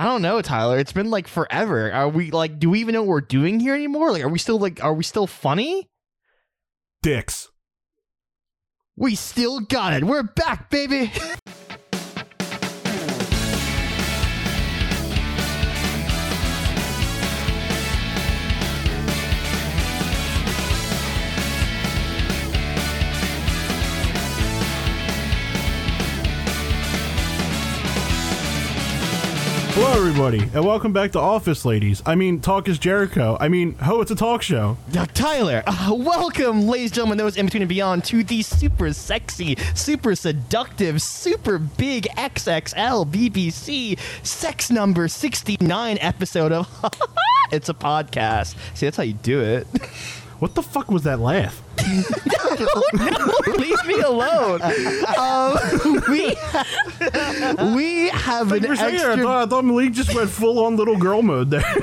I don't know, Tyler. It's been like forever. Are we like? Do we even know what we're doing here anymore? Like, are we still like? Are we still funny? Dicks. We still got it. We're back, baby. everybody, and welcome back to Office Ladies. I mean, Talk is Jericho. I mean, ho, it's a talk show. Uh, Tyler, uh, welcome, ladies and gentlemen, those in between and beyond, to the super sexy, super seductive, super big XXL BBC sex number 69 episode of It's a Podcast. See, that's how you do it. What the fuck was that laugh? Leave me alone. Um, we have, we have an For a second, I extra. thought, I thought Malik just went full on little girl mode there.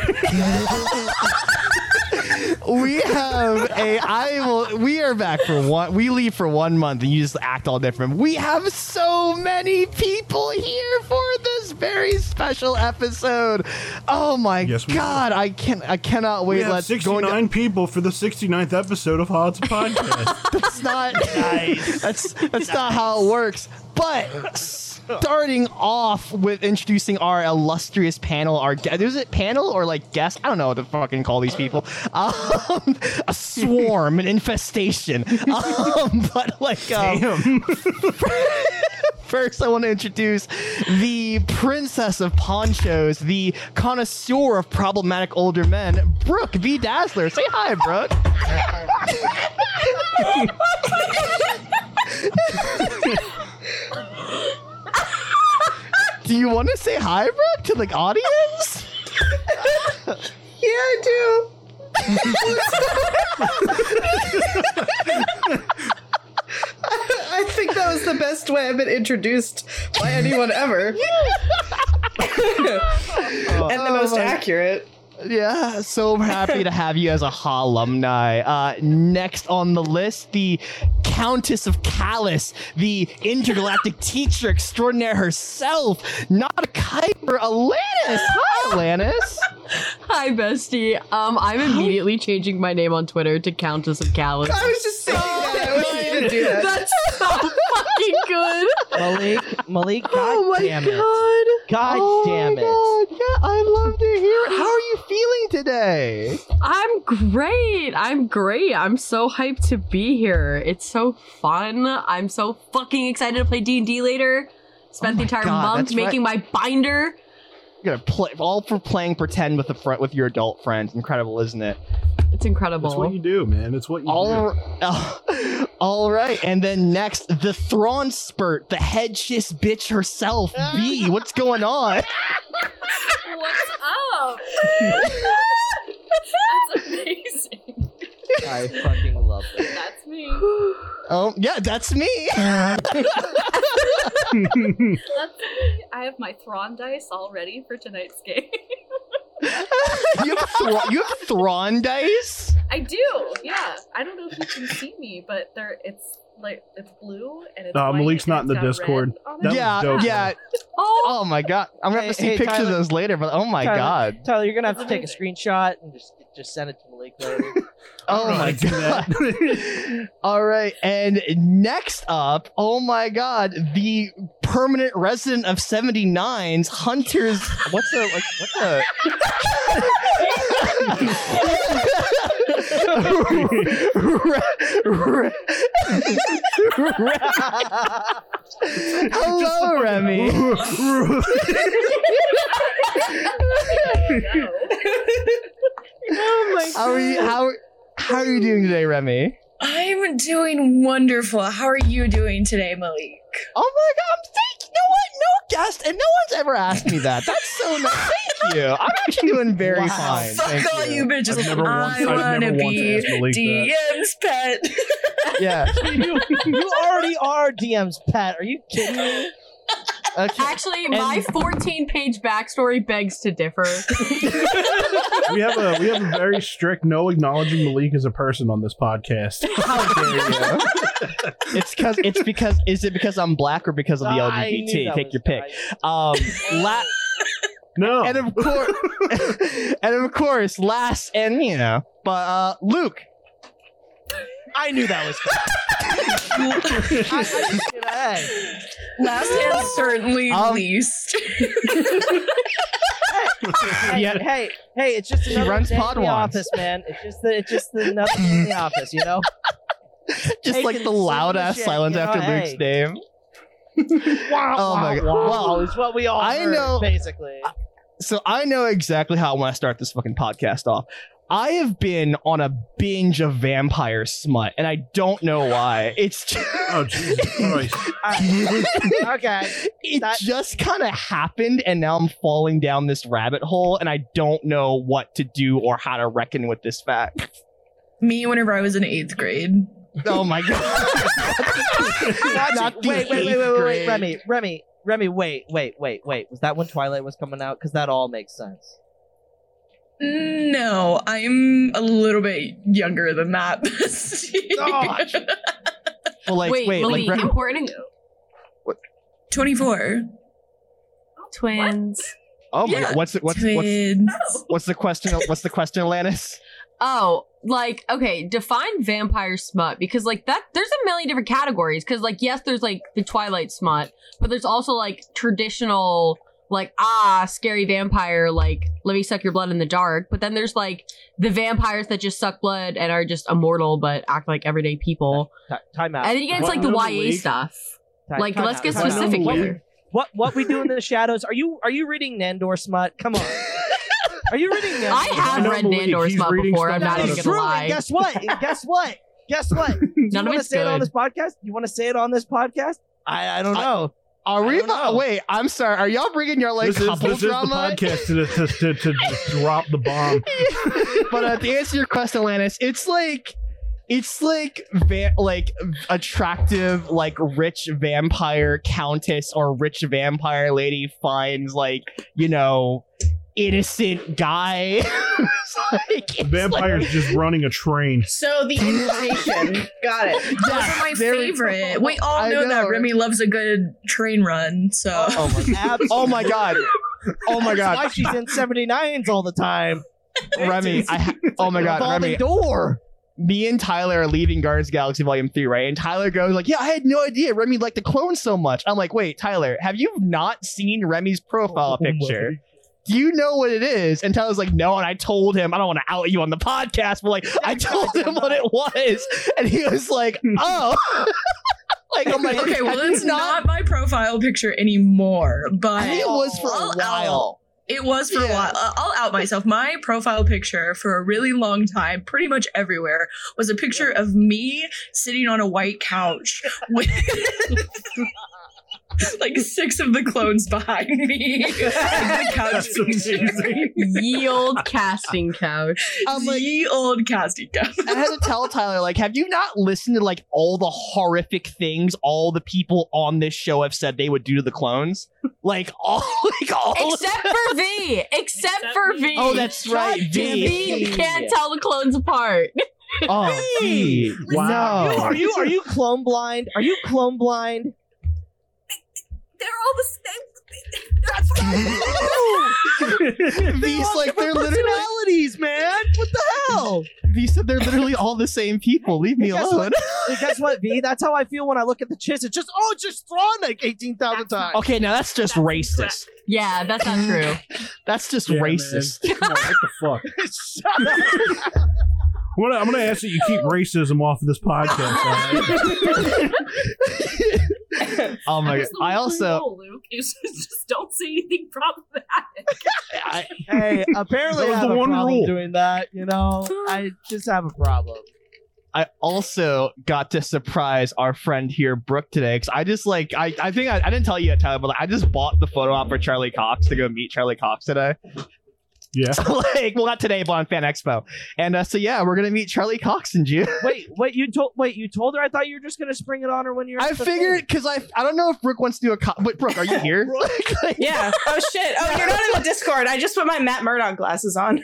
we have a I will we are back for one we leave for one month and you just act all different. We have so many people here for this very special episode. Oh my Yes, we do. god, I can I cannot wait. we have Let's go 69 into people for the 69th episode of Hot's Podcast. that's not nice. that's that's not how it works. But starting off with introducing our illustrious panel, our gue- is it panel or like guest? I don't know what to fucking call these people. Um, a swarm, an infestation. Um, but like, um, Damn. first I want to introduce the princess of ponchos, the connoisseur of problematic older men, Brooke V. Dazzler. Say hi, Brooke. Do you want to say hi, Brooke, to the audience? Yeah, I do. I think that was the best way I've been introduced by anyone ever. and the most oh accurate. Yeah, so happy to have you as a Ha alumni. Uh, next on the list, the Countess of Callus, the intergalactic teacher extraordinaire herself, not a Kyber, Alanis. Hi, Alanis. Hi, bestie. Um, I'm immediately changing my name on Twitter to Countess of Callus. I was just saying that. I was gonna do that. That's so fucking good. Malik, Malik, oh god oh my damn it. god. God Oh damn my it. God, Yeah, I'd love to hear it. How are you feeling today? I'm great. I'm great. I'm so hyped to be here. It's so fun. I'm so fucking excited to play D&D later. Spent Oh the entire God, month that's making my binder. You're gonna play all for playing pretend with the fr- with your adult friends. Incredible, isn't it? It's incredible. That's what you do, man. It's what you All, do. all right, and then next, the Thrawn spurt, the head shiz bitch herself. B, what's going on? What's up? That's amazing. I fucking love it. That's me. Oh, yeah, that's me. That's me. I have my Thrawn dice all ready for tonight's game. you, have Thra- you have Thrawn dice. I do. Yeah. I don't know if you can see me, but there it's like it's blue and it's Uh, white Malik's and not in it's the got Discord. red on That was yeah, dope, yeah. Oh, Oh my god, I'm gonna have to see Hey, hey, pictures of Tyler. those later. But oh my Tyler, god. Tyler, you're gonna have to take a screenshot and just just send it to Malik later. Oh my god. All right, and next up, oh my god, the permanent resident of 79's Hunter's. What's the like? What's the? Hello, Remy. Oh my How are you? How how are you doing today, Remy? I'm doing wonderful. How are you doing today, Malik? Oh my god, I'm thank you know what? No guest, and no one's ever asked me that. That's so nice. Thank you. I'm actually doing very Wow. fine. Fuck Thank all you, bitches. I've never once- I I've want never to once be asked that. DM's pet. Yeah. you, you already are DM's pet. Are you kidding me? Okay. actually, my 14 page backstory begs to differ. we have a we have a very strict no acknowledging Malik as a person on this podcast. How dare you? it's because it's because is it because I'm black or because of the I knew LGBT? that Take was- your pick. I- Um, la- No. and of course, and of course, last and you know, but uh, Luke. I knew that was coming. I- I- hey, Last and certainly Um, least. hey, Yeah. hey, hey, it's just another runs day in Pod the Wands. office, man. It's just the, it's just another day in the office, you know. Just Taking like the loud ass shit, silence you know, after Luke's hey. name. Wow, Oh my God. Wow, Well, is what we all I heard, know- basically. So I know exactly how I want to start this fucking podcast off. I have been on a binge of vampire smut, and I don't know why. It's just, oh Jesus Christ! okay. it That- just kind of happened, and now I'm falling down this rabbit hole, and I don't know what to do or how to reckon with this fact. Me, whenever I was in eighth grade. Oh my god! Not the wait, wait, wait, wait, wait, wait. Remy, Remy, Remy, wait, wait, wait, wait. Was that when Twilight was coming out? Because that all makes sense. No, I'm a little bit younger than that. Gosh. Well, like, wait, wait, Malik, like, Rem- important 24. twins. oh my Yeah, god, what's the, what's what's what's the question? What's the question, Alanis? Oh, like okay, define vampire smut because like that there's a million different categories because like yes, there's like the Twilight smut, but there's also like traditional like ah scary vampire like let me suck your blood in the dark. But then there's like the vampires that just suck blood and are just immortal but act like everyday people. Ti- time out. And then you get into like the What- YA stuff. Ti- Like time let's out. get Time specific What- here. What what we do in the shadows? Are you are you reading Nandor smut? Come on. Are you reading Nandor? I have know read Nandor he's smut before. I'm not even of That is gonna true. lie. And guess what? And guess what? Guess what? Do you None of want to it's say it on this podcast? You want to say it on this podcast? I I don't I- know. Are we? Wait, I'm sorry. Are y'all bringing your like this is couple this is the drama? podcast to, to, to, to drop the bomb. but uh, to answer your question, Alanis, it's like it's like va- like attractive, like rich vampire countess or rich vampire lady finds like you know innocent guy. Like, The vampire's like- just running a train. So the invitation. Got it. Those are my favorite. We all I know, know, that right? Remy loves a good train run, so. oh my oh Absolutely. oh my god. Oh my That's why god, she's in 79s all the time. Remy! I ha- oh my god, Revolving Remy! door. me and Tyler are leaving Guardians of the Galaxy Volume 3, right? And Tyler goes like, Yeah, I had no idea Remy liked the clone so much. I'm like, wait, Tyler, have you not seen Remy's profile Oh, oh my. picture? Do you know what it is? And Tyler's like, no. And I told him, I don't want to out you on the podcast, but like, I told him what it was. And he was like, oh. like, I'm like, Okay, well, have you that's not my profile picture anymore, but I think it was for a while. It was for Yeah. a while. Uh, I'll out myself. My profile picture for a really long time, pretty much everywhere, was a picture of me sitting on a white couch with like six of the clones behind me. and the couch That's amazing. Ye old casting couch. Um, I'm like, Ye old casting couch. I had to tell Tyler, like, have you not listened to like all the horrific things all the people on this show have said they would do to the clones? Like all, like all. Except for V. Except for V. oh, that's right. V V. can't tell the clones apart. Oh, V. Wow. No. Are you are you clone blind? Are you clone blind? They're all the same. That's V's like they're personalities, man. What the hell? V said they're literally all the same people. Leave me Guess alone. Hey, guess what, V? That's how I feel when I look at the chits. It's just oh, it's just Thrawn like eighteen thousand times. Okay, now that's just That's racist. Yeah, that's not true. That's just Yeah, man. racist. Come on, what the fuck? Shut up. I'm gonna, I'm gonna ask that you keep racism off of this podcast. all right? Oh my god! I also, rule, Luke, is just don't say anything problematic. I, Hey, apparently I have the a one problem rule. doing that. You know, I just have a problem. I also got to surprise our friend here, Brooke, today. Because I just like, I, I think I, I didn't tell you yet, Tyler, but like, I just bought the photo op for Charlie Cox to go meet Charlie Cox today. Yeah. So like, well, not today, but on Fan Expo. And uh, so yeah, we're gonna meet Charlie Cox in June. Wait, wait, you told wait, you told her. I thought you were just gonna spring it on her when you're. I figured because I I don't know if Brooke wants to do a co- but Brooke, are you here? Like, like- Yeah. Oh shit. Oh, you're not in the Discord. I just put my Matt Murdock glasses on.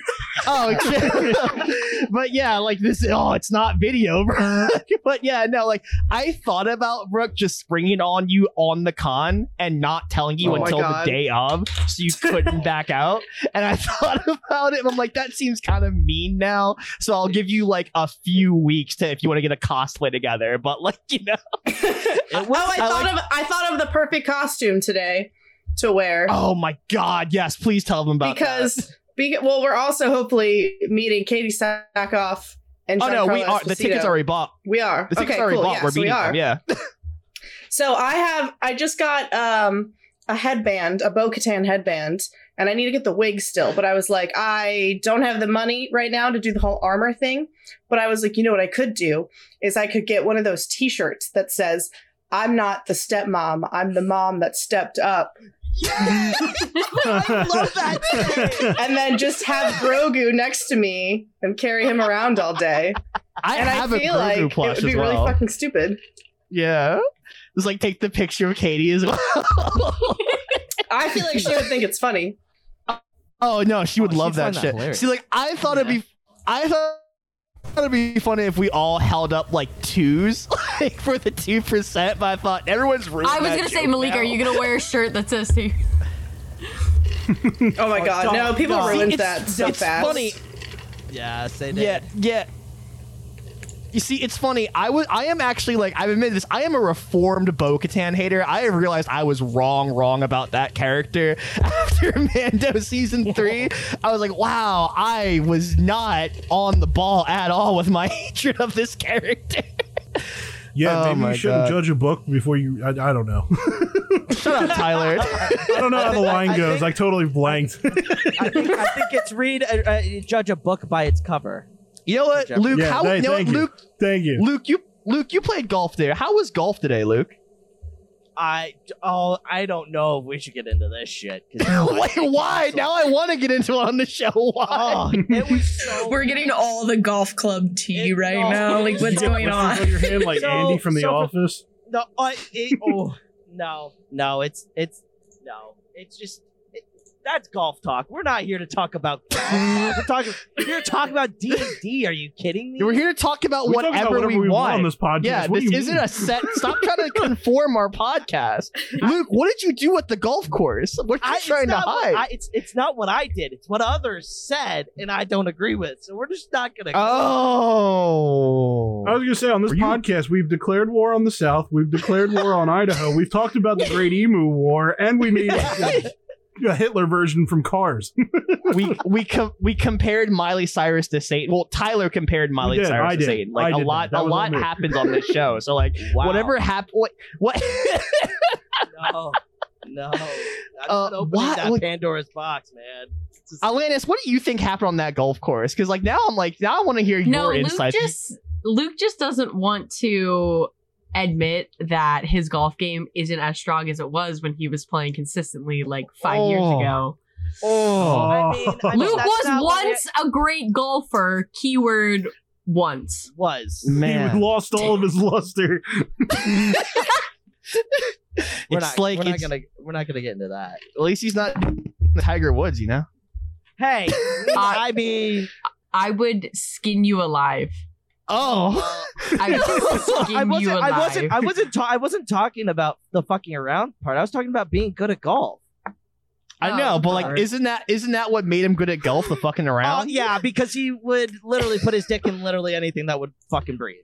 oh shit. but yeah, like this. Oh, it's not video, bro. but yeah, no, like I thought about Brooke just springing on you on the con and not telling you Oh until the day of, so you couldn't back out. And I thought about it. And I'm like, that seems kind of mean now. So I'll give you like a few weeks to if you want to get a cosplay together. But like, you know, oh, I, thought like- of I thought of the perfect costume today to wear oh my god, yes, please tell them about that. because beca- well, we're also hopefully meeting Katee Sackhoff and Oh no, we Giancarlo are. The tickets already bought. We are. The tickets okay, already cool. bought. Yeah, We're so we are. them. Yeah. So I have I just got um a headband, a Bo Katan headband, and I need to get the wig still. But I was like, I don't have the money right now to do the whole armor thing. But I was like, you know what I could do is I could get one of those T-shirts that says, "I'm not the stepmom. I'm the mom that stepped up," I love that and then just have Grogu next to me and carry him around all day. I and have I a feel Grogu like it would be as really fucking stupid. Yeah. Just like take the picture of Katee as well. I feel like she would think it's funny. oh no, she would Oh, love that that shit. hilarious. See, like I thought it'd be, I thought it'd be funny if we all held up like twos, like for the two percent. But I thought everyone's ruined. I was gonna say, joke Malik, now. are you gonna wear a shirt that says two? Oh my god, don't- no! People no. ruined It's- that so it's fast. funny. Yeah, say that. Yeah, yeah. You see, it's funny. I was, I am actually like, I've admitted this. I am a reformed Bo-Katan hater. I have realized I was wrong, wrong about that character after Mando season three. I was like, wow, I was not on the ball at all with my hatred of this character. Yeah, Oh maybe you shouldn't God. judge a book before you. I, I don't know. Shut up, Tyler. I don't know how the line I goes. think- I totally blanked. I think, I think it's read uh, uh, judge a book by its cover. You know what, Luke? yeah, how? hey, you know what, thank you. Luke? Thank you. Luke, you, Luke, you played golf there. How was golf today, Luke? I oh I don't know if we should get into this shit. now Wait, why? it's- Now I want to get into it on the show. Why? Oh, it was so. We're getting all the golf club tea It- right no. now. Like, what's You going on? on your hand like So- Andy from The so for- Office. No, I, uh, it, oh no, no, it's it's no, it's just it, that's golf talk. We're not here to talk about. golf. we're talking. We're here to talk about D and D. Are you kidding me? We're here to talk about We talk about whatever, we, want. on this podcast. Yeah, What this isn't mean? a set. Stop trying to conform our podcast. Luke, what did you do at the golf course? What are you I, trying to not hide? I, it's it's not what I did. It's what others said, and I don't agree with. So we're just not gonna. oh. I was gonna say on this Were you- podcast, we've declared war on the South, we've declared war on Idaho, we've talked about the Great Emu War, and we made a, a Hitler version from Cars. we we com- we compared Miley Cyrus to Satan. Well, Tyler compared Miley did, Cyrus I to did. Satan. Like a lot, that. That a lot on happens on this show. So like, Wow. whatever happened, what what? No, no. I'm Uh, not opening why- that like- Pandora's box, man. It's just- Alanis, what do you think happened on that golf course? Because like now I'm like now I want to hear your No, Luke insights. just Luke just doesn't want to admit that his golf game isn't as strong as it was when he was playing consistently like five years Oh. ago. oh, I mean, I mean, Luke was not what once a great golfer. Keyword once. was. man, he lost all of his luster. We're it's not, like we're not gonna we're not gonna get into that. at least he's not Tiger Woods, you know. Hey, I mean, I would skin you alive. Oh, I I wasn't. I wasn't. I wasn't. Ta- I wasn't talking about the fucking around part. I was talking about being good at golf. I Oh, know, but like, isn't that isn't that what made him good at golf? The fucking Oh around. yeah, because he would literally put his dick in literally anything that would fucking breathe.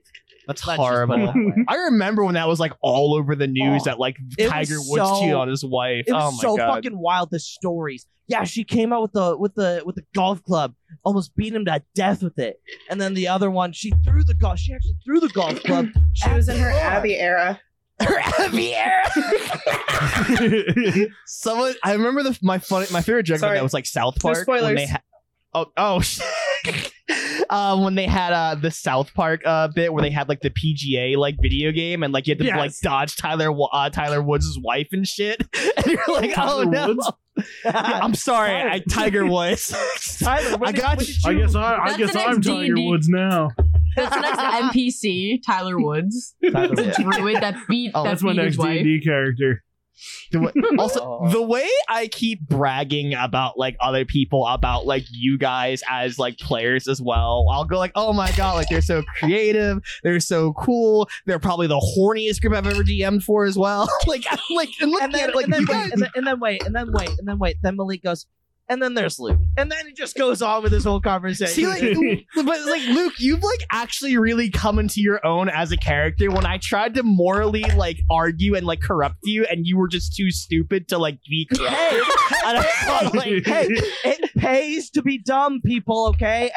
That's Let's just put it horrible. that. I remember when that was like all over the news Oh, that like Tiger Woods so- cheated on his wife. It was oh my so god. fucking wild. The stories. Yeah, she came out with the with the with the golf club, almost beat him to death with it. And then the other one, she threw the golf. She actually threw the golf club. She was in her at the Abby era. Someone, I remember the my funny, my favorite joke about Sorry. that was like South No Park when they spoilers. Oh, oh, shit. um, when they had uh the South Park uh bit where they had like the PGA like video game and like you had to Yes. like dodge Tyler uh, Tyler Woods' wife and shit, and you're like, oh no, Woods? I'm sorry, I Tiger Woods. Tyler, I got when you. I guess I, I That's guess the I'm next Tiger D&D. Woods now. That's the next NPC, Tyler Woods. Tyler The Woods. druid that beat Oh, that That's my beat his next D wife. and D character. The way- also, Oh. the way I keep bragging about like other people, about like you guys as like players as well, I'll go like, "Oh my god, like they're so creative, they're so cool, they're probably the horniest group I've ever DM'd for as well." like, I'm like, and looking and then, at it, like and, then you wait, guys. and, then, and then wait, and then wait, and then wait. Then Malik goes, and then there's Luke, and then it just goes on with this whole conversation. See, like, but like Luke, you've like actually really come into your own as a character. When I tried to morally like argue and like corrupt you, and you were just too stupid to like be corrupted. and I thought, like, hey, it pays to be dumb, people. Okay,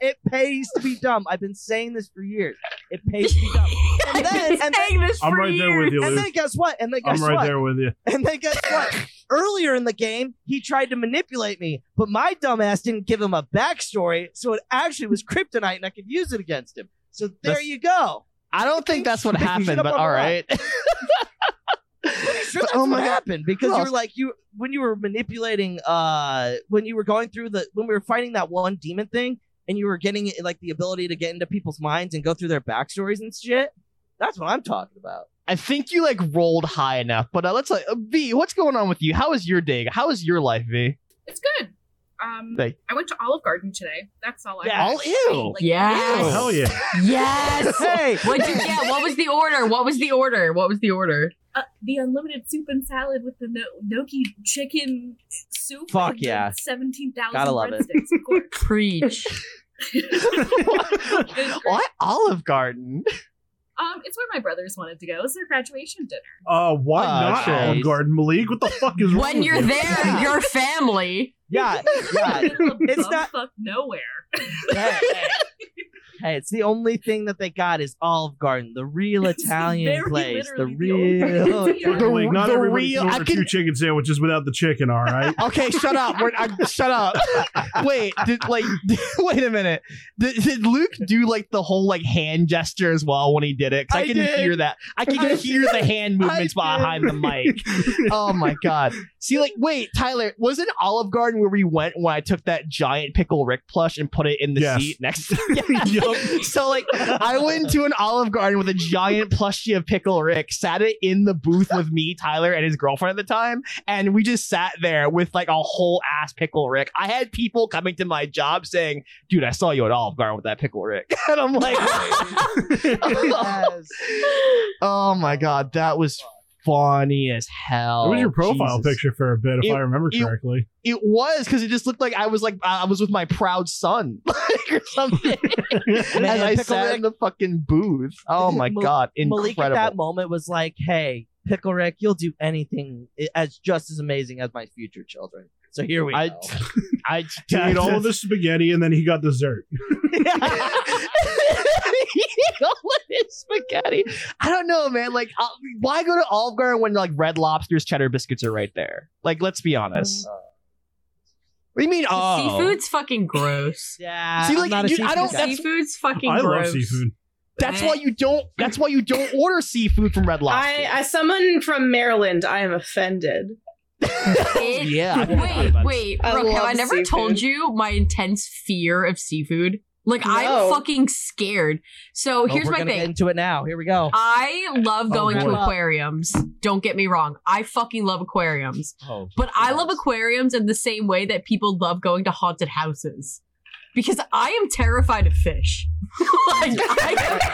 it pays to be dumb. I've been saying this for years. It pays to be dumb. And then, and then, saying this I'm for right there with years. you, and Luke. then guess what? And then guess what? I'm right what? there with you. And then guess what? Earlier in the game, he tried to manipulate me, but my dumbass didn't give him a backstory, so it actually was kryptonite, and I could use it against him. So there That's- you go. I don't think that's what happened, but all right. all the right. Pretty sure that's oh what my God. happened because you else? were like you when you were manipulating uh when you were going through the when we were fighting that one demon thing and you were getting like the ability to get into people's minds and go through their backstories and shit. That's what I'm talking about. I think you like rolled high enough, but uh, let's like uh, V. What's going on with you? How is your day? How is your life, V? It's good. Um, Thank- I went to Olive Garden today. That's all I. Yeah. All to ew. Like, Yes. Oh, hell yeah. Yes. Hey, What'd you get? What was the order? What was the order? What was the order? Uh, the unlimited soup and salad with the no- gnocchi chicken soup. Fuck yeah. Seventeen thousand Gotta love it. Of course. Preach. what Olive Garden? Um, it's where my brothers wanted to go. It's their graduation dinner. Uh, why Oh, not sure. Olive Garden, Malik? What the fuck is when with you're you? there, your family. yeah, yeah. It's not- bumfuck nowhere. hey, hey. Hey, it's the only thing that they got is Olive Garden, the real It's Italian very place, the literally the real. thing here. The- Malik, not the everybody real- can I order can- two chicken sandwiches without the chicken, all right? Okay, shut up. We're, I, shut up. Wait, did like wait a minute. Did, did Luke do like the whole like hand gesture as well when he did it? 'Cause I, I can did. hear that. I can I hear the hand movements did. behind the mic. Oh my god. See, like, wait, Tyler, was it Olive Garden where we went when I took that giant pickle Rick plush and put it in the Yes. seat next to yeah. Yup. So like I went to an Olive Garden with a giant plushie of Pickle Rick, sat it in the booth with me, Tyler, and his girlfriend at the time, and we just sat there with like a whole ass Pickle Rick. I had people coming to my job saying, "Dude, I saw you at Olive Garden with that Pickle Rick," and I'm like, Yes. "Oh my god, that was funny as hell." What was your profile Jesus. picture for a bit, if It- I remember correctly? It was because it just looked like I was like I was with my proud son, like or something. as I Pickle sat Rick- in the fucking booth. Oh my Mal- god, Malik incredible! at that moment was like, "Hey, Pickle Rick, you'll do anything as just as amazing as my future children." So here we I- go. I He ate all of the spaghetti and then he got dessert. All of his spaghetti. I don't know, man. Like, uh, why go to Olive Garden when like Red Lobster's cheddar biscuits are right there? Like, let's be honest. What do you mean? Oh, Seafood's fucking gross. yeah, See, I'm like, not a you- I don't- guy. that's- Seafood's fucking I gross. love seafood. That's why you don't. That's why you don't order seafood from Red Lobster. I, as someone from Maryland, I am offended. It- yeah. I forgot Wait, about- wait, I Brooke, love I never seafood. told you my intense fear of seafood? Like, No. I'm fucking scared. So Oh, here's we're my gonna thing. get into it now. Here we go. I love Oh, going to boy. aquariums. Don't get me wrong. I fucking love aquariums. Oh, But I love aquariums in the same way that people love going to haunted houses. Because I am terrified of fish. like, I,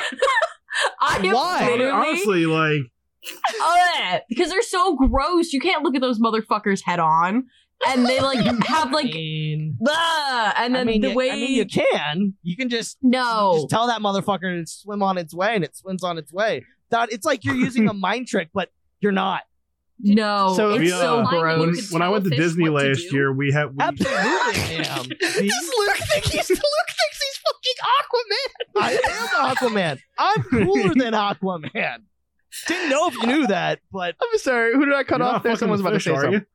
I am Why? literally Honestly, like, Ugh, because they're so gross. You can't look at those motherfuckers head on. And they like have I like mean, and then I mean, the you, way I mean, you can. You can just no just tell that motherfucker to swim on its way, and it swims on its way. That it's like you're using a mind trick, but you're not. no So it's we, so uh, Flying, you when, when I went to fish Disney what to last year, we had we, Absolutely, ma'am. See? Does Luke think he's Luke thinks he's fucking Aquaman? I am Aquaman. I'm cooler than Aquaman. Didn't know if you knew that, but I'm sorry. Who did I cut You're off there? fucking Someone's about to say are you? something.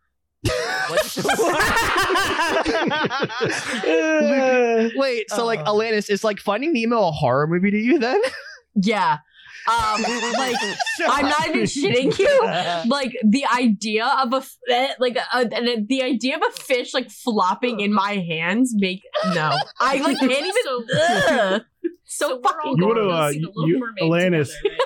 Wait, so like Uh. Alanis, is like Finding Nemo a horror movie to you then? yeah um like i'm not even shitting you like the idea of a f- like a, and the idea of a fish like flopping in my hands make no i like can't even So- ugh. so, So we're all fucking You going would've, to uh, you- Little you- Mermaid Alanis. together, right?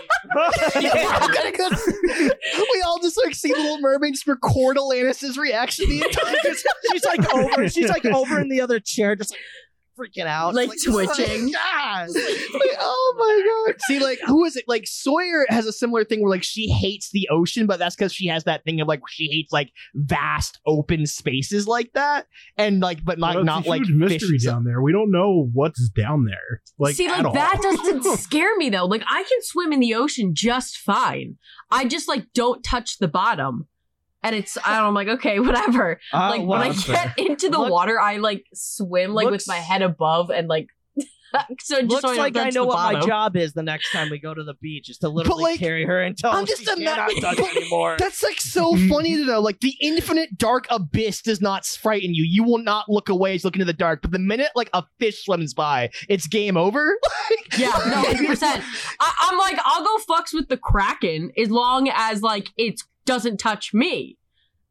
Yeah, because we all just like see Little Mermaids just record Alanis' reaction the entire she's like over. She's like over in the other chair, just like freaking out, Like twitching. God. Like, oh my god! See, like, who is it? Like Sawyer has a similar thing where like she hates the ocean, but that's because she has that thing of like she hates like vast open spaces like that, and like, but not Well, not a like huge mystery fish. down there. We don't know what's down there. Like, See, at like all. that doesn't scare me though. Like I can swim in the ocean just fine. I just like don't touch the bottom. And it's I don't know, I'm like, okay, whatever. Uh, like when I get fair. into the Look- water, I like swim like looks- with my head above and like so just Looks so I like I know the what my job is the next time we go to the beach, is to literally like, carry her until I'm just she ima- cannot touch anymore. That's like so funny to know. Like the infinite dark abyss does not frighten you. You will not look away as you look into the dark. But the minute like a fish swims by, it's game over. Yeah, no, hundred percent. I'm like, I'll go fucks with the kraken as long as like it doesn't touch me.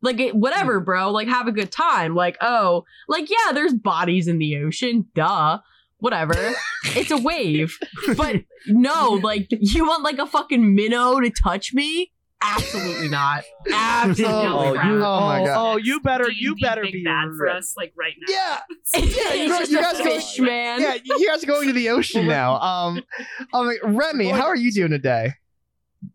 Like it, whatever, bro. Like have a good time. Like oh, like yeah, there's bodies in the ocean. Duh. Whatever. it's a wave. But no, like you want like a fucking minnow to touch me? Absolutely not. Absolutely. Oh, crap. you, Oh my God. oh, you better, D&D you better be bad for us, like right now. yeah, Yeah, you guys- just you a guys go- fish, man. yeah. You guys are going to the ocean now. Um, I'm like Remy, how are you doing today?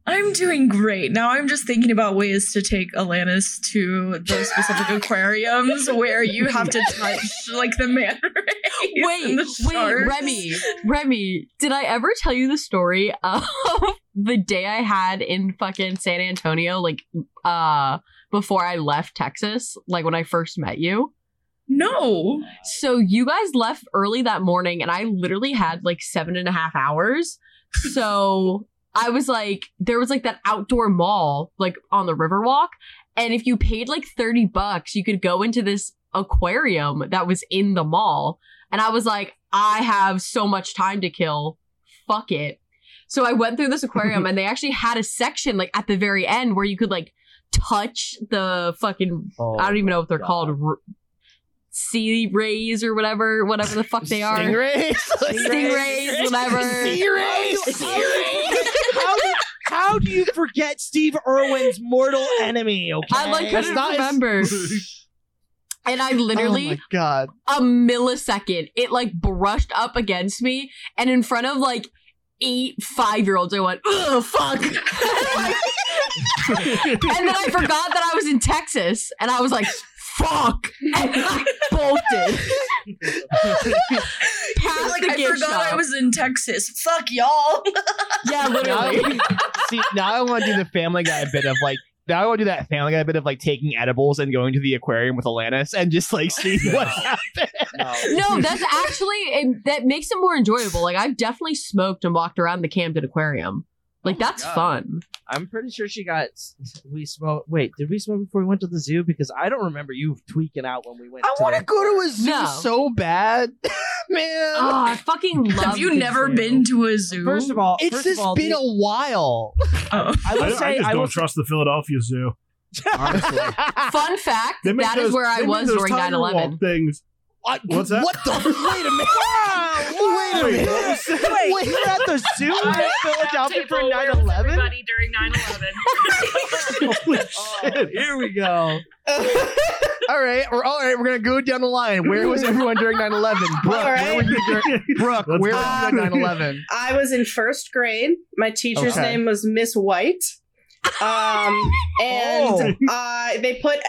I'm doing great. Now I'm just thinking about ways to take Alanis to those specific aquariums where you have to touch like the manta rays Wait, the wait. Remy, Remy, did I ever tell you the story of the day I had in fucking San Antonio, like uh before I left Texas, like when I first met you? No. So you guys left early that morning, and I literally had like seven and a half hours. So I was like, there was like that outdoor mall, like on the Riverwalk. And if you paid like 30 bucks, you could go into this aquarium that was in the mall. And I was like, I have so much time to kill. Fuck it. So I went through this aquarium and they actually had a section like at the very end where you could like touch the fucking Oh, I don't oh even know what they're God. called. R- sea rays or whatever, whatever the fuck they are. Stingrays. Stingrays, whatever. Sea rays. how, do, how do you forget Steve Irwin's mortal enemy? Okay, I like That's couldn't not as- remember. And I literally, oh literally my god. a millisecond, it like brushed up against me, and in front of like eight five year olds, I went, "Oh fuck!" and then I forgot that I was in Texas, and I was like, "Fuck!" and I bolted. Past like the I gift forgot shop. I was in Texas. Fuck y'all. Yeah, Now, literally. see, now I want to do the Family Guy bit of like. Now I want to do that Family Guy bit of like taking edibles and going to the aquarium with Alanis and just like seeing what happens. No, that's actually it, that makes it more enjoyable. Like I've definitely smoked and walked around the Camden Aquarium. Like oh that's God. fun. I'm pretty sure she got. We smoked. Wait, did we smoke before we went to the zoo? Because I don't remember you tweaking out when we went. I want to go to a zoo No. so bad, man. Oh, I fucking love. Have you the never zoo. been to a zoo? First of all, it's just all, been the- a while. Oh. I I, will I say just I don't will. trust the Philadelphia Zoo. Honestly, Fun fact: They make that is where I was during tiger 9/11. Things. What, What's that? What the? Wait a minute. Wait a minute. what was? Wait, Wait. you were at the zoo in Philadelphia for Table, where was 9/11? Everybody during 9/11. Holy Oh, shit! here we go. All right, we're all right. We're gonna go down the line. Where was everyone during 9/11? Brooke, All where right. were you during? Brooke, Let's where go. were you during 9/11? I was in first grade. My teacher's Okay. name was Miss White. Um, and Oh. uh, they put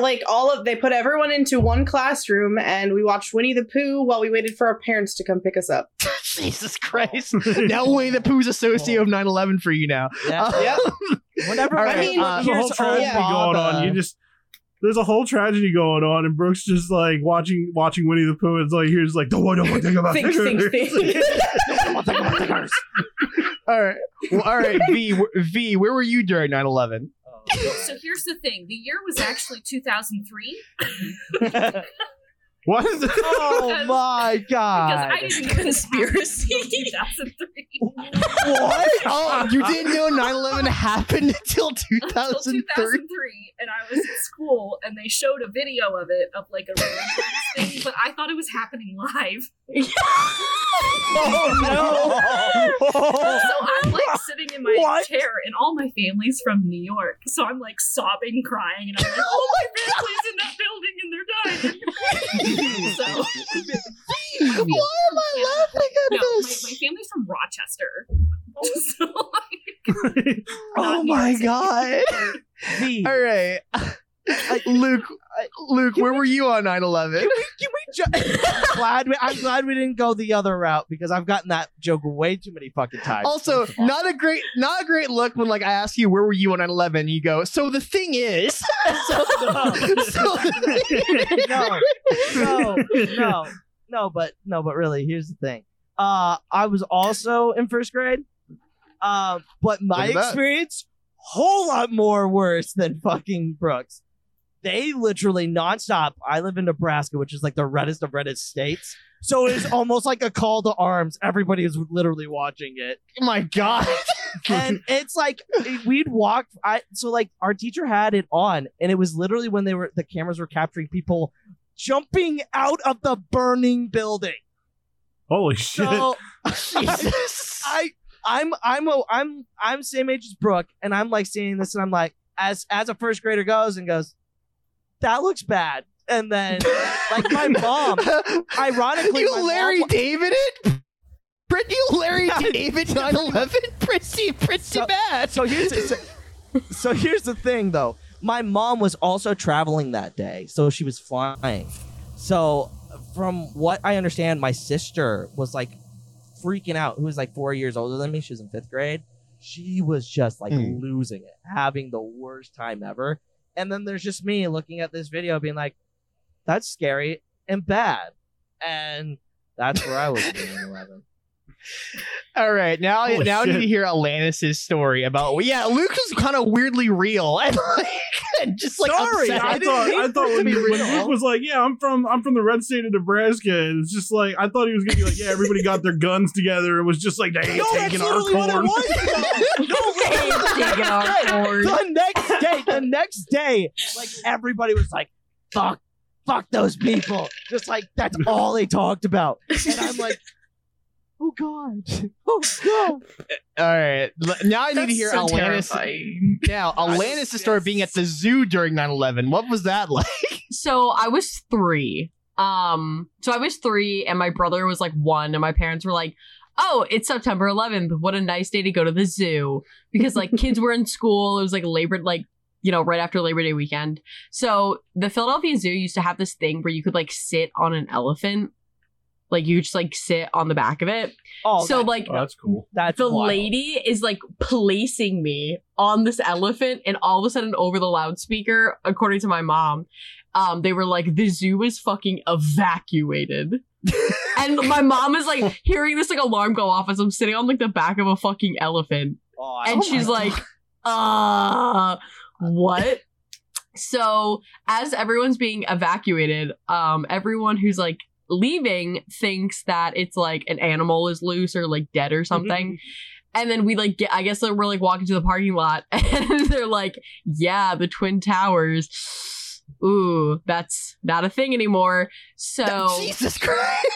like all of they put everyone into one classroom, and we watched Winnie the Pooh while we waited for our parents to come pick us up. Jesus Christ! now Winnie the Pooh's associate of 9/11 for you now. Yeah. Uh, Yep. Whenever All I mean, uh, There's a whole here's tragedy yeah. going on. You just there's a whole tragedy going on, and Brooks just like watching watching Winnie the Pooh. It's like here's like the one one thing about Think, think, tigers." think. all right, well, all right. V, V, where were you during 9/11? so here's the thing: the year was actually 2003 What is it? oh my god! because! I didn't Conspiracy. 2003 What? Oh, you didn't know 9/11 happened until until 2003. 2003, and I was at school, and they showed a video of it of like a thing, but I thought it was happening live. Oh no! So I'm like sitting in my What? chair, and all my family's from New York. So I'm like sobbing, crying, and I'm like, "Oh, my family's in that building, and they're dying." so, Why am I laughing at no, my, this? my family's from Rochester. so, like, oh my god! All right, Luke. Luke, where were you on 9/11? Can we, can we ju- glad we, I'm glad we didn't go the other route because I've gotten that joke way too many fucking times. Also, First of all. not a great, not a great look when like I ask you where were you on 9/11. You go. So the thing is, so, so no, no, no, no, but no, but really, here's the thing. Uh, I was also in first grade. Um, but my experience whole lot more worse than fucking Brooks. They literally nonstop. I live in Nebraska, which is like the reddest of reddest states. So it's almost like a call to arms. Everybody is literally watching it oh my god. and it's like we'd walk i so like our teacher had it on and it was literally when they were the cameras were capturing people jumping out of the burning building Holy shit. so Jesus. i i'm i'm a, i'm i'm same age as brooke and i'm like seeing this and i'm like as as a first grader goes and goes that looks bad and then like my mom ironically you my mom Larry David it. Pretty Larry David 9/11. Pretty pretty So- bad. So here's so, so here's the thing though. My mom was also traveling that day, so she was flying. So from what I understand, my sister was like freaking out, who was like four years older than me. She was in fifth grade. She was just like Hmm. losing it, having the worst time ever. And then there's just me looking at this video, being like, "That's scary and bad," and that's where I was in 11. All right, now Holy now I need to hear Alanis' story about. Yeah, Luke was kind of weirdly real and like just like Sorry, upset. I thought I thought when, when. Luke was like, "Yeah, I'm from I'm from the red state of Nebraska," and it's just like I thought he was gonna be like, "Yeah, everybody got their guns together." It was just like they ain't No, that's taking literally what it was. though. Taking our corn. the next day, the next day, like everybody was like, "Fuck, fuck those people." Just like that's all they talked about, and I'm like, "Oh God, oh God." All right, now I need to hear so Alanis. terrifying. Now, Alanis' story being at the zoo during 9/11. What was that like? So I was three. Um, so I was three, and my brother was like one, and my parents were like, "Oh, it's September 11th. What a nice day to go to the zoo!" Because like kids were in school. It was like Labor, like you know, right after Labor Day weekend. So the Philadelphia Zoo used to have this thing where you could like sit on an elephant, like you just like sit on the back of it. Oh, so that- like Oh, that's cool. that's the wild. lady is like placing me on this elephant and all of a sudden over the loudspeaker according to my mom um they were like the zoo is fucking evacuated and my mom is like hearing this like alarm go off as i'm sitting on like the back of a fucking elephant Oh, and she's like uh what so as everyone's being evacuated um everyone who's like leaving thinks that it's like an animal is loose or like dead or mm-hmm. something and then we like get i guess that we're like walking to the parking lot and they're like yeah the twin towers ooh that's not a thing anymore so Jesus Christ!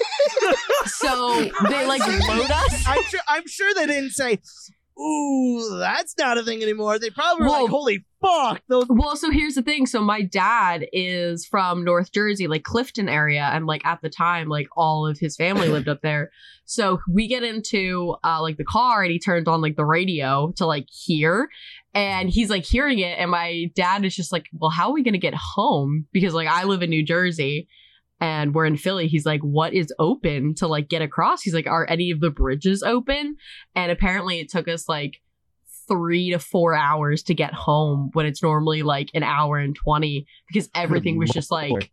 so they like load us I'm sure. I'm sure they didn't say, "Ooh, that's not a thing anymore." They probably were Whoa. like, "Holy fuck!" Those Well, so here's the thing. So my dad is from North Jersey, like Clifton area, and like at the time, like all of his family lived up there. So we get into uh like the car and he turns on like the radio to like hear and he's like hearing it and my dad is just like, "Well, how are we going to get home?" Because like I live in New Jersey and we're in Philly. He's like, "What is open to like get across?" He's like, "Are any of the bridges open?" And apparently it took us like three to four hours to get home when it's normally like an hour and 20 because everything was just like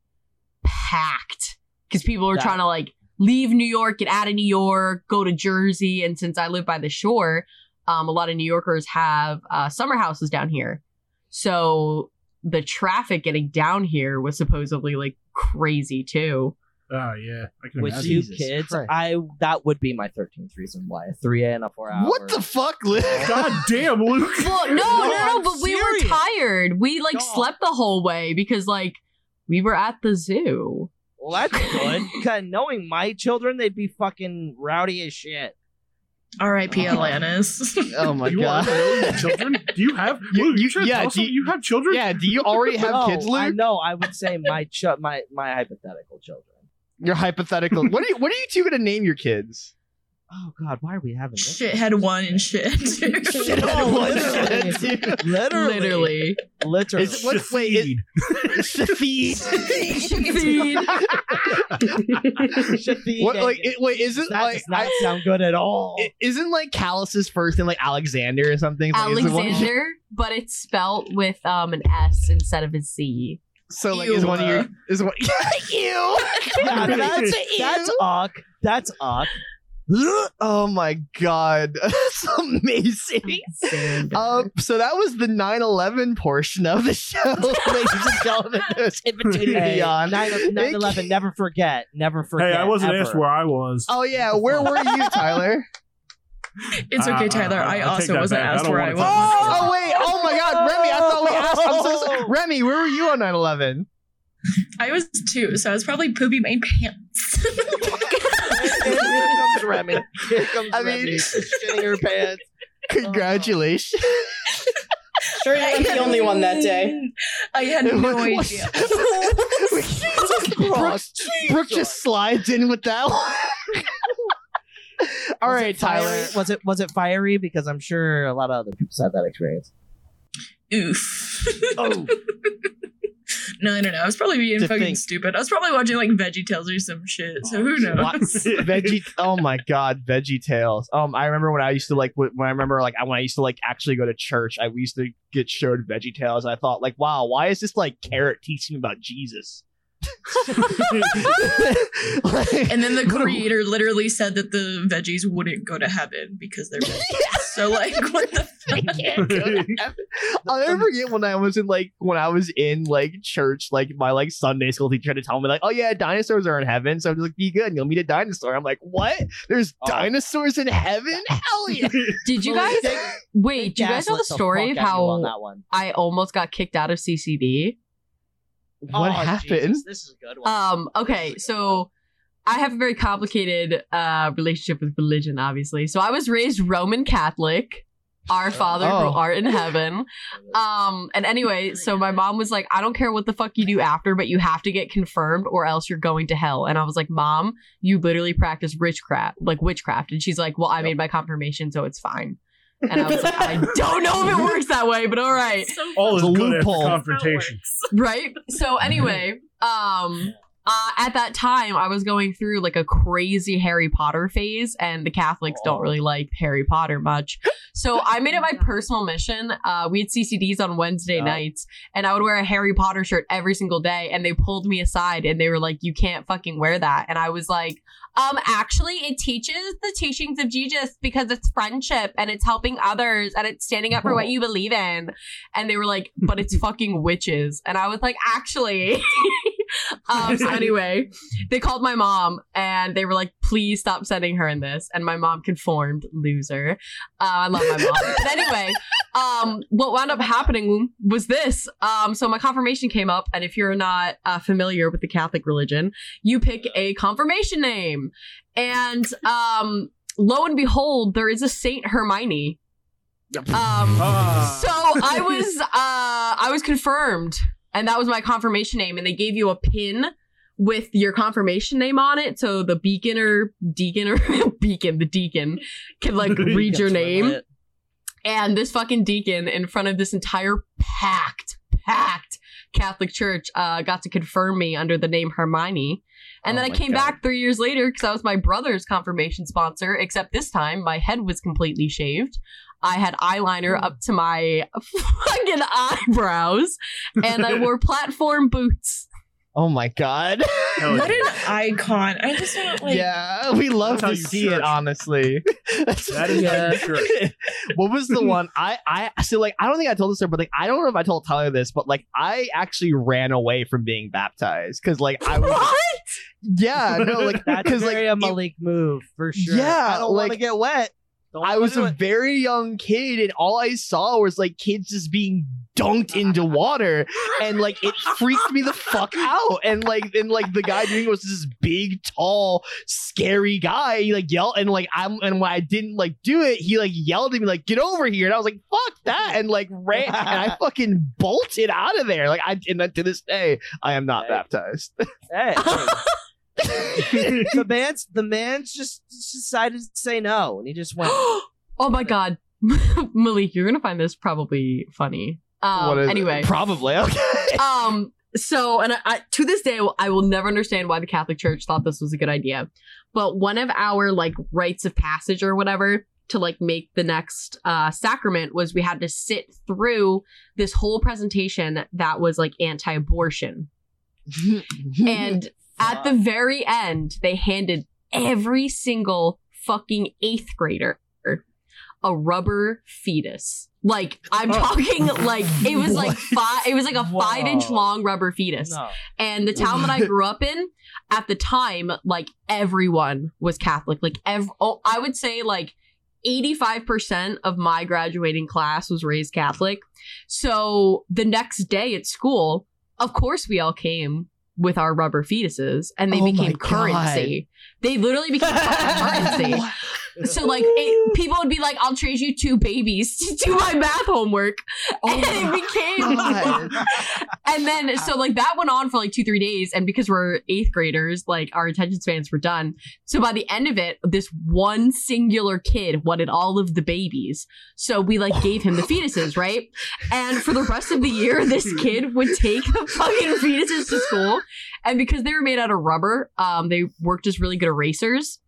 packed because people were That- trying to like leave New York, get out of New York, go to Jersey. And since I live by the shore, um, a lot of New Yorkers have uh, summer houses down here. So the traffic getting down here was supposedly like crazy too. Oh yeah, I can with imagine. two Jesus kids, Christ. I that would be my thirteenth reason why three a three and a four hour. What the fuck, Luke? God damn, Luke. Well, no, no, no, I'm but we were tired. We like No. slept the whole way because like we were at the zoo. Well, that's good. Cause knowing my children, they'd be fucking rowdy as shit. R.I.P. Alanis. Oh my oh you god. to know your children? Do you have? You- Luke, you, you- should yeah, tell do you- you have children? Yeah, do you already have no, kids, I Luke? know. I would say my ch- my my hypothetical children. Your hypothetical. what are you? What are you two gonna name your kids? Oh God, why are we having this? Shithead one and shit. Shit, No, one, literally. shit, two. Literally, Literally. literally. Is it what? Wait, it, Shafid. Shafid What? Like, it, wait, isn't that like does not I- sound good at all. i- isn't like Callus's first name like Alexander or something? Like, is it one- Alexander, but it's spelt with um an S instead of a Z. so like, is Ew. one of your is one? Ew. yeah, that's that's uck. That's uck. Oh my god, that's amazing. Um, so that was the 9/11 portion of the show, ladies and gentlemen. It in between and Hey, beyond. 9 11, never forget. Never forget. Hey, I wasn't ever. asked where I was. Oh yeah, where were you, Tyler? It's okay, Tyler. uh, I I'll also wasn't back. Asked don't where I was. talk Oh wait, oh my god, Remy! I thought we asked. I'm so sorry. Remy, where were you on 9/11? I was two, so I was probably pooping my pants. Here comes Remy. Here comes I mean- Remy. shitting her pants. Congratulations. Sure, you weren't the only one that day. I had no idea. Brooke, Brooke just slides in with that one. All Was right. Tyler. Was it was it fiery? Because I'm sure a lot of other people had that experience. Oof. Oh, no, no, no. I was probably being To fucking think- stupid. I was probably watching like Veggie Tales or some shit. So who knows? What? Veggie. Oh my God, Veggie Tales. Um, I remember when I used to like when I remember like when I used to like actually go to church. I we used to get showed Veggie Tales. I thought like, wow, why is this like carrot teaching me about Jesus? Like- And then the creator literally said that the veggies wouldn't go to heaven because they're veggies. so like, what the I fuck? can't go to heaven. I'll never forget when I was in like when I was in like church, like my like Sunday school teacher had to tell me like, oh yeah, dinosaurs are in heaven. So I'm just like, be good, and you'll meet a dinosaur. I'm like, what? There's Oh. dinosaurs in heaven? Hell yeah! Did you guys wait? Do you guys know the story of of you on how that one? I almost got kicked out of CCD? What Oh, happened? Jesus, this is a good one. Um, okay, so I have a very complicated uh relationship with religion, obviously. So I was raised Roman Catholic. Our Father Oh. who art in heaven. Um, and anyway, so my mom was like, I don't care what the fuck you do after, but you have to get confirmed or else you're going to hell. And I was like, Mom, you literally practice witchcraft, like witchcraft. And she's like, Well, I made my confirmation, so it's fine. And I was like, I don't know if it works that way, but all right. So All is It's a good after loophole. confrontation. right so anyway um uh, at that time i was going through like a crazy harry potter phase and the catholics don't really like harry potter much so i made it my personal mission uh, we had ccds on wednesday Yeah. nights and i would wear a harry potter shirt every single day and they pulled me aside and they were like you can't fucking wear that and i was like um actually it teaches the teachings of jesus because it's friendship and it's helping others and it's standing up for what you believe in and they were like, but it's fucking witches. And I was like, actually. um, so anyway, they called my mom and they were like, please stop sending her in this. And my mom conformed, loser. Uh, I love my mom. but anyway, um, what wound up happening was this. Um, so my confirmation came up, and if you're not uh, familiar with the Catholic religion, you pick a confirmation name. And um, lo and behold, there is a Saint Hermione. Um, Ah. so I was uh I was confirmed and that was my confirmation name and they gave you a pin with your confirmation name on it so the beacon or deacon or beacon the deacon can like read your name. and this fucking deacon in front of this entire packed packed Catholic church uh got to confirm me under the name Hermione. And Oh then I came God. back 3 years later cuz I was my brother's confirmation sponsor except this time my head was completely shaved I had eyeliner up to my fucking eyebrows, and I wore platform boots. Oh my God! What an icon! I just want like. yeah, we love how to you see it. Honestly, That's- That is how what was the one I I so like I don't think I told this story, but like I don't know if I told Tyler this, but like I actually ran away from being baptized because like I was yeah no like That's because very like a it- Malik move for sure. Yeah, I don't want to get wet. Don't I was a it. very young kid, and all I saw was like kids just being dunked into water and like it freaked me the fuck out. And like and like the guy doing it was this big tall scary guy. He like yelled and like i'm and when i didn't like do it he like yelled at me like get over here. And i was like fuck that and like ran and i fucking bolted out of there. Like i and to this day i am not Hey. baptized. Hey, the man's the man's just decided to say no, and he just went. oh my god, Malik, you're gonna find this probably funny. Um, What is it? anyway, probably okay um so and I, I to this day i will never understand why the catholic church thought this was a good idea but one of our like rites of passage or whatever to like make the next uh sacrament was we had to sit through this whole presentation that was like anti-abortion and at the very end they handed every single fucking eighth grader a rubber fetus like i'm Oh. talking like it was like five it was like a five inch long rubber fetus No. and the town that I grew up in, at the time, like everyone was Catholic. Like, ev- oh, I would say like 85% of my graduating class was raised Catholic. So the next day at school, of course, we all came with our rubber fetuses and they Oh became currency. They literally became currency. So like it, people would be like, "I'll trade you two babies to do my math homework," and it became. And then so like that went on for like two three days, and because we're eighth graders, like our attention spans were done. So by the end of it, this one singular kid wanted all of the babies, so we like gave him the fetuses, right? And for the rest of the year, this kid would take the fucking fetuses to school, and because they were made out of rubber, um, they worked as really good erasers.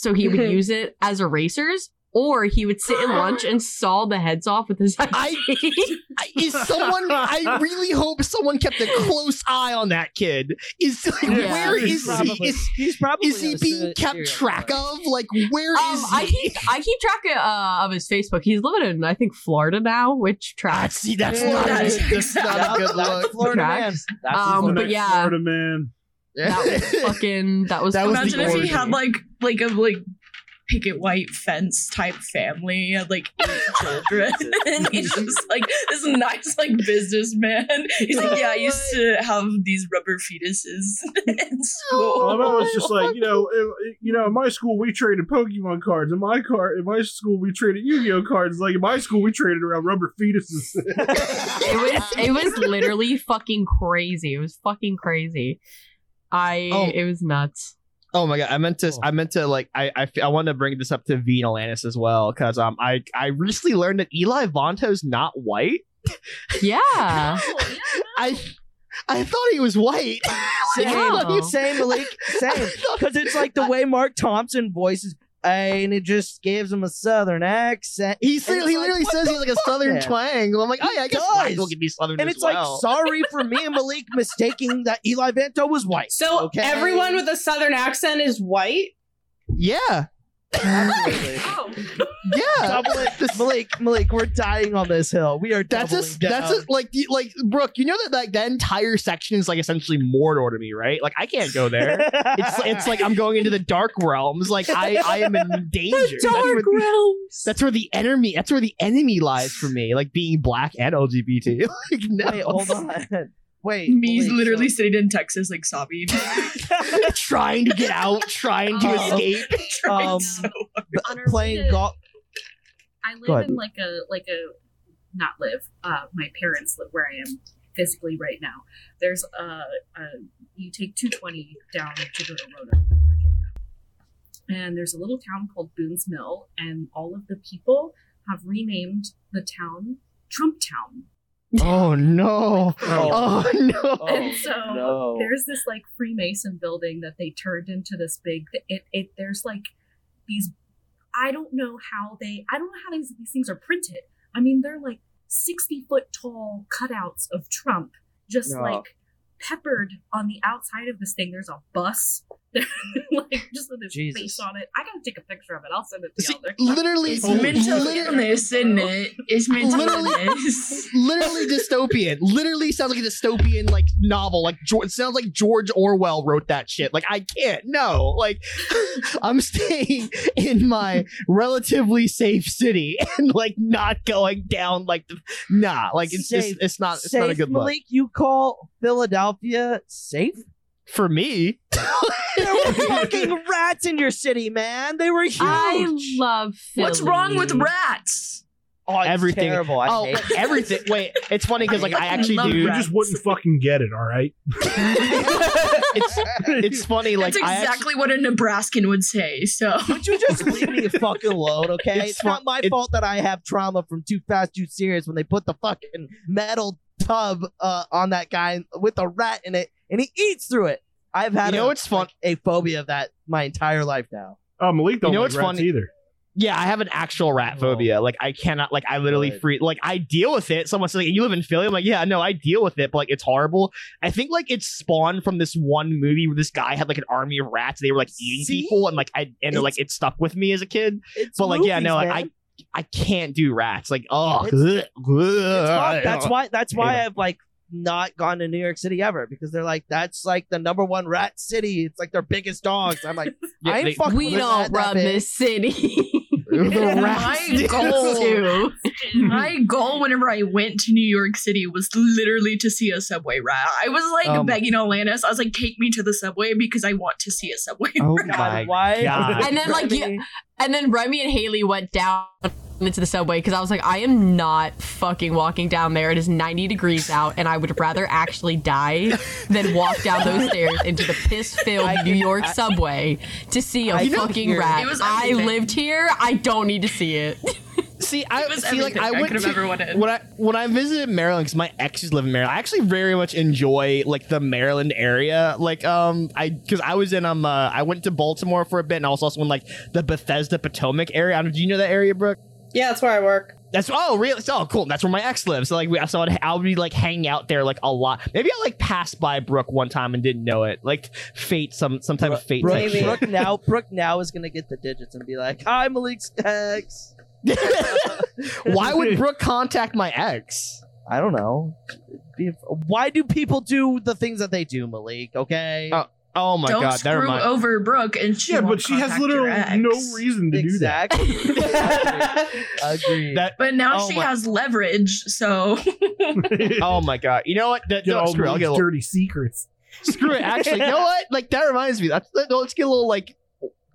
So he would use it as erasers, or he would sit in lunch and saw the heads off with his I- ID. is someone I really hope someone kept a close eye on that kid. Is like, Yeah. where He's is probably- he? Is, he's probably is he being kept track killer. of? Like where is Um, I he? keep I keep track of, uh, of his Facebook. He's living in I think Florida now, which Ah, tracks. see, that's Yeah, not a that's good, that's not a That's- good that's look. Florida man. That's Um, but yeah. Florida man. That was fucking. That was. That was Imagine if he had like like a like picket white fence type family, he had like eight children, and he's just like this nice like businessman. He's like, yeah, I oh used to have these rubber fetuses in school. Oh well, I was just like, you know, in, you know, in my school we traded Pokemon cards. In my car, in my school we traded Yu-Gi-Oh cards. Like in my school we traded around rubber fetuses. it was. It was literally fucking crazy. It was fucking crazy. I. Oh. It was nuts. Oh my god! I meant to. Oh. I meant to. Like, I. I, I wanted to bring this up to V and Alanis as well because um, I. I recently learned that Eli Vanto's not white. Yeah. Oh, yeah, I. I thought he was white. Same, Yeah. same, Malik, same. Because it's like the way Marc Thompson voices, and it just gives him a southern accent. He, said, he like, literally says he's like a southern man? twang. I'm like, oh yeah, I guess does. Michael can be southern And as it's like, sorry for me and Malik mistaking that Eli Vanto was white. So Okay. everyone with a southern accent is white. yeah, Absolutely. Oh, yeah. Double it. Malik, Malik, we're dying on this hill. We are That's doubling a down. that's a, like the- like Brooke. You know that like that entire section is like essentially Mordor to me, right? Like I can't go there. It's it's like I'm going into the dark realms. Like I I am in danger. That's where, realms. that's where the enemy. That's where the enemy lies for me. Like being black and LGBT. like no. Wait, hold on. Wait. Me Malik, literally so- sitting in Texas, like sobbing, trying to get out, trying to Oh. escape. trying Um, so on playing golf. I live ahead. in like a like a not live. Uh, my parents live where I am physically right now. There's a, a you take 220 down to go to Roanoke, Virginia, and there's a little town called Boone's Mill, and all of the people have renamed the town Trump Town. Oh no! Oh, Oh no! oh, and so no. there's this like Freemason building that they turned into this big. It it there's like these. I don't know how they. I don't know how these these things are printed. I mean, they're like sixty foot tall cutouts of Trump, just No. like peppered on the outside of this thing. There's a bus like just with his Jesus. face on it. I gotta take a picture of it. I'll send it to See, y'all. literally, It's mental literally, illness, isn't it? It's mental Literally- illness. literally dystopian. Literally sounds like a dystopian like novel. Like it sounds like George Orwell wrote that shit. Like I can't. No. Like I'm staying in my relatively safe city and like not going down like the nah. Like it's Safe. just it's not it's safe, not a good look Malik, you call Philadelphia safe? For me. There were fucking rats in your city, man. They were huge. I love Philly. What's wrong with rats? oh, it's everything. Terrible. I oh, hate everything. Wait, it's funny because like I fucking actually love do. You just wouldn't fucking get it, all right? it's it's funny. Like That's I actually, exactly what a Nebraskan would say. So Would you just leave me fucking alone, okay? It's It's, not my it- fault that I have trauma from Too Fast, Too Furious when they put the fucking metal tub uh, on that guy with a rat in it and he eats through it. I've had You know a, what's fun- like, a phobia of that my entire life now. Oh, Malik don't You know like what's rats funny? either. Yeah, I have an actual rat Oh. phobia. Like I cannot like I literally Good. free like I deal with it. Someone says like you live in Philly. I'm like, yeah, no, I deal with it, but like it's horrible. I think like it spawned from this one movie where this guy had like an army of rats. They were like eating See? people and like I and like it stuck with me as a kid. It's But like yeah, no, like man. I I can't do rats. Like oh It's- It's that's why that's why I've like not gone to New York City ever because they're like that's like the number one rat city. It's like their biggest dogs. I'm like Yeah, I ain't they- fucking We with a don't run this city. the My goal- Too. my goal whenever I went to New York City was literally to see a subway rat. I was like Um, begging Alanis. I was like, take me to the subway because I want to see a subway Oh rat. my why? God. And then, like, you- And then Remy and Haley went down into the subway because I was like, I am not fucking walking down there. It is 90 degrees out, and I would rather actually die than walk down those stairs into the piss-filled New York subway to see a I fucking rat. I lived here. I don't need to see it. See, I was see like everything I I went could have to- ever wanted. when I when I visited Maryland because my exes live in Maryland. I actually very much enjoy like the Maryland area. Like um I because I was in um uh, I went to Baltimore for a bit and I was also in like the Bethesda Potomac area. I don't, do you know that area, Brooke? Yeah, that's where I work. That's oh really oh cool. That's where my ex lives. So like we so I'd, I would be like hanging out there like a lot. Maybe I like passed by Brooke one time and didn't know it. Like fate some some type of fate. Brooke, type Maybe. shit. Brooke now Brooke now is gonna get the digits and be like, "Hi, Malik's ex." Why would Brooke contact my ex? I don't know. Why do people do the things that they do, Malik? Okay. Oh, Oh my Don't god, never screw mind. over Brooke, and she yeah, won't but she has contact your literally ex. no reason to do that. exactly. Agreed. That But now Oh she my- has leverage, so oh my god. You know what? That, Get no, all screw it. I'll those get a little, dirty secrets. screw it. Actually, you know what? Like that reminds me. That's, let- let's get a little like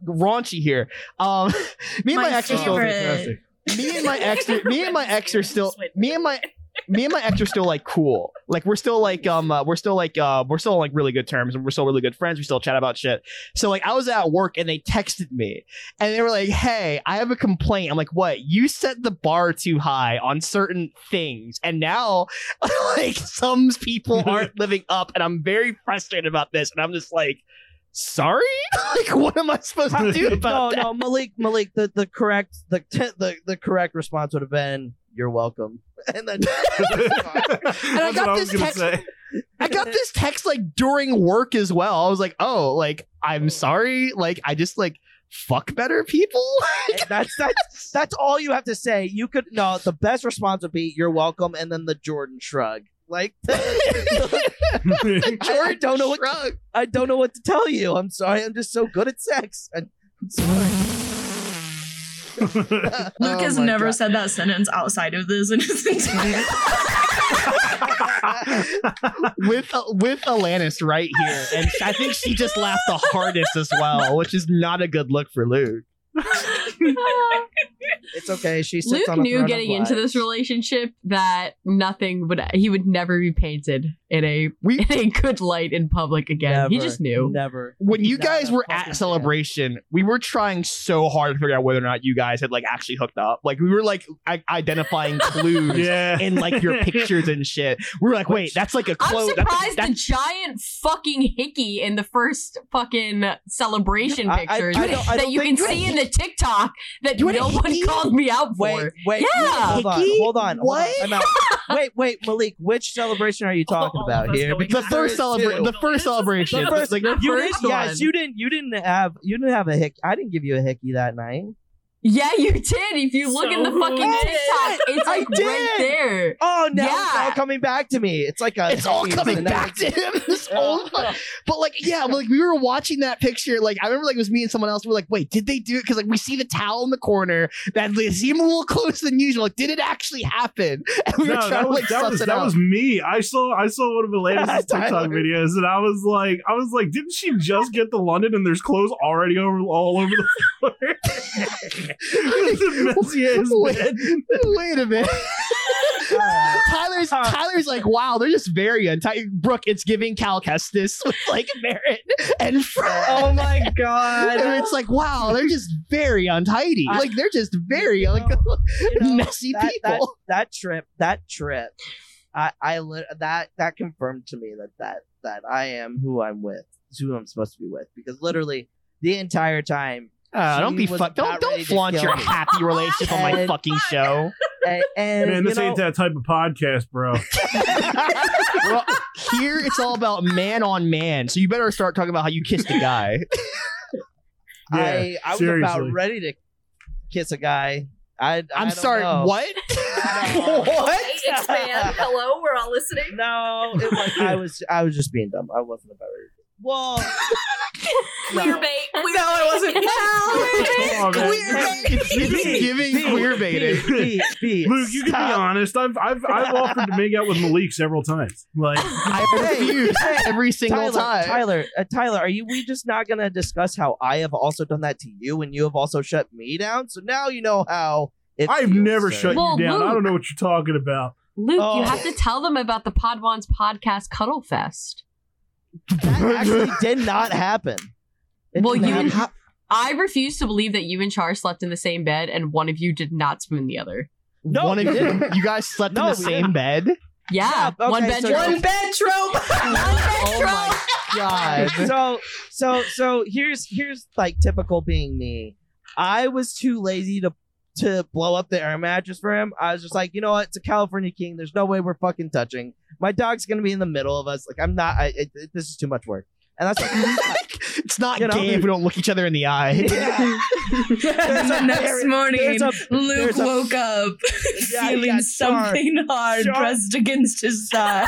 raunchy here. Um, me and my, My ex are still. Fantastic. Me and my ex. Are, me and my ex are still. Me and my. Me and my ex are still like cool. Like we're still like um uh, we're still like uh we're still on like really good terms and we're still really good friends. We still chat about shit. So like I was at work and they texted me and they were like, "Hey, I have a complaint." I'm like, "What? You set the bar too high on certain things, and now like some people aren't living up, and I'm very frustrated about this." And I'm just like, "Sorry, like what am I supposed to do no, about that?" no, Malik, Malik. The the correct the the the correct response would have been, "You're welcome." And then That's got what I this gonna text- say. I got this text like during work as well. I was like, "Oh, like I'm sorry, like I just like." Fuck better people. that's that's that's all you have to say. You could no. The best response would be, "You're welcome," and then the Jordan shrug. Like, I don't know what Shrug. I don't know what to tell you. I'm sorry. I'm just so good at sex. I- I'm sorry. Luke Oh has my never God. said that sentence outside of this in his entire with with Alanis right here, and I think she just laughed the hardest as well, which is not a good look for Luke. It's okay. She sits Luke on a knew throne of getting into this relationship that nothing would he would never be painted in a We- in a good light in public again. he just knew. Never. When you Not guys were at celebration, we were trying so hard to figure out whether or not you guys had like actually hooked up. Like we were like I- identifying clues yeah. in like your pictures and shit. We were like, wait, that's like a I'm close. surprised that's, the giant fucking hickey in the first fucking celebration I- I- pictures I don't- I that you can see in the TikTok that You had a no one hickey? called me out for. Wait, wait. Yeah. Hold on. Hold on. hold What? on, I'm out. wait, wait, Malik, which celebration are you oh, talking All of about here? Because The first there are celebration. The first celebration. The first, like the you first didn't, yes, you didn't. You didn't have. You didn't have a hick. I didn't give you a hickey that night. Yeah, you did. If you look in the fucking who did? TikTok, it's I like did. right there. Oh no, yeah. it's all coming back to me. It's like a. it's all coming back to it's- him. This whole But like, yeah, like we were watching that picture. Like, I remember like it was me and someone else. We are like, wait, did they do it? Because like we see the towel in the corner that they seem a little closer than usual. Like, did it actually happen? And we were trying that to was like that suss was it that out. was me. I saw I saw one of Elena's TikTok videos, and I was like, I was like, didn't she just get to London and there's clothes already over all over the floor? It's the messiest Wait, bed. wait a minute. Tyler's Tyler's like, wow, they're just very untight. Brooke, it's giving Cal Kestis with like Barrett and Fred. Oh my god. And it's like, wow, they're just very untidy. I- like they're just very like You know, messy that, that, people. that trip, that trip, I, I lit that that confirmed to me that that that I am who I'm with, who I'm supposed to be with, because literally the entire time, Uh, don't be was fuck. Don't don't flaunt your me. happy relationship on my And- fucking show. and, and Man, you this know, ain't that type of podcast, bro. Well, here it's all about man on man. So you better start talking about how you kissed a guy. Yeah, I I was seriously. about ready to kiss a guy. I, I I'm sorry. know. What? Okay, expand. Hello, we're all listening. No, it was, I was I was just being dumb. I wasn't about it. Well, Queer bait. Queer No, I wasn't. Come on, man. It's, it's giving queer baiting. B, B, Luke, you can be honest. I've I've I've offered to make out with Malik several times. Like, I refuse every single Tyler, time. Tyler, uh, Tyler, are you? We just not gonna discuss how I have also done that to you, and you have also shut me down. So now you know how. It I've feels, never sir. shut Well, you down. I don't know what you're talking about. Luke, Oh. you have to tell them about the Podwans podcast Cuddle Fest. That actually did not happen. It Well, you and hap- I refuse to believe that you and Char slept in the same bed and one of you did not spoon the other. No, One of you, you guys slept No, in the same didn't. bed. Yeah, Yeah, one okay, bed so- trope. One bed trope. Oh my god. so so so here's here's like typical being me. I was too lazy to to blow up the air mattress for him. I was just like, you know what? It's a California King. There's no way we're fucking touching. My dog's gonna be in the middle of us. Like I'm not. I, it, it- this is too much work. And that's it's not You know, gay if we don't look each other in the eye. There's the next there- morning, a- Luke a- woke up Yeah, feeling yeah, Char- something hard Char- pressed against his side.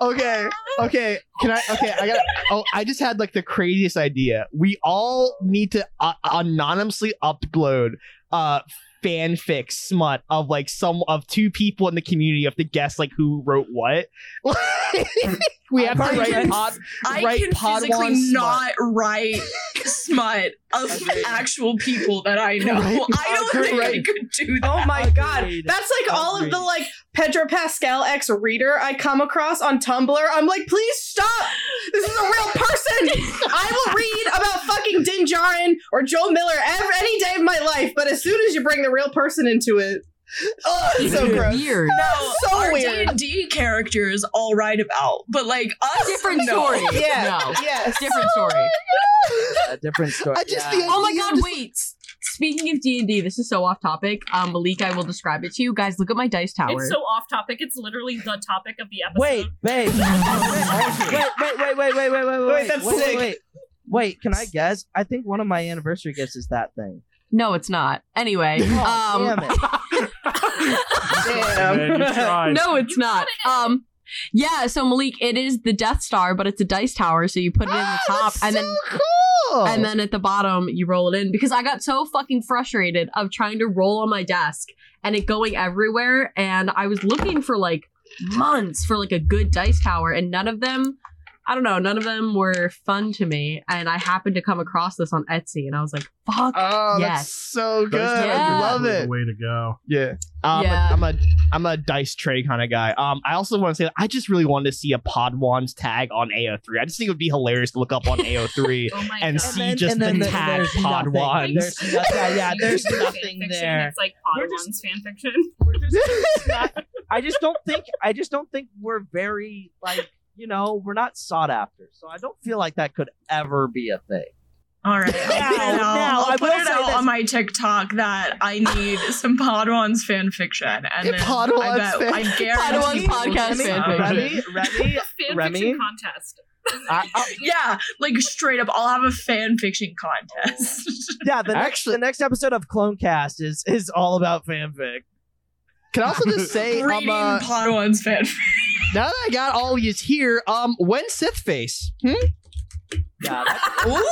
okay, okay. Can I? Okay, I got. Oh, I just had like the craziest idea. We all need to uh, anonymously upload uh fanfic smut of like some of two people in the community. Have to guess like who wrote what. we have to write can- pod. I write can Podwan physically smut. not write smut of actual people that I know. Right. I don't think I could do oh that. Oh my god. That's like all of the like Pedro Pascal ex reader I come across on Tumblr. I'm like, please stop. This is a real person. I will read about fucking Din Djarin or Joel Miller every, any day of my life, but as soon as you bring the real person into it, oh, it's so gross. Weird. No, So our weird. D&D characters all write about, but like us, Different no. story. Yeah. No. Yes. Different story. a different story. I just Yeah. feel- Oh my god, just- wait. Speaking of D&D, this is so off topic. Um, Malik, I will describe it to you. Guys, look at my dice tower. It's so off topic. It's literally the topic of the episode. Wait, babe. wait, wait, wait, wait, wait, wait, wait, wait, wait, that's wait, wait, sick. wait. Wait, can I guess? I think one of my anniversary gifts is that thing. No, it's not. Anyway, Oh, um, damn it. Man, no, it's not. Um, yeah. So Malik, it is the Death Star, but it's a dice tower. So you put it in the Ah, top, that's and so then cool. and then at the bottom you roll it in. Because I got so fucking frustrated of trying to roll on my desk and it going everywhere, and I was looking for like months for like a good dice tower, and none of them. I don't know. None of them were fun to me, and I happened to come across this on Etsy, and I was like, "Fuck, Oh, Yes. that's so good. Yeah. I love The it. way to go. Yeah. Um, Yeah. I'm a I'm a dice tray kind of guy. Um, I also want to say that I just really wanted to see a Podwan's tag on AO3. I just think it would be hilarious to look up on AO3 Oh my and god. see just the the- tag there's nothing. Podwans. There's no- yeah, yeah, there's Fan nothing fiction, there. It's like We're Podwan's fanfiction. We're just, not- I just don't think. I just don't think we're very like you know we're not sought after. So I don't feel like that could ever be a thing. All right, I'll Now- put it out, now, I I'll put will it out this. on my TikTok that I need some Podwans fan fiction, and then Podwans I bet fan- I Podwans guarantee podcast we'll fan get some. Remy, Remy, Fan Remy? fiction contest. I, I, Yeah, like straight up, I'll have a fan fiction contest. yeah. The next, Actually- the next episode of Clonecast is is all about fanfic. Can I also just say, um, Reading uh, Podwans fan. Now that I got all yous here, um, when Sith face? Hmm? Yeah, that's One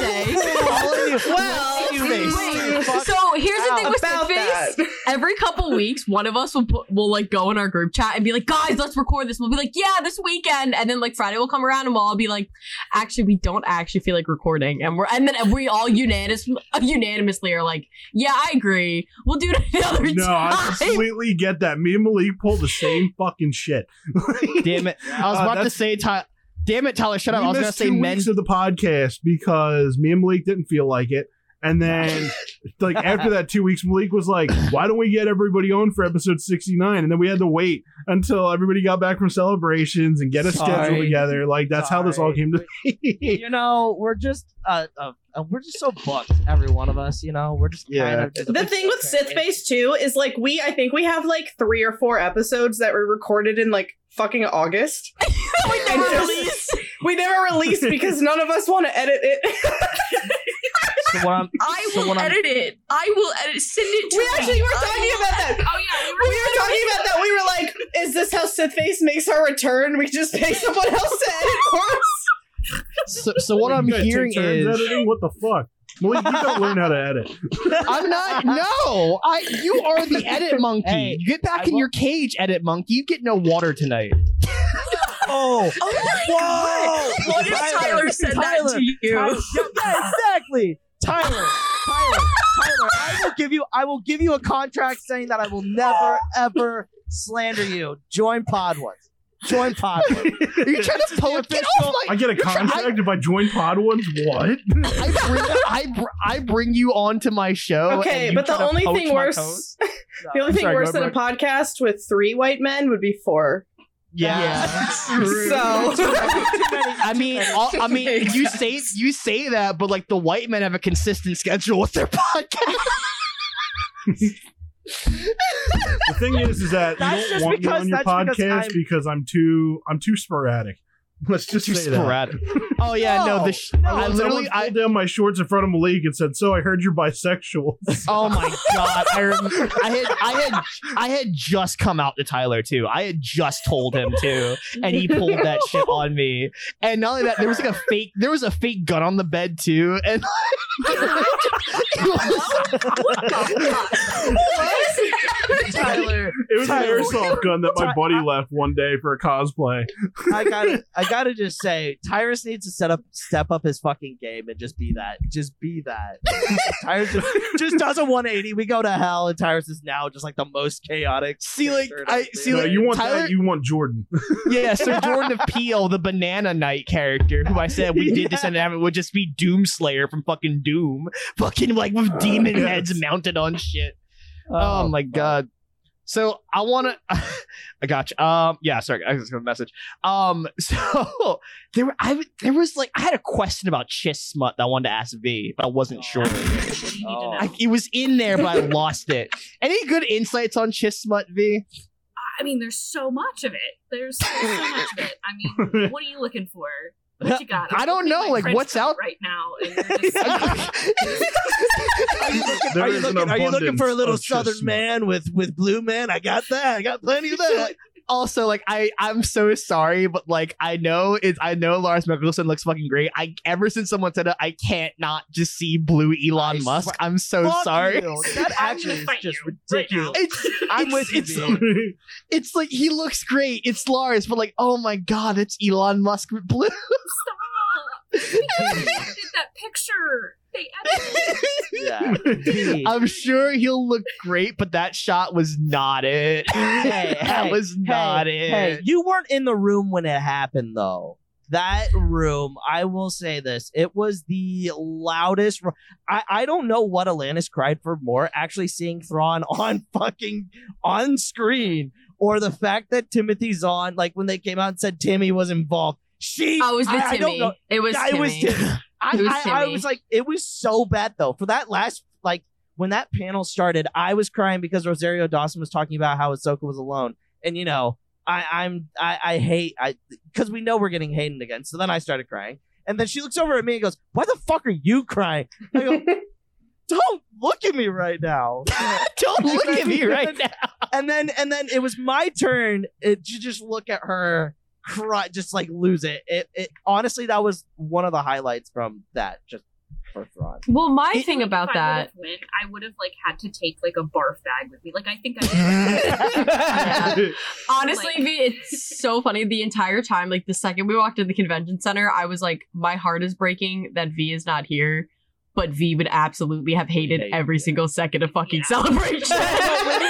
day. all of you. Well, you wait, so here's the thing with About Sit. Face. Every couple weeks, one of us will put, will like go in our group chat and be like, "Guys, let's record this." We'll be like, "Yeah, this weekend," and then like Friday will come around and we'll all be like, "Actually, we don't actually feel like recording," and we're and then we all unanimous, unanimously are like, "Yeah, I agree. We'll do it another No, I completely get that. Me and Malik pull the same fucking shit. Damn it! I was Uh, about to say, Ty- damn it, Tyler, shut up! we I was gonna missed say two men. weeks of the podcast because me and Malik didn't feel like it. And then, like after that two weeks, Malik was like, "Why don't we get everybody on for episode 69?" And then we had to wait until everybody got back from celebrations and get a schedule together. Like that's how this all came to be. you know, we're just uh, uh, uh, we're just so booked, every one of us. You know, we're just Yeah. kind of The thing with Sith Face too is like we I think we have like three or four episodes that were recorded in like fucking August. we never just- release. We never released because none of us want to edit it. So what I'm, I so will what I'm- edit it. I will edit. Send it to we me. actually were I talking will about that. Oh yeah, we were. We were talking about that. We were like, is this how Sith Face makes her return? We just pay someone else to edit for us. So, so what I'm You hearing is, editing. What the fuck, Malik? You gotta learn how to edit. I'm not. No, I. You are the edit monkey. Hey, Get back I in will- your cage, edit monkey. You get no water tonight. oh, Oh my Whoa! god! What if Tyler, Tyler said Tyler, that to you? Tyler, yeah, yeah, exactly. Tyler, Tyler, Tyler, I will give you I will give you a contract saying that I will never ever slander you. Join Podwans. Join Podwans. Are you trying to pull it? Get off I get a You're try- contract if I join Podwans. What? I bring, I, br- I bring you onto my show. Okay, and you but the to only poach thing my worse, toes? the only thing Sorry, worse than a back. podcast with three white men would be four. Yeah. So I mean, all, I mean, you say you say that, but like the white men have a consistent schedule with their podcast. The thing is, is that That's you don't want me on your that's because podcast I'm- because I'm too I'm too sporadic. Let's just Too say that. Oh yeah, no, the sh- No, I literally, I pulled down my shorts in front of Malik and said, "So I heard you're bisexual." oh my god, I rem- I had I had I had just come out to Tyler too. I had just told him to, and he pulled that shit on me. And not only that, there was like a fake there was a fake gun on the bed too, and it was- Tyler, It was Tyler. an airsoft gun that my Ty- buddy left one day for a cosplay. I gotta I gotta just say, Tyrus needs to set up step up his fucking game and just be that. Just be that. Tyrus just, just does a 180. We go to hell, and Tyrus is now just like the most chaotic. see like I I've see. No, like you want Tyler, that? You want Jordan? Yeah, so Jordan of Peel, the Banana Knight character, who I said we did this and that would just be Doomslayer from fucking Doom, fucking like with uh, demon Yes. heads mounted on shit. Oh, oh my god. So I want to. I got you. Um, yeah, sorry, I was gonna message. Um, so there, I there was like I had a question about Chiss Smut that I wanted to ask V, but I wasn't sure. What do you need to Oh. I, it was in there, but I lost it. Any good insights on Chiss Smut V? I mean, there's so much of it. There's so, so much of it. I mean, what are you looking for? What you got? I don't know, like, French what's out- right now? You're just Are you looking, are you looking, are you looking for a little southern man with with blue man? I got that. I got plenty of that. Also like I I'm so sorry, but like I know it's I know Lars Mikkelsen looks fucking great. I ever since someone said it, I can't not just see blue Elon I Musk. swear- I'm so Fuck sorry. you. That actually is just you right ridiculous. It's I'm it's, with you, it's, it's like he looks great. It's Lars, but like oh my god, it's Elon Musk with blue. stop. They that picture. They edited it. Yeah. V. I'm sure he'll look great, but that shot was not it. Hey, that hey, was not hey, it. Hey, you weren't in the room when it happened, though. That room, I will say this, it was the loudest. ro- I, I don't know what Alanis cried for more, actually seeing Thrawn on fucking on screen, or the fact that Timothy Zahn, like when they came out and said Timmy was involved. She, Oh, it was the I, I don't Timmy. know. It was Yeah, Timmy. it was Timmy. I, was I, I was like, it was so bad though. For that last, like, when that panel started, I was crying because Rosario Dawson was talking about how Ahsoka was alone, and you know, I, I'm, I, I hate, I, because we know we're getting hated again. So then I started crying, and then she looks over at me and goes, "Why the fuck are you crying?" I go, "Don't look at me right now." Don't look at me right now. and then and then it was my turn uh, to just look at her cry just like lose it. it it honestly that was one of the highlights from that just for Thrawn. Well, my It- thing Like, about if I that, would've I would have like had to take like a barf bag with me. Like I think I. honestly, V, it's so funny. The entire time, like the second we walked in the convention center, I was like, my heart is breaking that V is not here. But V would absolutely have hated Hate, every yeah. single second of fucking Yeah. celebration.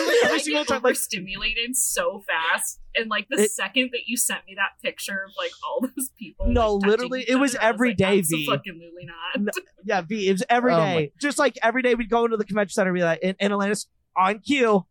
every single get time like overstimulated so fast, and like the It- second that you sent me that picture of like all those people, No, like, literally, it was other, I every like, day, V. Absolutely not. No, yeah, V, it was every Oh day. Just like every day we'd go into the convention center and be like, in, in Atlantis on cue.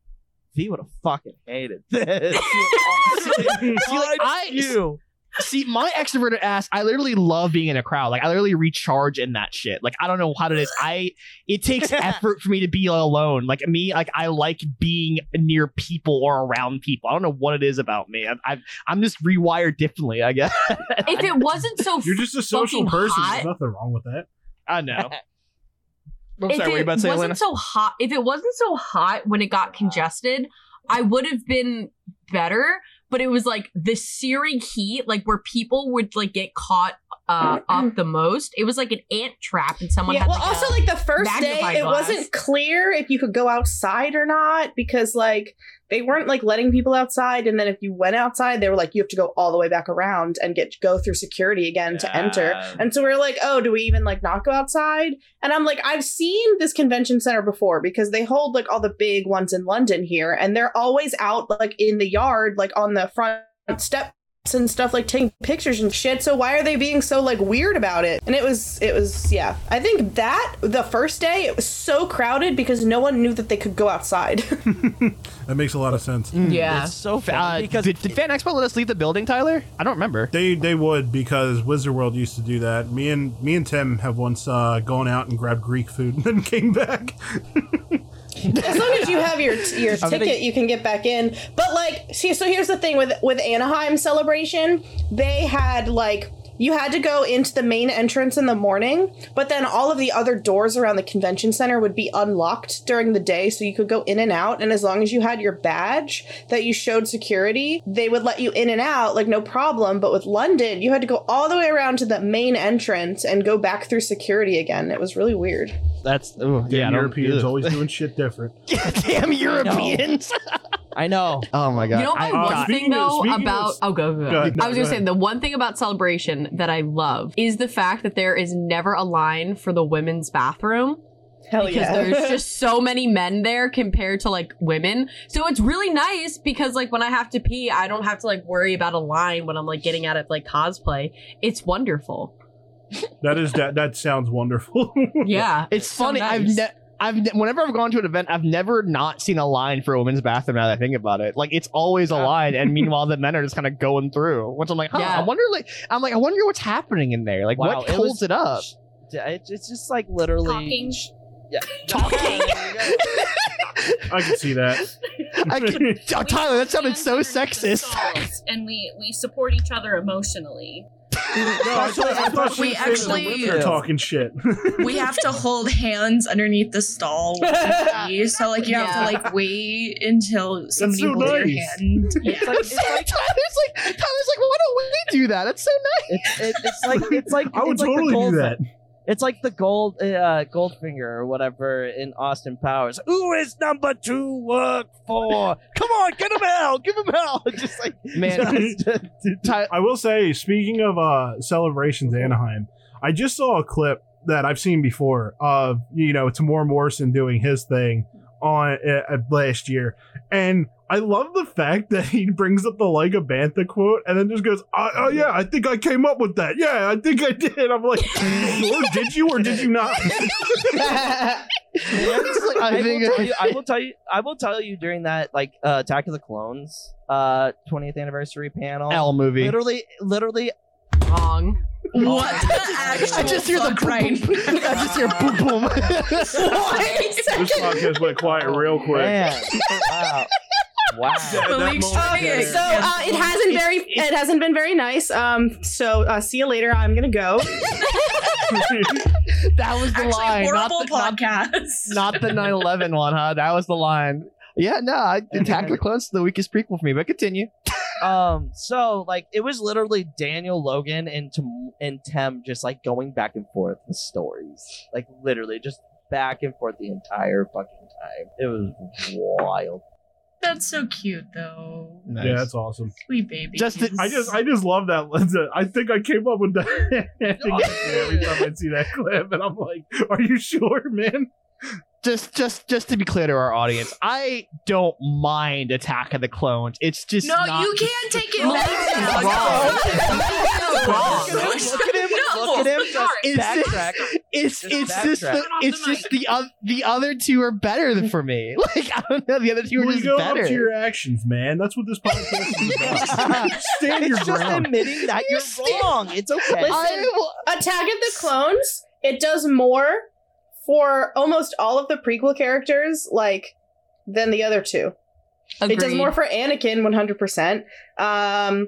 V would have fucking hated this. See, like, I- you. See, my extroverted ass, I literally love being in a crowd. Like I literally recharge in that shit. Like I don't know how it is. I it takes effort for me to be alone. Like me, like I like being near people or around people. I don't know what it is about me. I, I I'm just rewired differently. I guess. if it wasn't so You're just a social person. hot- There's nothing wrong with that. I know. I'm if sorry, what were you it about to say, wasn't Elena? so hot, if it wasn't so hot when it got congested, I would have been better. But it was like the searing heat, like where people would like get caught uh, up the most. It was like an ant trap, and someone yeah, had well, like, also like the first day, magnifying it wasn't clear if you could go outside or not because like they weren't like letting people outside, and then if you went outside, they were like you have to go all the way back around and get go through security again to enter. And so we are like, oh, do we even like not go outside? And I'm like, I've seen this convention center before because they hold like all the big ones in London here, and they're always out like in the yard, like on the front steps and stuff, like taking pictures and shit. So why are they being so like weird about it? And it was, it was, yeah. I think that the first day it was so crowded because no one knew that they could go outside. That makes a lot of sense. yeah. It's so Uh, because did, did Fan Expo let us leave the building, Tyler? I don't remember. They they would because Wizard World used to do that. Me and me and Tim have once uh, gone out and grabbed Greek food and then came back. as long as you have your your ticket, you can get back in. But like, see, so here's the thing with with Anaheim Celebration, they had like you had to go into the main entrance in the morning, but then all of the other doors around the convention center would be unlocked during the day, so you could go in and out. And as long as you had your badge that you showed security, they would let you in and out, like no problem. But with London, you had to go all the way around to the main entrance and go back through security again. It was really weird. That's ooh, yeah. Damn I don't- Europeans ugh. always doing shit different. Damn Europeans. I know. oh my god. You know I- the one God. thing Speaking of- though speaking about of- oh go go, go. Go ahead, no, I was go gonna say ahead. the one thing about celebration that I love is the fact that there is never a line for the women's bathroom Hell because yeah! there's just so many men there compared to like women. So it's really nice because like when I have to pee, I don't have to like worry about a line when I'm like getting out of like cosplay. It's wonderful. That is that. That sounds wonderful. Yeah, It's so funny. I've ne- I've ne- whenever I've gone to an event, I've never not seen a line for a women's bathroom. Now that I think about it, like it's always a line, and meanwhile the men are just kind of going through. Which I'm like, huh? Yeah. I wonder, like, I'm like, I wonder what's happening in there. Like, Wow, what holds was- it up? It's it's just like literally Talking. Yeah. Talking. I can see that. I can- Tyler, that sounded so Hands underneath the sexist. and we we support each other emotionally. No, I thought, I thought she We was saying the actually- women are talking shit. we have to hold hands underneath the stall when pee, so like you have to like wait until somebody so holds your nice. hand. It's like, it's like Tyler's like, Tyler's like, why don't we do that? That's so nice. it's, it, it's like it's like I would it's like the totally do that. It's like the gold uh, Goldfinger or whatever in Austin Powers. Who is number two work for? Come on, get him out, give him hell. Just like Man, just- Ty- I will say, speaking of uh, celebrations, Anaheim, I just saw a clip that I've seen before of you know Temuera Morrison doing his thing on uh, uh, last year, and I love the fact that he brings up the like a bantha quote and then just goes, "Oh oh, yeah, I think I came up with that. Yeah, I think I did." I'm like, "Lord, did you or did you not?" I I, will tell you, I will tell you. I will tell you during that like uh, Attack of the Clones uh 20th anniversary panel. L movie. Literally, literally, Wrong. What the I just hear the fuck boom, right boom. I just hear boom boom. what? This podcast went quiet real quick. Man. Wow. Wow. that Malik's moment trying to there. get- So uh, it hasn't very it hasn't been very nice. Um, so uh, see you later. I'm gonna go. that was the Actually, line. Not the, podcast. not the 9/11 one, huh? That was the line. Yeah, no, I, Attack of the Clones is the weakest prequel for me, but continue. Um, so like it was literally Daniel Logan and Tem- and Tem just like going back and forth with stories, like literally just back and forth the entire fucking time. It was wild. That's so cute, though. Yeah, that's awesome. Sweet baby. Just to- I just, I just love that. I think I came up with that every time I see that clip, and I'm like, "Are you sure, man?" just just just to be clear to our audience, I don't mind Attack of the Clones. It's just no, not you can't take it back it's now. wrong. No, wrong. no, Look at him! no. Look at him! Just It's backtrack. It's Just it's just backtrack. the, it's just the oth- the other two are better than for me. Like I don't know, the other two are Well, just you go better. up to your actions, man. That's what this podcast is about. Stand your It's just ground. admitting that you're stand- wrong. It's okay. Listen, I, Attack of the Clones. It does more for almost all of the prequel characters, like than the other two. It does more for Anakin, one hundred percent. Um,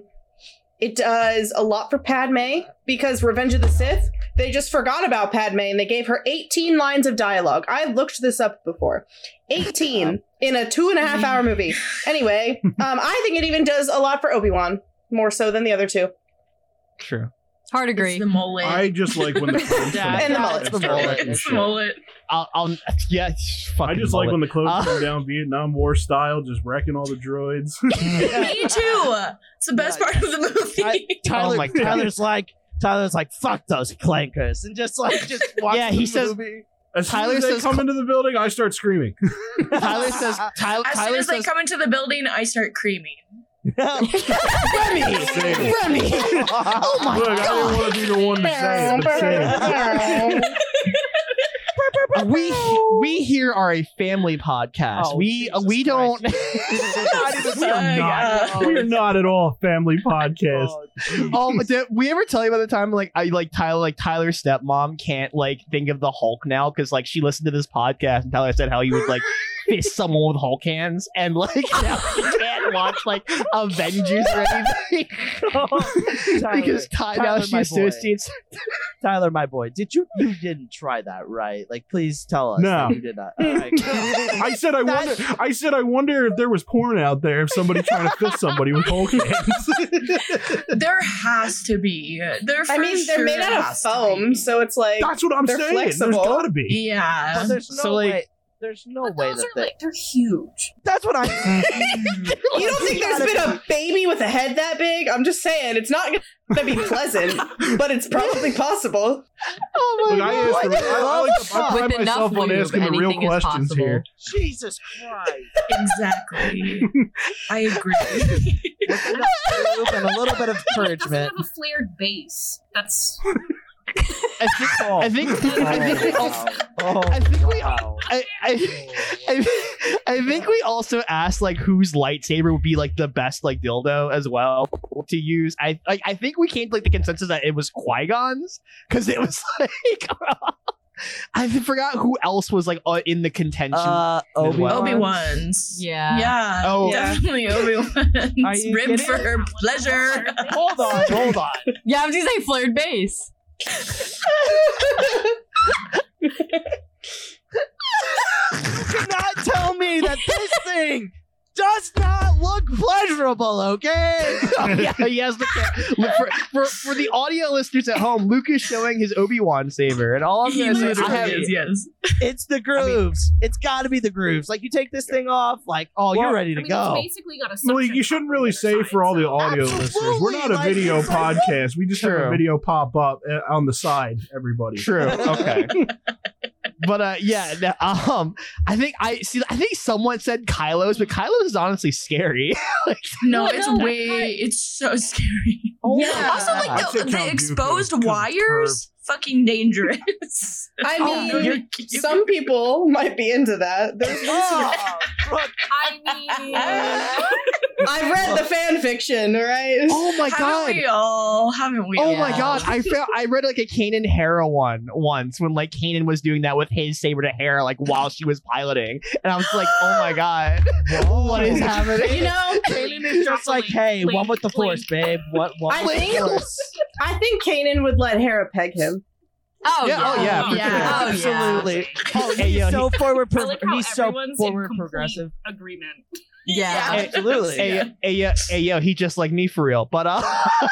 it does a lot for Padme because Revenge of the Sith. They just forgot about Padme and they gave her 18 lines of dialogue. I looked this up before. 18 in a two and a half hour movie. Anyway, um, I think it even does a lot for Obi Wan, more so than the other two. true. Hard It's agree. the mullet. I just like when the clones Yeah, come And the down mullet. and The mullet. it's the mullet. I'll, I'll yeah. I Fucking just like when the clones Uh, come down Vietnam War style, just wrecking all the droids. Me too. It's the best Yeah, part of the movie. I- Tyler, Oh my Tyler's like Tyler's like fuck those clankers and just like just watch Yeah, the he says- movie. As soon Tyler as they says come cl- into the building, I start screaming. Tyler says Tyler, as soon Tyler as they says come into the building, I start creaming. Remy, Remy. Oh my Look, I god. didn't want to be the one to say it, but same. We we here are a family podcast. Oh, we Jesus we don't. We are not. We are not at all a family podcast. Oh, um, did we ever tell you about the time like I like Tyler like Tyler's stepmom can't like think of the Hulk now because like she listened to this podcast and Tyler said how he would like fist someone with Hulk hands and like now he can't watch like Avengers or anything because Ty now Tyler, she my boy. associates. Tyler, my boy, did you you didn't try that right? Like, please tell us. No. that you did not. All right. I said I wonder. I said I wonder if there was porn out there. If somebody trying to fist somebody with Hulk hands. There has to be. There I for mean, they're made out of has foam, so it's like That's what I'm saying. flexible. There's gotta be. Yeah. But there's no So, like- way. There's no But way those that are they. like they're huge. That's what I. you don't think there's been a baby with a head that big? I'm just saying it's not gonna be pleasant, but it's probably possible. Oh my Look, I, god! asked the, I, I, like to, I With pride enough myself on asking the real questions possible. here. Jesus Christ! Exactly. I agree. With enough lube and a little bit of It doesn't encouragement. have a flared base. That's I think Oh. I think I think we also, Oh, I think we wow. I, I, I, I think we also asked like whose lightsaber would be like the best like dildo as well to use. I like I think we came to like the consensus that it was Qui Gon's because it was like I forgot who else was like uh, in the contention. Uh, Obi Obi Wan's. Yeah. Yeah. Oh. Definitely Obi Are Wan's. you Ribbed kidding? for her pleasure. Hold on, hold on. Yeah, I was gonna say flared base. Do not tell me that this thing does not look pleasurable. Okay. Oh, yeah, he has the look, for, for for the audio listeners at home. Luke is showing his Obi Wan saber, and all I'm He gonna say is literally have is, yes. It's the grooves. it's got to be the grooves. Like you take this thing off, like oh, Well, you're ready I to mean, go. basically got a. Malik, you shouldn't really say side, for all the audio Absolutely, listeners. We're not a like, video it's like- podcast. We just have a video pop up uh, on the side. Everybody. True. Okay. but uh, yeah. Um, I think I see. I think someone said Kylo's, but Kylo's is honestly scary. like, No, it's no, way. It's so scary. yeah. Also, like the, the exposed is wires, fucking dangerous. I Oh, mean, no, you're- some people might be into that. There's Oh, I mean, I've read the fan fiction, right? Oh my haven't god. we all? Haven't we? Oh all? my god! I felt I read like a Kanan Hera one once when like Kanan was doing that with his saber to Hera like while she was piloting, and I was like, oh my god, what is happening? You know, Kanan is just like, hey, one with the force, babe. What? One I think- force. I think Kanan would let Hera peg him. Oh Yeah, yeah, oh, yeah, for yeah, sure. oh, yeah. Absolutely. Oh, Hey, he's so forward. Pro- like he's so everyone's in forward progressive. agreement. Yeah. Absolutely. Hey, yo, hey, yo, hey, yo, he just like me for real. But uh,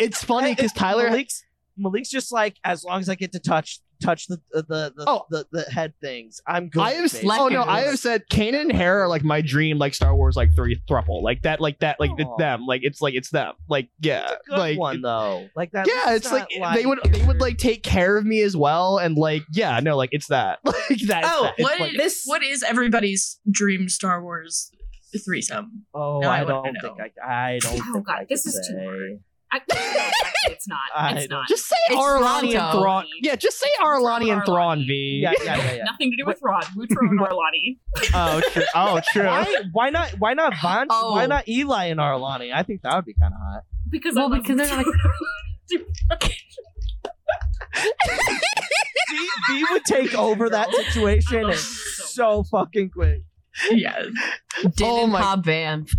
it's funny because Tyler. Malik's, Malik's just like, as long as I get to touch touch the the the, the, Oh. the, the head things, I'm good. I have babe. Oh no, I have said Kanan and Hera are like my dream like Star Wars like three thruple like that like that like it's them like it's like it's them like yeah Good like one though. Like that. yeah it's like, they would they would like take care of me as well and like yeah no like it's that like that Oh, that. What like- this- what is everybody's dream Star Wars threesome? Oh, No, I I don't think I. I don't. Oh, think God, I this could is too hard. I, it's not. It's don't- just say It's Arlani and Ronto. Thrawn yeah just say Arlani and Thrawn V Yeah, yeah, yeah, yeah. Nothing to do with Rod. Mutro and Arlani. oh true oh true Why? Why not? Why not Von? Oh. Why not Eli and Arlani? I think that would be kind of hot. Because Well, because they're not Mutro. V, v would take over that situation and so fucking quick. Yes. Din Oh and my- Cobb Vanth.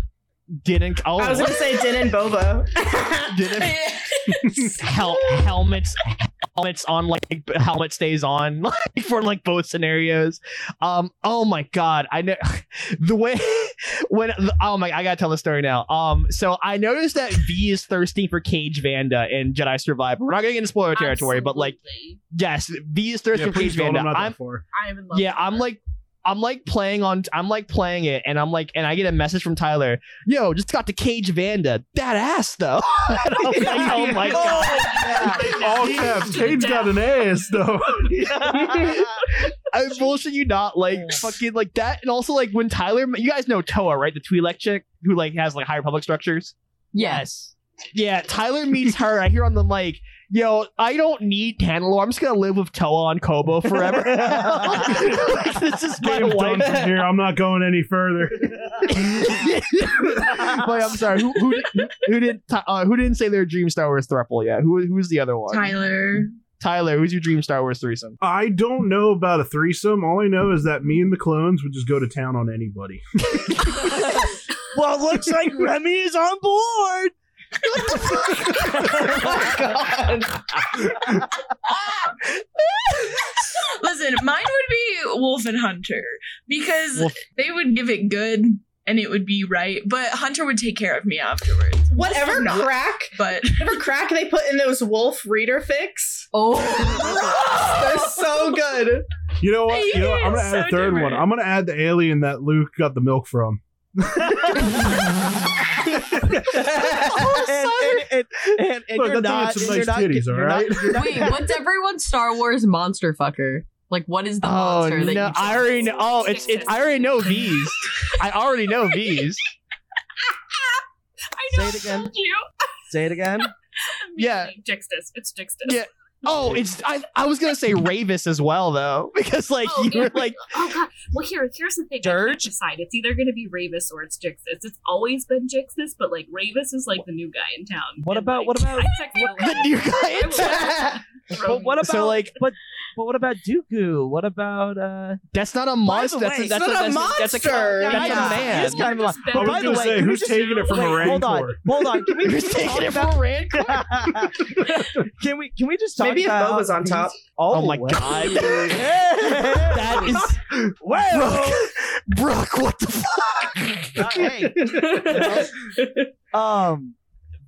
Didn't oh I was gonna say Din and Boba. didn't hel- helmets helmets on like helmet stays on like for like both scenarios um oh my god i know the way when oh my i gotta tell the story now um so i noticed that v is thirsty for Caij Vanda in jedi survivor we're not gonna get into spoiler territory but like yes v is thirsty Yeah, for Caij Vanda I'm not i'm. I'm in love. yeah i'm her. like I'm like playing on. I'm like playing it, and I'm like, and I get a message from Tyler. Yo, just got to Caij Vanda. That ass though. And I'm like, oh my oh, god. All caps. Caij's got an ass though. I bullshit you not like fucking like that, and also like when Tyler, you guys know Toa, right? The Twi'lek chick who like has like higher public structures. Yes. Yeah, Tyler meets her. I hear on the mic, "Yo, I don't need Tanalorr. I'm just gonna live with Toa on Koboh forever. Like, this is my I'm done wife." from here. I'm not going any further. Wait, I'm sorry. Who who did, who did uh, who didn't say their dream Star Wars thruple yet? Who who's the other one? Tyler. Tyler. Who's your dream Star Wars threesome? I don't know about a threesome. All I know is that me and the clones would just go to town on anybody. well, it looks like Remy is on board. Listen, mine would be Wolf and Hunter because Wolf. they would give it good and it would be right, but Hunter would take care of me afterwards. Whatever not, crack, but whatever crack they put in those wolf reader fix, Oh. they're so good. You know what? You know what? I'm gonna Yeah, add a so third one. I'm gonna add the alien that Luke got the milk from. And, and, and, and, and Look, you're that thing had not. some nice you're not, titties, all right? not, you're not- Wait, what's everyone's Star Wars monster fucker? Like, what is the Oh monster that no! you I already know. Oh, it's it's. I already know V's. I already know V's. I know. Say it again. You. Say it again. Yeah. Jixtus. It's Jixtus. Yeah. Oh, it's. I. I was gonna say Ravis as well though, because like Oh, you yeah. were like. Oh god. Well, here, here's the thing. Dirge? can't decide. It's either going to be Ravis or it's Jixtus. It's always been Jixtus, but like Ravis is like the new guy in town. What And, about- like, what about- The new guy in town. But what about So, like- but but what about Dooku? What about uh? That's not a monster. the That's a, that's, a, not a that's, a, that's a monster. that's Yeah, a man. He's kind of a, Just but by the way, say, who's just- taking it from wait, a Hold on, hold on. Can we Who's taking it about- from Rancor? can we can we just talk Maybe if about Boba's on top. Oh, Oh my wow. God. that That is well. Brock. What the fuck? Uh, hey, um,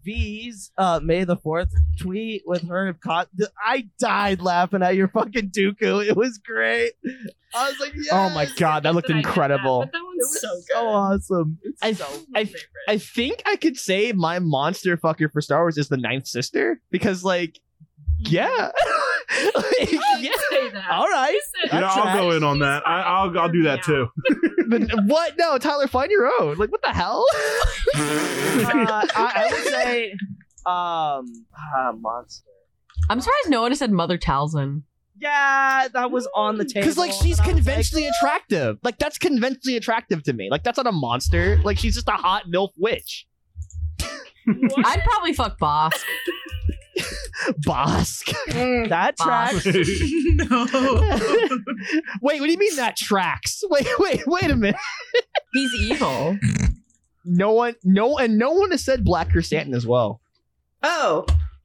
V's uh May the Fourth tweet with her caught. I died laughing at your fucking Dooku. It was great. I was like, yes! Oh my god, that looked I did that, incredible. but that It one's was so so, awesome. It's I, so My I. I think I could say my monster fucker for Star Wars is the Ninth Sister because, like, yeah, Like, yeah. all right. You said- Yeah, I'll go in on that. I, I'll I'll do that too. But what? No, Tyler, find your own. Like, what the hell? Uh, I, I would say, um, ah, monster. I'm surprised no one has said Mother Talzin. Yeah, that was on the table. Because like she's and I was like, conventionally attractive. Like that's conventionally attractive to me. Like that's not a monster. Like she's just a hot milf witch. I'd probably fuck Bossk. Bossk. Mm. that tracks. no. wait, what do you mean that tracks? Wait, wait, wait a minute. He's evil. No one, no, and no one has said Black Chrysanthemum as well. Oh,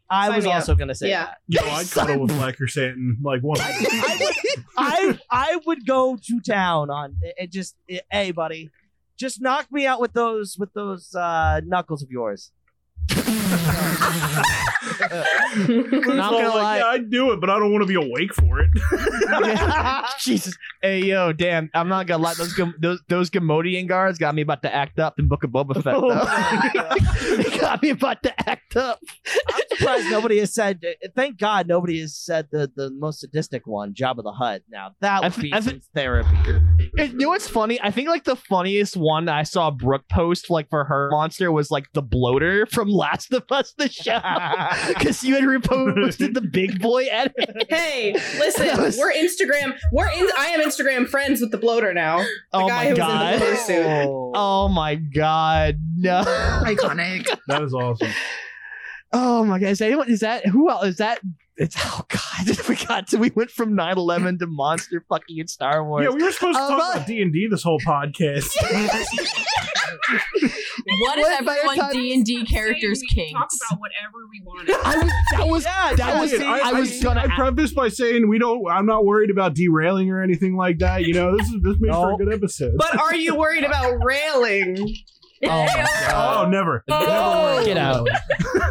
I Sign was me up. also gonna say Yeah. that. Yo, I'd cuddle with Black Chrysanthemum like one. I would, I, I would go to town on it. it Just, it, hey, buddy, just knock me out with those, with those uh, knuckles of yours. Not gonna like, lie. Yeah, I'd do it, but I don't want to be awake for it. Jesus. Hey yo, damn! I'm not gonna lie. Those Gam- those those Gamorrean guards got me about to act up in Book of Boba Fett. Oh my God. they got me about to act up. I'm surprised nobody has said. Thank God nobody has said the the most sadistic one, Jabba the Hutt. Now that I would th- be I some th- therapy. It, you know what's funny? I think like the funniest one I saw Brooke post like for her monster was like the bloater from Last of Us the show because you had reposted the big boy edit. hey, listen, was- we're Instagram. We're in. I am Instagram friends with the bloater now. oh guy my who was in the god! Oh. Oh my god! No! Iconic. That is awesome. Oh my god! Is anyone? Is that who else? Is that? It's oh god! we got to. We went from 9-11 to monster fucking in Star Wars. Yeah, we were supposed to Uh, talk but- about D and D this whole podcast. What if the everyone D and D characters' we can Talk kinks? about whatever we want. I was. That was. Yeah, that yeah, was. see, I, was gonna. I preface by saying we don't. I'm not worried about derailing or anything like that. You know, this is this makes for a No. good episode. But are you worried about railing? Oh my oh, god! never. Oh. Never worried Get out!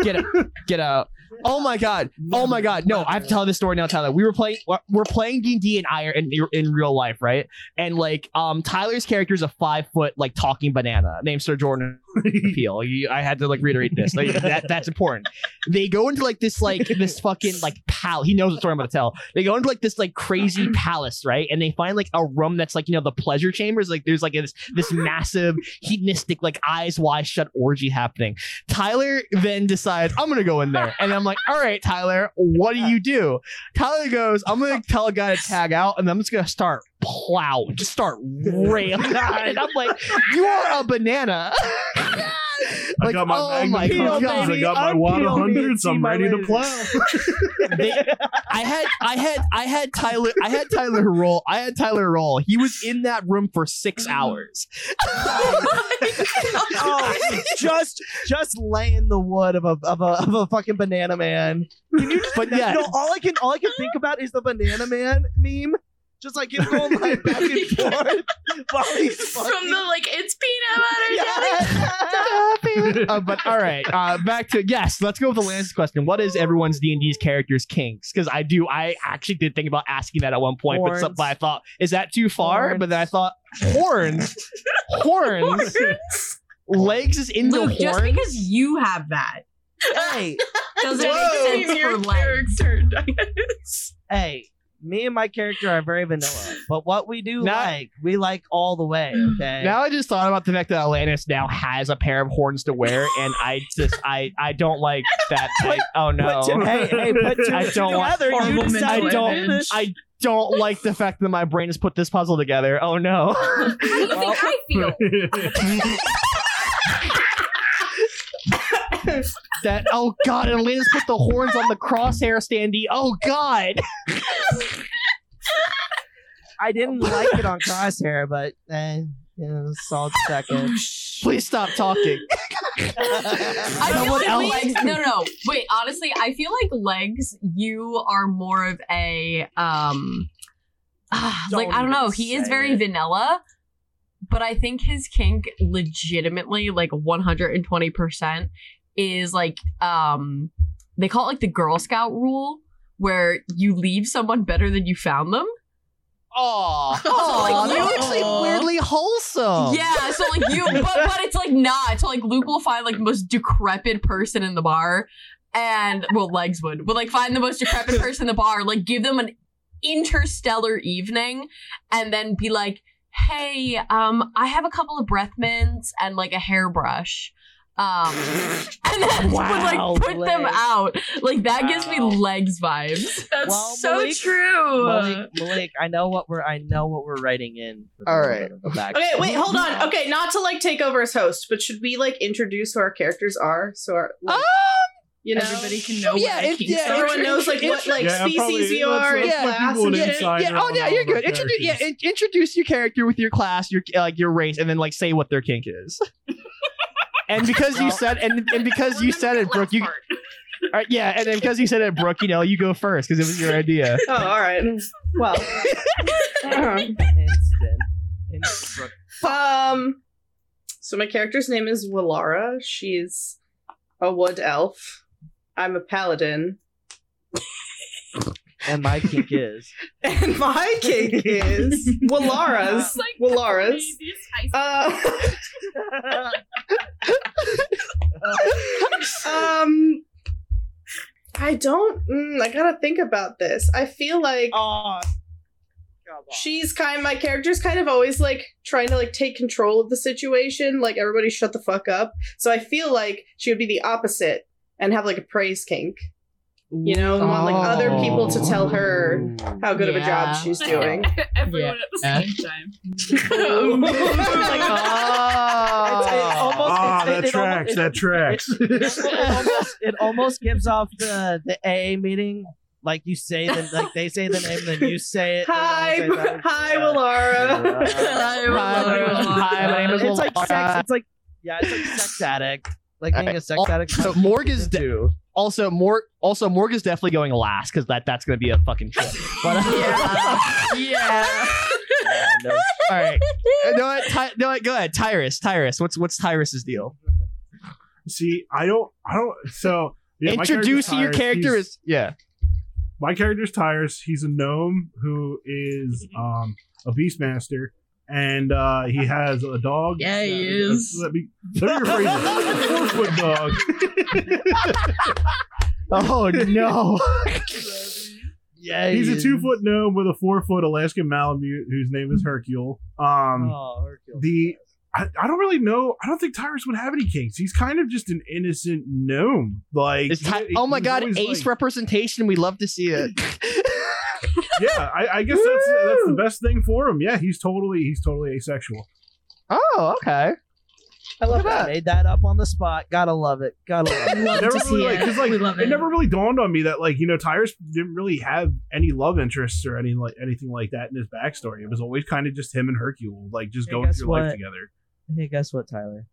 Get out! Get out! Oh my god! Oh my god! No, I have to tell this story now, Tyler. We were playing. We're playing D and D in Iron in, in real life, right? And like, um, Tyler's character is a five foot like talking banana named Sir Jordan Peel. You- I had to like reiterate this. Like, that that's important. They go into like this like this fucking like pal. He knows the story I'm gonna tell. They go into like this like crazy palace, right? And they find like a room that's like you know the pleasure chambers. Like there's like this this massive hedonistic like eyes wide shut orgy happening. Tyler then decides I'm gonna go in there, and I'm like, all right, Tyler, what do you do? Tyler goes, I'm gonna tell a guy to tag out, and I'm just gonna start plow, just start railing. and I'm like, you are a banana. I got my oh Magnum my Peel, God. I got my I'm Peel, hundreds. I'm ready to plow. They- I had I had I had Tyler I had Tyler roll. I had Tyler roll. He was in that room for six mm. hours. oh, just just laying the wood of a of a of a fucking banana man. Can you just, But yeah. no, all I can all I can think about is the banana man meme. Just like him going like back and forth while he's From the like, it's peanut butter. Yeah. Uh, but all right, uh, back to yes. Let's go with the Lance's question. What is everyone's D and D's characters' kinks? Because I do. I actually did think about asking that at one point, but, some- but I thought is that too far? Horns. But then I thought horns, horns, legs is into Luke, horns. just because you have that hey, doesn't Whoa. make sense Your for legs. character. hey. Me and my character are very vanilla, but what we do Now- like, we like all the way. Mm. Okay. Now I just thought about the fact that Atlantis now has a pair of horns to wear, and I just I I don't like that. I, oh no, Put two- hey, hey, put two I don't together. Horrible You decide mental do image. this. I don't like the fact that my brain has put this puzzle together. Oh no. How do you think I feel? That oh god, and Atlantis put the horns on the crosshair standee. Oh god. I didn't like it on Crosshair, but eh, you know, solid second. Please stop talking. I feel Someone like else- legs. No, no. Wait. Honestly, I feel like legs. You are more of a um. ah, like I don't know. He is very it. vanilla, but I think his kink, legitimately, like one hundred and twenty percent, is like um. They call it like the Girl Scout rule, where you leave someone better than you found them. Oh, like, you- looks like weirdly wholesome. Yeah, so like you, but, but it's like not. So like Luke will find like the most decrepit person in the bar, and well, legs would, but like find the most decrepit person in the bar, like give them an interstellar evening, and then be like, "Hey, um, I have a couple of breath mints and like a hairbrush. Um, and then Wow, would like put them out. Like that gives me legs vibes. That's Well, so Malik- true. Malik, Malik, I know what we're I know what we're writing in. All right. All the- right. the back. Okay, wait, hold on. Okay, not to like take over as host, but should we like introduce who our characters are? So our like, you know Everybody can know Yeah, what it- yeah, are. everyone knows like what like Yeah, species probably- you are let's and give class and yeah, shit. yeah, oh yeah, you're good. Introduce, yeah, in- introduce your character with your class, your like your race, and then like say what their kink is. and because you said, and and because you said it, Brooke, you Last part. uh, yeah, and then because you said it, Brooke, you know, you go first because it was your idea. Oh, all right. Well. Instant. Instant. um, so my character's name is Willara. She's a wood elf. I'm a paladin, And my kink is. and my kink is Willara's. It's like Willara's. the craziest ice- Uh, um, I don't. Mm, I gotta think about this. I feel like oh. she's kind. My character's kind of always like trying to like take control of the situation. Like everybody, shut the fuck up. So I feel like she would be the opposite and have like a praise kink. You know, and want like other people to tell her how good of a job she's doing. Everyone at the same time. Oh. It's- it almost- Ah, it- that it tracks. almost- That tracks. it almost it almost gives off the the AA meeting. Like you say the like they say the name, then you say it. Hi, then I'll say that. hi, Yeah. Willara. Hi, Hi, hi, my name is It's like sex. It's like yeah, it's like sex addict. Like being a sex addict. So Morg is de- also Morg also Morg is definitely going last because that that's gonna be a fucking trip. But Yeah. yeah. Yeah, no all right, Uh, no, what, Ty- no, what, go ahead, Tyrus. Tyrus, what's what's Tyrus's deal? See, I don't, I don't. So yeah, my Introduce character's your Tyrus. character He's- as yeah. my character's Tyrus. He's a gnome who is um a beastmaster, and uh he has a dog. Yeah, he Uh, is. Let me let me rephrase it. A four foot dog. Oh no. yeah, He's he a two foot gnome with a four foot Alaskan Malamute whose name is Hercule. Um, Oh, Hercule. the I, I don't really know. I don't think Tyrus would have any kinks. He's kind of just an innocent gnome. Like, Ty- he- oh my god, ace like- representation. We love to see it. yeah, I, I guess that's uh, that's the best thing for him. Yeah, he's totally he's totally asexual. oh, okay. I love I that. made that up on the spot. Gotta love it. Gotta love it. Love never to see really like it. because like we love it it. never really dawned on me that like you know Tyrus didn't really have any love interests or any like anything like that in his backstory. It was always kind of just him and Hercule like just Hey, going guess through life what? together. Hey, guess what, Tyler?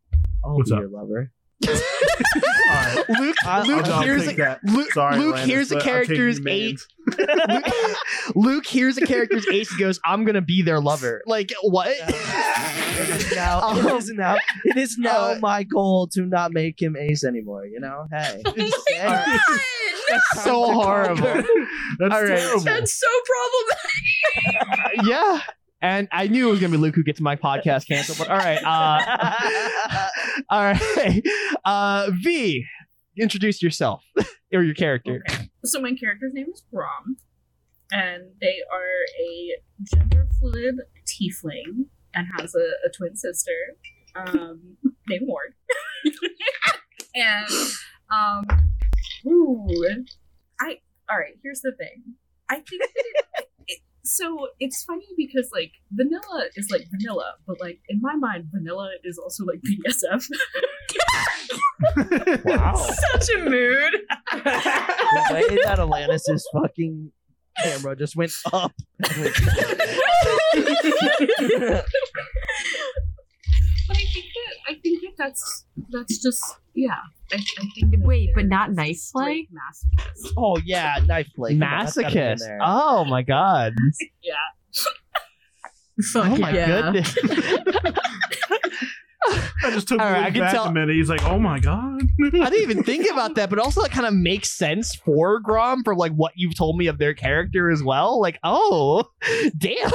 I'll What's be up? your lover. All right, Luke, I'll- Luke, I'll, I'll here's a. Luke, Sorry, Luke Landis, here's a but I'll take character's you eight. Luke, Luke here's a character's ace and goes, "I'm gonna be their lover." Like what? It is now. It Um, is now. It is now uh, my goal to not make him ace anymore. You know. Hey. Alright. That's so horrible. That's All right. terrible. That's so problematic. yeah. And I knew it was gonna be Luke who gets my podcast canceled. But all right, uh, all right, uh, V, introduce yourself or your character. Okay. So my character's name is Grom, and they are a gender fluid tiefling and has a, a twin sister um, named Morg. and um, ooh, I all right. Here's the thing. I think that it, it, so. It's funny because like vanilla is like vanilla, but like in my mind, vanilla is also like BSF. wow. Such a mood. the way that Alanis's fucking camera just went up. But I think that I think that that's that's just yeah. I, I think Wait, but not knife straight masochists. oh yeah, knife play. Come on, that's gotta be in Masochist. there. Oh my god. Yeah. Fuck Oh my yeah. goodness. I just took All right, I can back tell- a minute. He's like, "Oh my god." I didn't even think about that, but also that kind of makes sense for Grom from like what you've told me of their character as well. Like, oh, damn.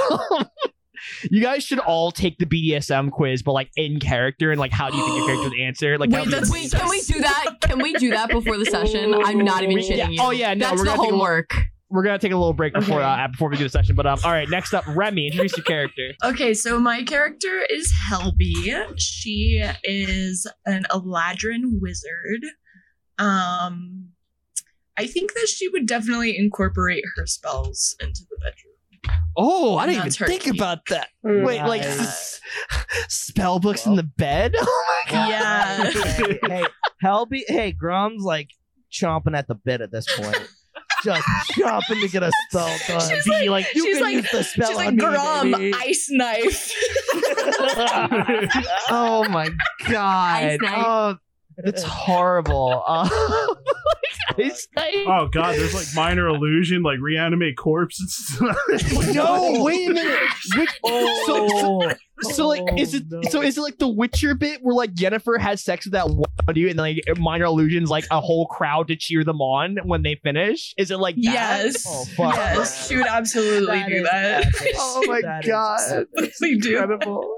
You guys should all take the BDSM quiz, but like in character and like how do you think your character would answer? Like, Wait, that's- Wait, can we do that? Can we do that before the session? I'm not even shitting yeah. you. Oh yeah, no, That's we're the gonna take a homework. we're gonna take a little break before Okay. uh, before we do the session. But um, all right, next up, Remy, introduce your character. Okay, so my character is Helby. She is an Eladrin wizard. Um, I think that she would definitely incorporate her spells into the bedroom. Oh, I didn't even think key. about that. Mm. Wait, like Nice. s- spell books in the bed? Oh my god. Yeah. hey, hey, Helby, hey, Grom's like chomping at the bit at this point. Just chomping to get a spell done. She's Be like- you she's can like- use the spell She's on like, me, Grom, baby." ice knife. oh my god. Ice knife. Oh, it's horrible. Uh, ice knife? Oh god, there's like minor illusion, like reanimate corpse and stuff. No, wait a minute. Which, so, so, Oh, so like, is it no. so? Is it like the Witcher bit where like Yennefer has sex with that one dude, and like minor illusions, like a whole crowd to cheer them on when they finish? Is it like that? yes. Oh, fuck. yes, she would absolutely That do is that. epic. Oh my That is god. They do. Incredible.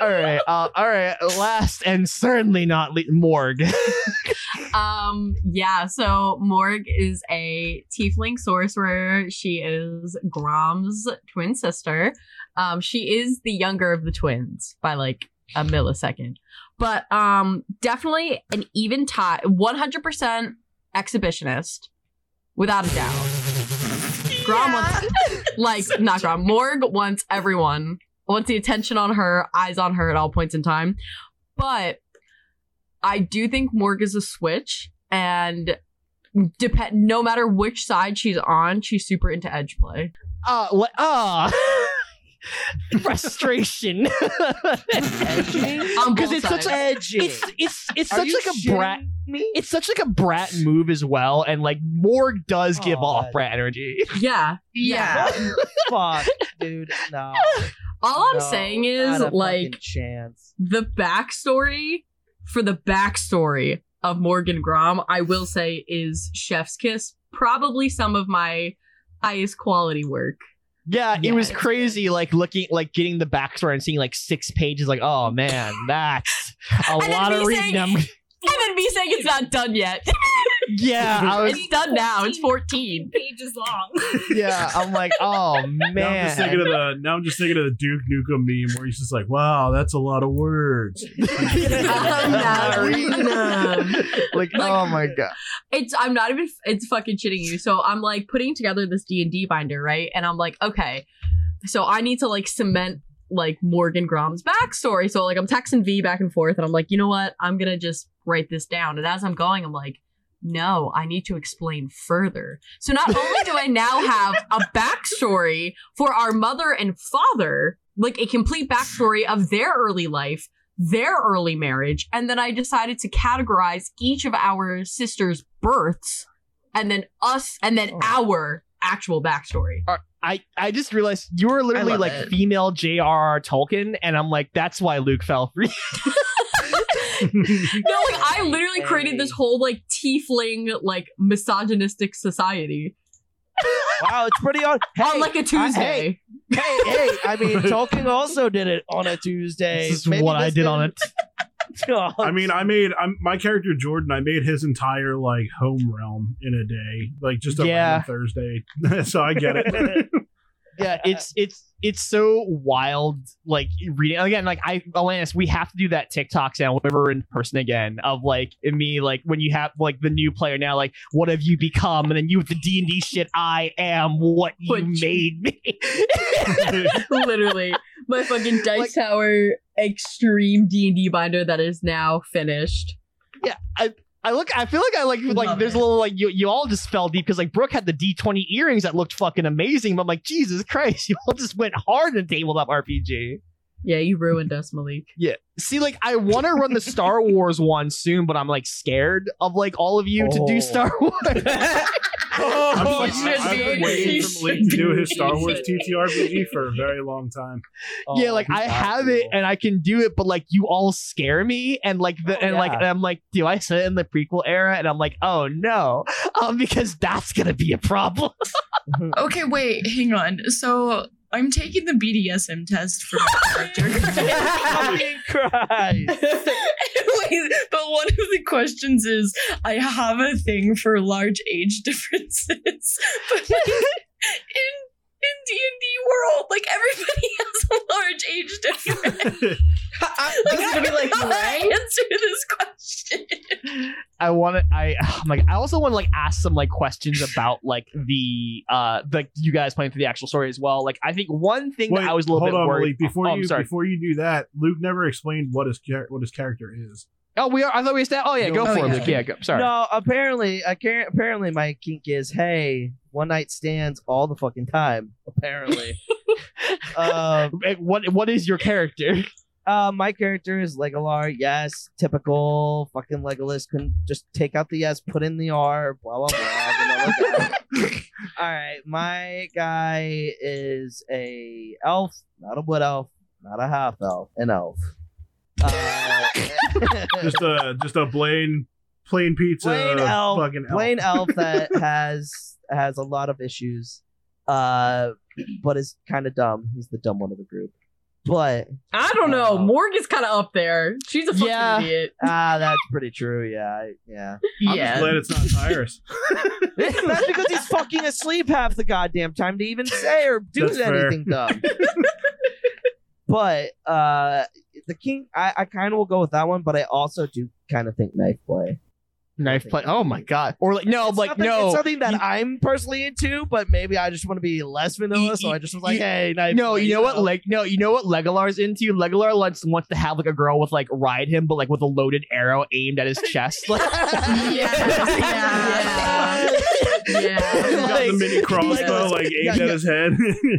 all right, uh, all right. Last and certainly not le- Morg. Um, yeah, so Morg is a tiefling sorcerer. She is Grom's twin sister. Um, she is the younger of the twins by like a millisecond. But um definitely an even tie 100% exhibitionist without a doubt. Grom wants like not Grom, Morg wants everyone, wants the attention on her, eyes on her at all points in time. But I do think Morg is a switch, and depend no matter which side she's on, she's super into edge play. Uh, le- uh frustration. Because it's such sides. a edgy. it's it's it's Are such like a brat. Me? It's such like a brat move as well, and like Morg does give Oh, off brat energy. yeah. Yeah. Fuck, dude. No. All I'm No, saying is like chance. the backstory for the backstory of Morgan Grom, I will say is Chef's Kiss. Probably some of my highest quality work. Yeah, it was crazy. Like looking, like getting the backstory and seeing like six pages. Like, oh man, that's a lot of reading. saying- And then me saying it's not done yet. yeah, I was. it's done now. It's 14. pages long. Yeah, I'm like, oh Now I'm just thinking man. of the now I'm just thinking of the Duke Nukem meme where he's just like, "Wow, that's a lot of words." I'm not reading them. Like, Like- oh my god. it's i'm not even it's fucking shitting you so i'm like putting together this d&d binder right and i'm like okay so i need to like cement like morgan grom's backstory so like i'm texting v back and forth and i'm like you know what i'm gonna just write this down and as i'm going i'm like no i need to explain further so not only do i now have a backstory for our mother and father like a complete backstory of their early life their early marriage, and then I decided to categorize each of our sisters' births, and then us, and then oh. our actual backstory. Uh, I, I just realized you were literally like it. female J.R.R. Tolkien, and I'm like, that's why Luke fell for you. No, like I literally created this whole like tiefling, like misogynistic society Wow, it's pretty on. Hey, on like a Tuesday. hey, hey, I mean, Tolkien also did it on a Tuesday. This is Maybe what I this did on it. I mean, I made I'm, my character Jordan. I made his entire like home realm in a day, like just a Yeah. Thursday. so I get it. Yeah, it's it's it's so wild. Like reading again, like I Alanis, we have to do that TikTok sound whenever we're in person again of like me, like when you have like the new player now, like what have you become, and then you with the D and D shit. I am what you What you- made me. literally, my fucking dice Like- tower extreme D and D binder that is now finished. yeah, I. I look. I feel like I like like. Love there's it. a little like you. You all just fell deep because like Brooke had the D20 earrings that looked fucking amazing. But I'm like, Jesus Christ, you all just went hard in tabletop RPG. Yeah, you ruined us, Malik. Yeah. See, like I want to run the Star Wars one soon, but I'm like scared of like all of you to Oh. do Star Wars. I'm You like, should I've be. been waiting for should Malik to do his Star Wars TTRPG for a very long time. yeah, Oh, like I that's have it and I can do it, but like you all scare me and like the Oh, and like yeah. I'm like, do I sit in the prequel era? And I'm like, oh no, um, because that's gonna be a problem. Okay, wait, hang on. So, I'm taking the BDSM test for my character. Christ. Wait, but one of the questions is I have a thing for large age differences. But like, in in D and D world, like everybody has a large age difference. I'm gonna be like, How do I right? answer this question. I want to. I I'm like. I also want to like ask some like questions about like the uh the you guys playing through the actual story as well. Like I think one thing Wait, that I was a little hold bit on, worried. Malik. Before oh, you sorry. before you do that, Luke never explained what his char- what his character is. Oh, we are. I thought we established. Oh yeah, go Oh, for it. yeah. Luke. Yeah, go. Sorry. No, apparently, I can't. Apparently, my kink is hey, one night stands all the fucking time. Apparently, um, Eh, What What is your character? uh, my character is Legolar. Yes, typical fucking Legolas. Can just take out the S, put in the R. Blah blah blah. vanilla guy. all right, my guy is a elf, not a wood elf, not a half elf, an elf. Uh, Just a just a plain plain pizza plain elf, fucking elf. plain elf that has has a lot of issues, uh, but is kind of dumb. He's the dumb one of the group. But I don't know. Uh, Morg is kind of up there. She's a fucking Yeah. idiot. ah, that's pretty true. Yeah, I- yeah. I'm just glad it's not Tyrus. that's because he's fucking asleep half the goddamn time to even say or do That's fair. anything dumb. But uh, the king, I, I kind of will go with that one. But I also do kind of think knife play. Knife play. Oh my god. Or like no, It's like something- no. it's something that you- I'm personally into, but maybe I just want to be less vanilla, so I just was like, you- hey, knife. no, play, you know what? Like no, you know what? Legolar's into. Legolar wants wants to have like a girl with like ride him, but like with a loaded arrow aimed at his chest. Like, Yeah. Yeah. He's got the mini crossbow Legolas- like aimed yeah, at his head.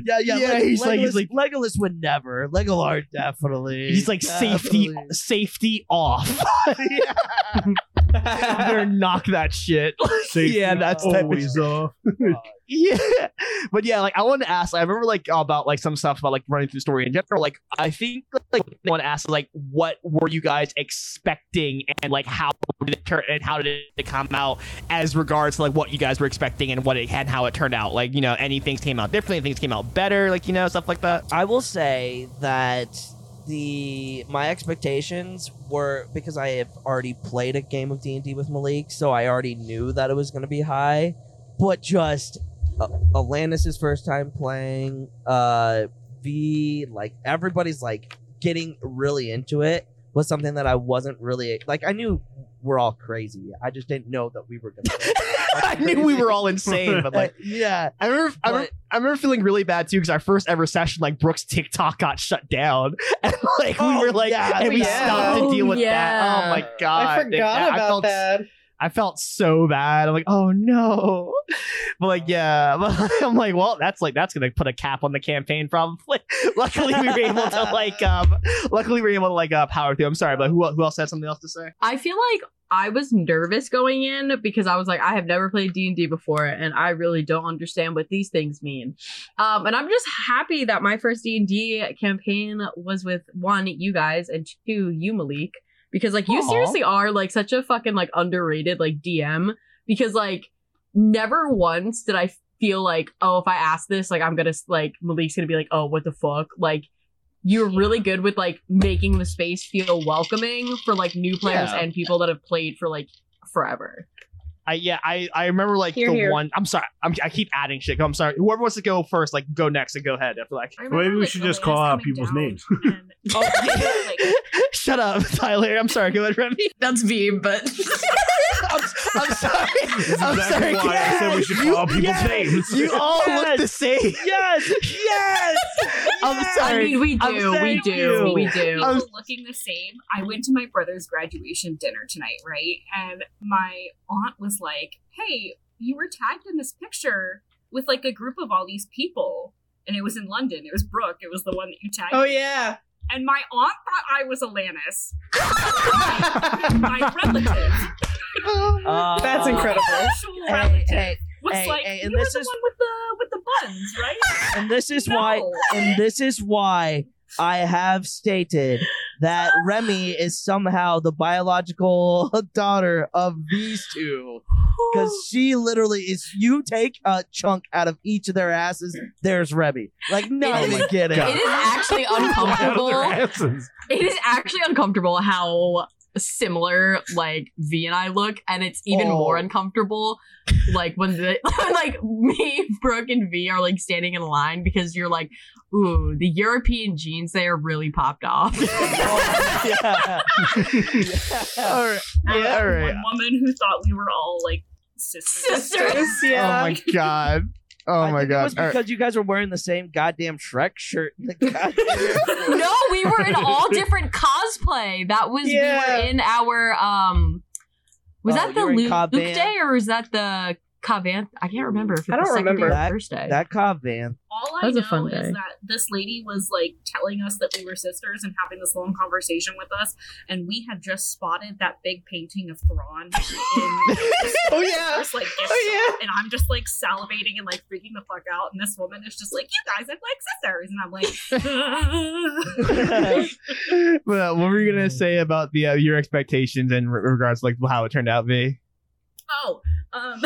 yeah, yeah, Yeah, Leg- he's like- Legolas, he's like- Legolas would never. Legolar definitely. He's like safety, Definitely. safety off. Better knock that shit. Safety yeah, that's type of always off. Yeah, but yeah, like I wanted to ask. I remember like about like some stuff about like running through the story in general. Like I think like I want to ask like what were you guys expecting and like how did it turn and how did it come out as regards to like what you guys were expecting and what it and how it turned out. Like you know, any things came out differently, things came out better. Like you know, stuff like that. I will say that the my expectations were because I have already played a game of D and D with Malik, so I already knew that it was going to be high. But just uh, first time playing, uh, V, like everybody's like getting really into it was something that I wasn't really like. I knew we're all crazy. I just didn't know that we were going to. I knew we were all insane, but like. yeah, I remember, I remember, I remember feeling really bad too because our first ever session, like Brooks' TikTok got shut down, and like we Oh, were like, yeah, and we yeah. stopped to deal with Oh, that. Oh, oh my god, I forgot I about felt, that. I felt so bad. I'm like, oh no, but like, yeah, but I'm like, well, that's like that's gonna put a cap on the campaign probably. luckily, we were able to like, um, luckily we were able to like uh, power through. I'm sorry, but who who else had something else to say? I feel like I was nervous going in because I was like, I have never played D and D before, and I really don't understand what these things mean. Um, and I'm just happy that my first D and D campaign was with one you guys and two you Malik because like you Aw. seriously are like such a fucking like underrated like DM because like never once did I feel like oh if I ask this like I'm gonna like Malik's gonna be like oh what the fuck like you're really good with like making the space feel welcoming for like new players Yeah. and people that have played for like forever. I yeah, I I remember like Here, the here. one. I'm sorry, I'm, I keep adding shit. I'm sorry. Whoever wants to go first, like go next and go ahead. I feel like. Remember, Maybe we like, should just call out people's names. and- Oh, like, Shut up, Tyler. I'm sorry. Go ahead, Remy. That's V, but I'm, I'm sorry. This is I'm exactly sorry. why I said we should call out people's yes, names. You all look the same. yes, yes. I'm sorry. I mean, we I'm do, we do, you. we do. I'm- people looking the same. I went to my brother's graduation dinner tonight, right? And my aunt was like, "Hey, you were tagged in this picture with like a group of all these people." And it was in London. It was Brooke. It was the one that you tagged. Oh yeah. And my aunt thought I was Alanis. my relative, Uh, That's incredible. Hey, hey, was hey, like, hey, and this the is- one with the with the buns, right?" and this is No. why and this is why I have stated that Remy is somehow the biological daughter of these two. Because she literally is, you take a chunk out of each of their asses, there's Remy. Like, not It is- even kidding. It is actually uncomfortable. It is actually uncomfortable how similar like V and I look, and it's even Oh. more uncomfortable like when the like me, Brooke, and V are like standing in line because you're like, ooh, the European jeans they are really popped off. yeah. all right. Yeah, all had right. One woman who thought we were all like sisters. Sisters. yeah. Oh my god. Oh I my think It god. was All right. because you guys were wearing the same goddamn Shrek shirt. in the goddamn- no, we were in all different cosplay. That was Yeah. we were in our um. Was Oh, that the you Luke, Luke Day or was that the Cavan? I can't remember. If it I was don't the second remember. day or That- first day. that Cobb Vanth. All That I was a know fun is day. that this lady was like telling us that we were sisters and having this long conversation with us, and we had just spotted that big painting of Thrawn in Oh, yeah. first, like, gift Oh, shop, and I'm just like salivating and like freaking the fuck out, and this woman is just like, "You guys look like sisters," and I'm like, but uh, what were you gonna say about the uh, your expectations in re- regards to like how it turned out, V? "Oh, um."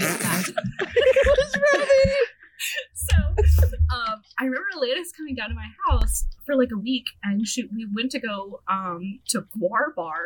I was mad. so um I remember Alanis coming down to my house for like a week and she we went to go um to Guar Bar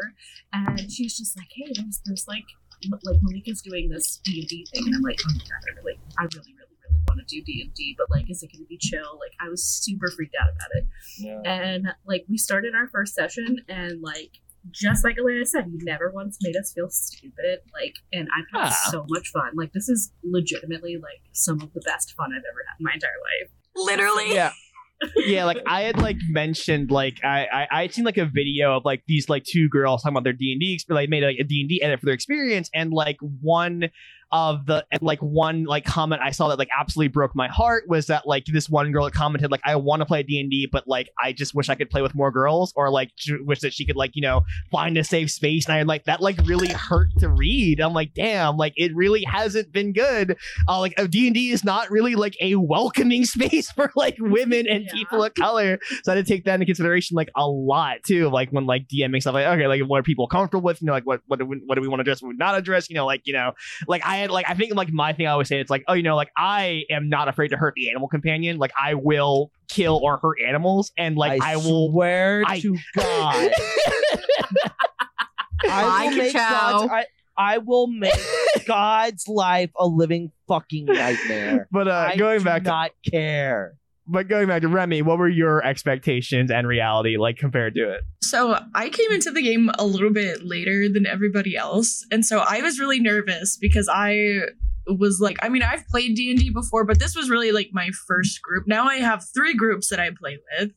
and she's just like, Hey, there's there's like m- like Malika's doing this D and D thing and I'm like, Oh my god, I really I really, really, really want to do D and D, but like is it gonna be chill? Like I was super freaked out about it. Yeah. And like we started our first session and like just like Elena said, you never once made us feel stupid. Like, and I've had Ah. so much fun. Like, this is legitimately like some of the best fun I've ever had in my entire life. Literally. Yeah. yeah, like I had like mentioned, like I I I had seen like a video of like these like two girls talking about their D and D, like made like a D and D edit for their experience, and like one of the and like one like comment I saw that like absolutely broke my heart was that like this one girl that commented like I want to play D and D, but like I just wish I could play with more girls, or like j- wish that she could like you know find a safe space, and I like that like really hurt to read. I'm like, damn, like it really hasn't been good uh, like D and D is not really like a welcoming space for like women and Yeah. people of color. So I had to take that into consideration like a lot too. Like when like DMing stuff like okay, like what are people comfortable with? You know, like what what do we, what do we want to address? What we not address? You know, like you know, like I had like I think like my thing I always say it's like oh you know like I am not afraid to hurt the animal companion. Like I will kill or hurt animals and like I, will. swear I- to God. I will make God's, I, I will make God's life a living fucking nightmare. But uh, I going do back to not care. But going back to Remy, what were your expectations and reality like compared to it? So I came into the game a little bit later than everybody else, and so I was really nervous because I was like, I mean, I've played D and D before, but this was really like my first group. Now I have three groups that I play with.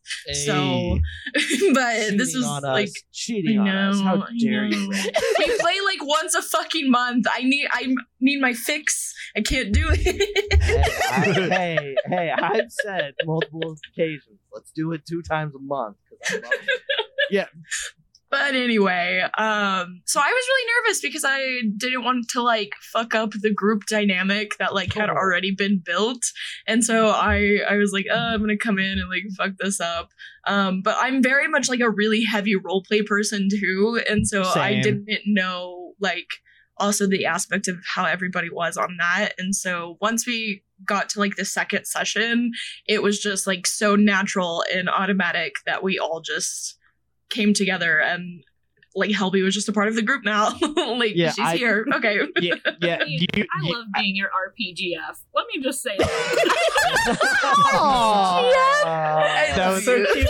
So, but this Cheating was on like us. cheating I on us. How know, dare you? we play like once a fucking month. I need I need my fix. I can't do it. hey, I, hey, hey, I've said multiple occasions, let's do it two times a month it. But anyway, um, so I was really nervous because I didn't want to like fuck up the group dynamic that like had already been built, and so I I was like, oh, I'm gonna come in and like fuck this up. Um, but I'm very much like a really heavy role play person too, and so I didn't know like also the aspect of how everybody was on that, and so once we got to like the second session, it was just like so natural and automatic that we all just came together and like Helby was just a part of the group now. like Yeah, she's I- here. Okay. Yeah, yeah. I, mean, you- I you- love being your RPGF. Let me just say that. Aw. That was so cute.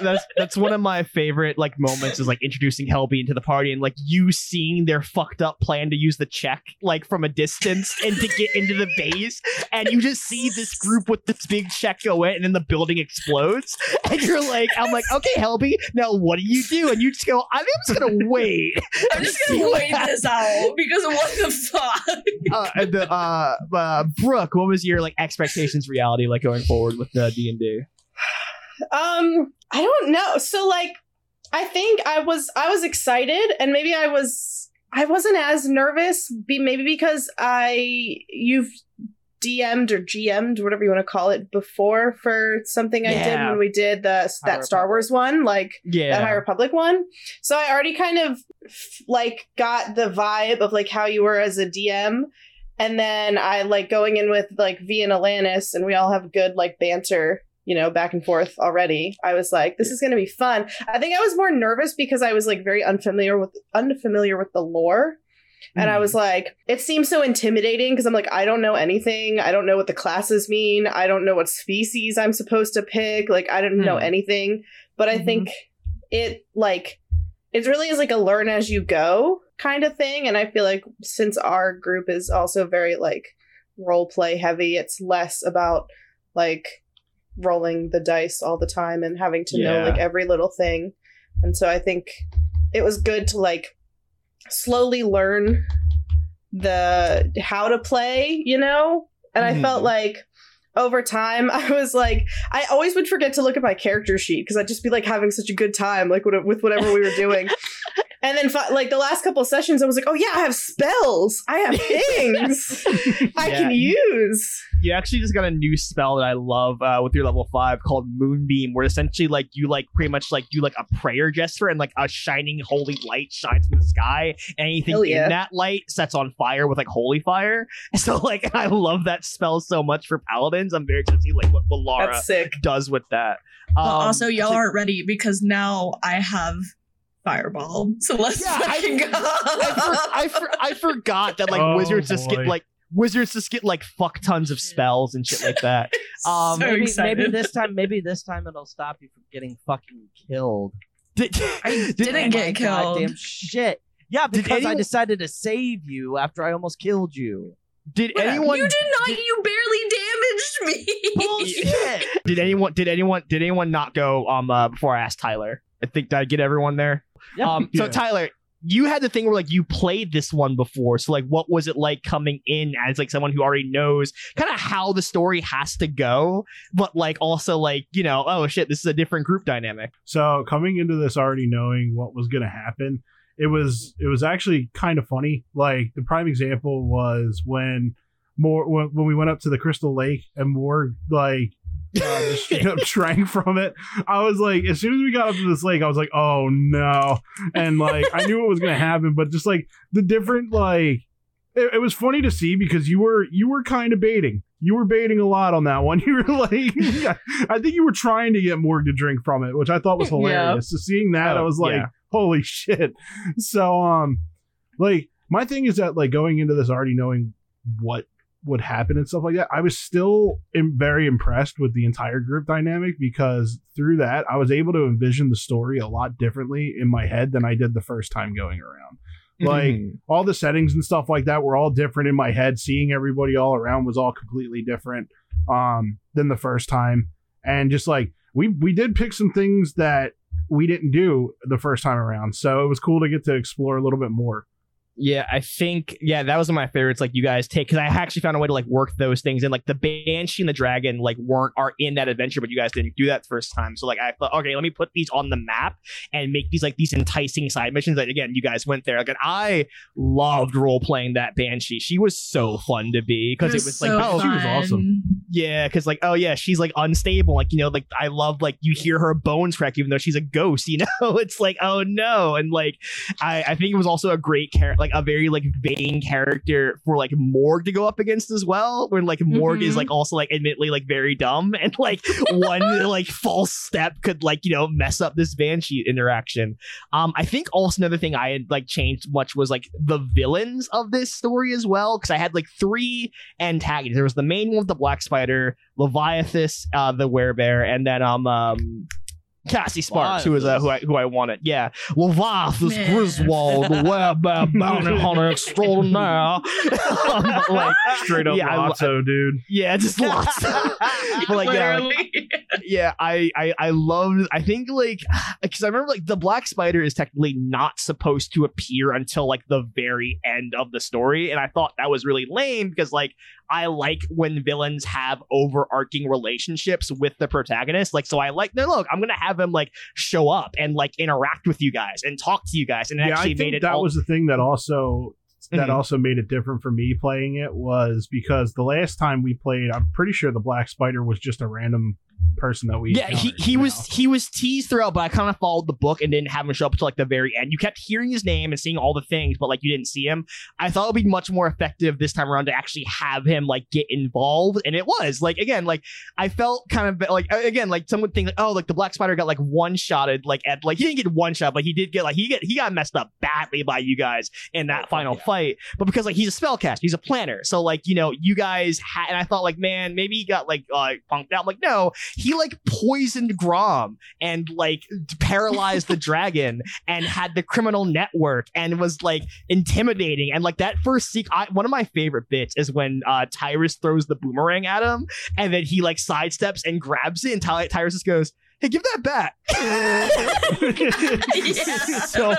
That's that's one of my favorite like moments is like introducing Helby into the party and like you seeing their fucked up plan to use the check like from a distance and to get into the base and you just see this group with this big check go in and then the building explodes and you're like I'm like okay Helby now what do you do? And you just go I'm just gonna wait. I'm just gonna wait this out because what the fuck? uh, and the uh, uh Brooke what was your like expectations reality like going forward with the D and D Um, I don't know. So like I think I was I was excited and maybe I was I wasn't as nervous be maybe because I you've DM'd or GM'd, whatever you want to call it, before for something I did when we did the that Star Wars one, like Yeah. that High Republic one. So I already kind of like got the vibe of like how you were as a DM. And then I like going in with like V and Alanis, and we all have good like banter, you know, back and forth already. I was like, this is gonna be fun. I think I was more nervous because I was like very unfamiliar with unfamiliar with the lore. And I was like, it seems so intimidating because I'm like, I don't know anything. I don't know what the classes mean. I don't know what species I'm supposed to pick. Like, I don't know Hmm. anything. But I Mhm. think it, like, it really is like a learn as you go kind of thing. And I feel like since our group is also very, like, role play heavy, it's less about, like, rolling the dice all the time and having to know, like, every little thing. And so I think it was good to, like, slowly learn the how to play, you know? And I felt mm-hmm. like over time I was like I always would forget to look at my character sheet because I'd just be like having such a good time like with whatever we were doing. and then like the last couple of sessions I was like, "Oh yeah, I have spells. I have things I Yeah. can use." you actually just got a new spell that I love uh, with your level five called Moonbeam, where essentially like you like pretty much like do like a prayer gesture and like a shining holy light shines from the sky. And anything yeah. in that light sets on fire with like holy fire. So like I love that spell so much for paladins. I'm very excited to see like what, what Laura does with that. But Um, also, y'all aren't ready because now I have fireball. So let's Yeah, I- fucking go. I, for- I, for- I forgot that like Oh, wizards just get like wizards just get like fuck tons of spells and shit like that. Um, So maybe, excited. maybe this time, maybe this time it'll stop you from getting fucking killed. Did, I did- didn't get My killed. Goddamn shit. Yeah, Did because I decided to save you after I almost killed you. Did Whatever. anyone You did not. You barely damaged me. Bullshit. Did anyone? Did anyone? Did anyone not go? Um, uh, before I asked Tyler, I think did I get everyone there? Yeah. Um, so Yeah. Tyler, you had the thing where like you played this one before. So like, what was it like coming in as like someone who already knows kind of how the story has to go, but like also like you know, oh shit, this is a different group dynamic. So coming into this already knowing what was going to happen, it was it was actually kind of funny. Like the prime example was when more when, when we went up to the Crystal Lake and more like uh, just straight up shrank from it. I was like, as soon as we got up to this lake, I was like, oh no, and like I knew it was going to happen, but just like the different like. It, it was funny to see because you were you were kind of baiting. You were baiting a lot on that one. You were like, I think you were trying to get Morg to drink from it, which I thought was Yeah. hilarious. So seeing that, I Oh, was like, yeah. holy shit. So um like my thing is that like going into this already knowing what would happen and stuff like that, I was still very impressed with the entire group dynamic because through that I was able to envision the story a lot differently in my head than I did the first time going around. Like all the settings and stuff like that were all different in my head. Seeing everybody all around was all completely different um, than the first time, and just like we we did pick some things that we didn't do the first time around, so it was cool to get to explore a little bit more. Yeah, I think yeah, that was one of my favorites. Like you guys take because I actually found a way to like work those things in. Like the banshee and the dragon like weren't are in that adventure, but you guys didn't do that first time. So like I thought, okay, let me put these on the map and make these like these enticing side missions. That again, you guys went there. Like and I loved role playing that banshee. She was so fun to be because it was like so oh she was awesome. yeah, because like oh yeah, she's like unstable. Like you know like I love like you hear her bones crack even though she's a ghost. You know it's like oh no, and like I, I think it was also a great character, like a very like vain character for like Morg to go up against as well. When like Morg is Mhm. like also like admittedly like very dumb and like one like false step could like you know mess up this Banshee interaction. Um, I think also another thing I had like changed much was like the villains of this story as well because I had like three antagonists. There was the main one with the Black Spider, Leviathus, uh, the Werebear, and then um um. Cassie Sparks, who is uh, who I who I wanted, yeah. Leviathus Man. Griswold, the Werebear bounty hunter extraordinaire. Um, like, Straight up Yeah, I- dude. yeah, just lots. but like, yeah, like, Literally. yeah, I I I loved. I think like because I remember like the Black Spider is technically not supposed to appear until like the very end of the story, and I thought that was really lame because like I like when villains have overarching relationships with the protagonist. Like, so I like no look, I'm gonna have him like show up and like interact with you guys and talk to you guys, and it yeah, I think made it that all- was the thing that also that Mhm. also made it different for me playing it was because the last time we played, I'm pretty sure the Black Spider was just a random person that we Yeah, he, he was he was teased throughout, but I kind of followed the book and didn't have him show up until like the very end. You kept hearing his name and seeing all the things, but like you didn't see him. I thought it would be much more effective this time around to actually have him like get involved, and it was like again, like I felt kind of like again, like someone think like oh, like the Black Spider got like one shotted, like at like he didn't get one shot, but he did get like he get he got messed up badly by you guys in that final fight. But because like he's a spellcaster, he's a planner, so like you know you guys had, and I thought like man, maybe he got like uh, punked out. I'm like no, he like poisoned Grom and like paralyzed the dragon and had the criminal network and was like intimidating. And like that first seek I, one of my favorite bits is when uh Tyrus throws the boomerang at him and then he like sidesteps and grabs it and Ty- Tyrus just goes hey give that back. It's so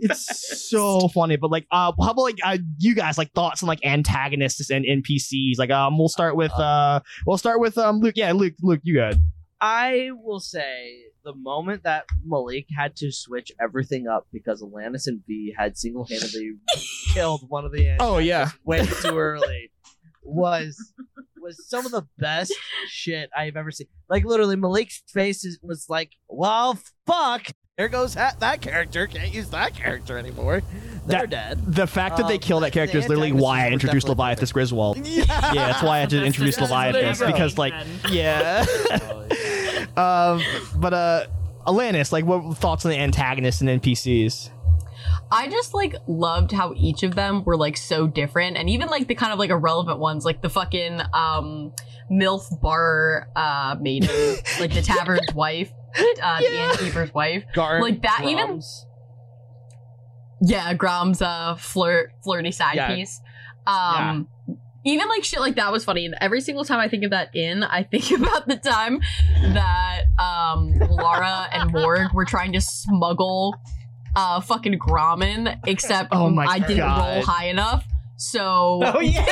it's so funny but like uh how about like uh, you guys like thoughts on like antagonists and npcs like um we'll start with uh we'll start with um luke. Yeah luke luke you got I will say the moment that Malik had to switch everything up because Alanis and V had single handedly killed one of the Oh, yeah. way too early was was some of the best shit I've ever seen. Like literally, Malik's face is, was like, "Well, fuck." There goes that, that character. Can't use that character anymore. They're That- dead. the fact that they Um, kill that character is literally why I introduced definitely Leviathus Griswold. Yeah, Yeah, that's why I had to That's introduce the- Leviathus because, like, then. yeah. um, but uh, Alanis, like, what thoughts on the antagonists and NPCs? I just like loved how each of them were like so different, and even like the kind of like irrelevant ones, like the fucking um MILF bar uh maiden, like the tavern's wife, uh, the innkeeper's wife. Gar- Like that even- Yeah, Grom's uh flirt flirty side Yeah. piece. Um even like shit like that was funny. And every single time I think of that in, I think about the time that um Laura and Morg were trying to smuggle uh fucking Grommen, except Oh my I didn't God. roll high enough. So Oh, yeah.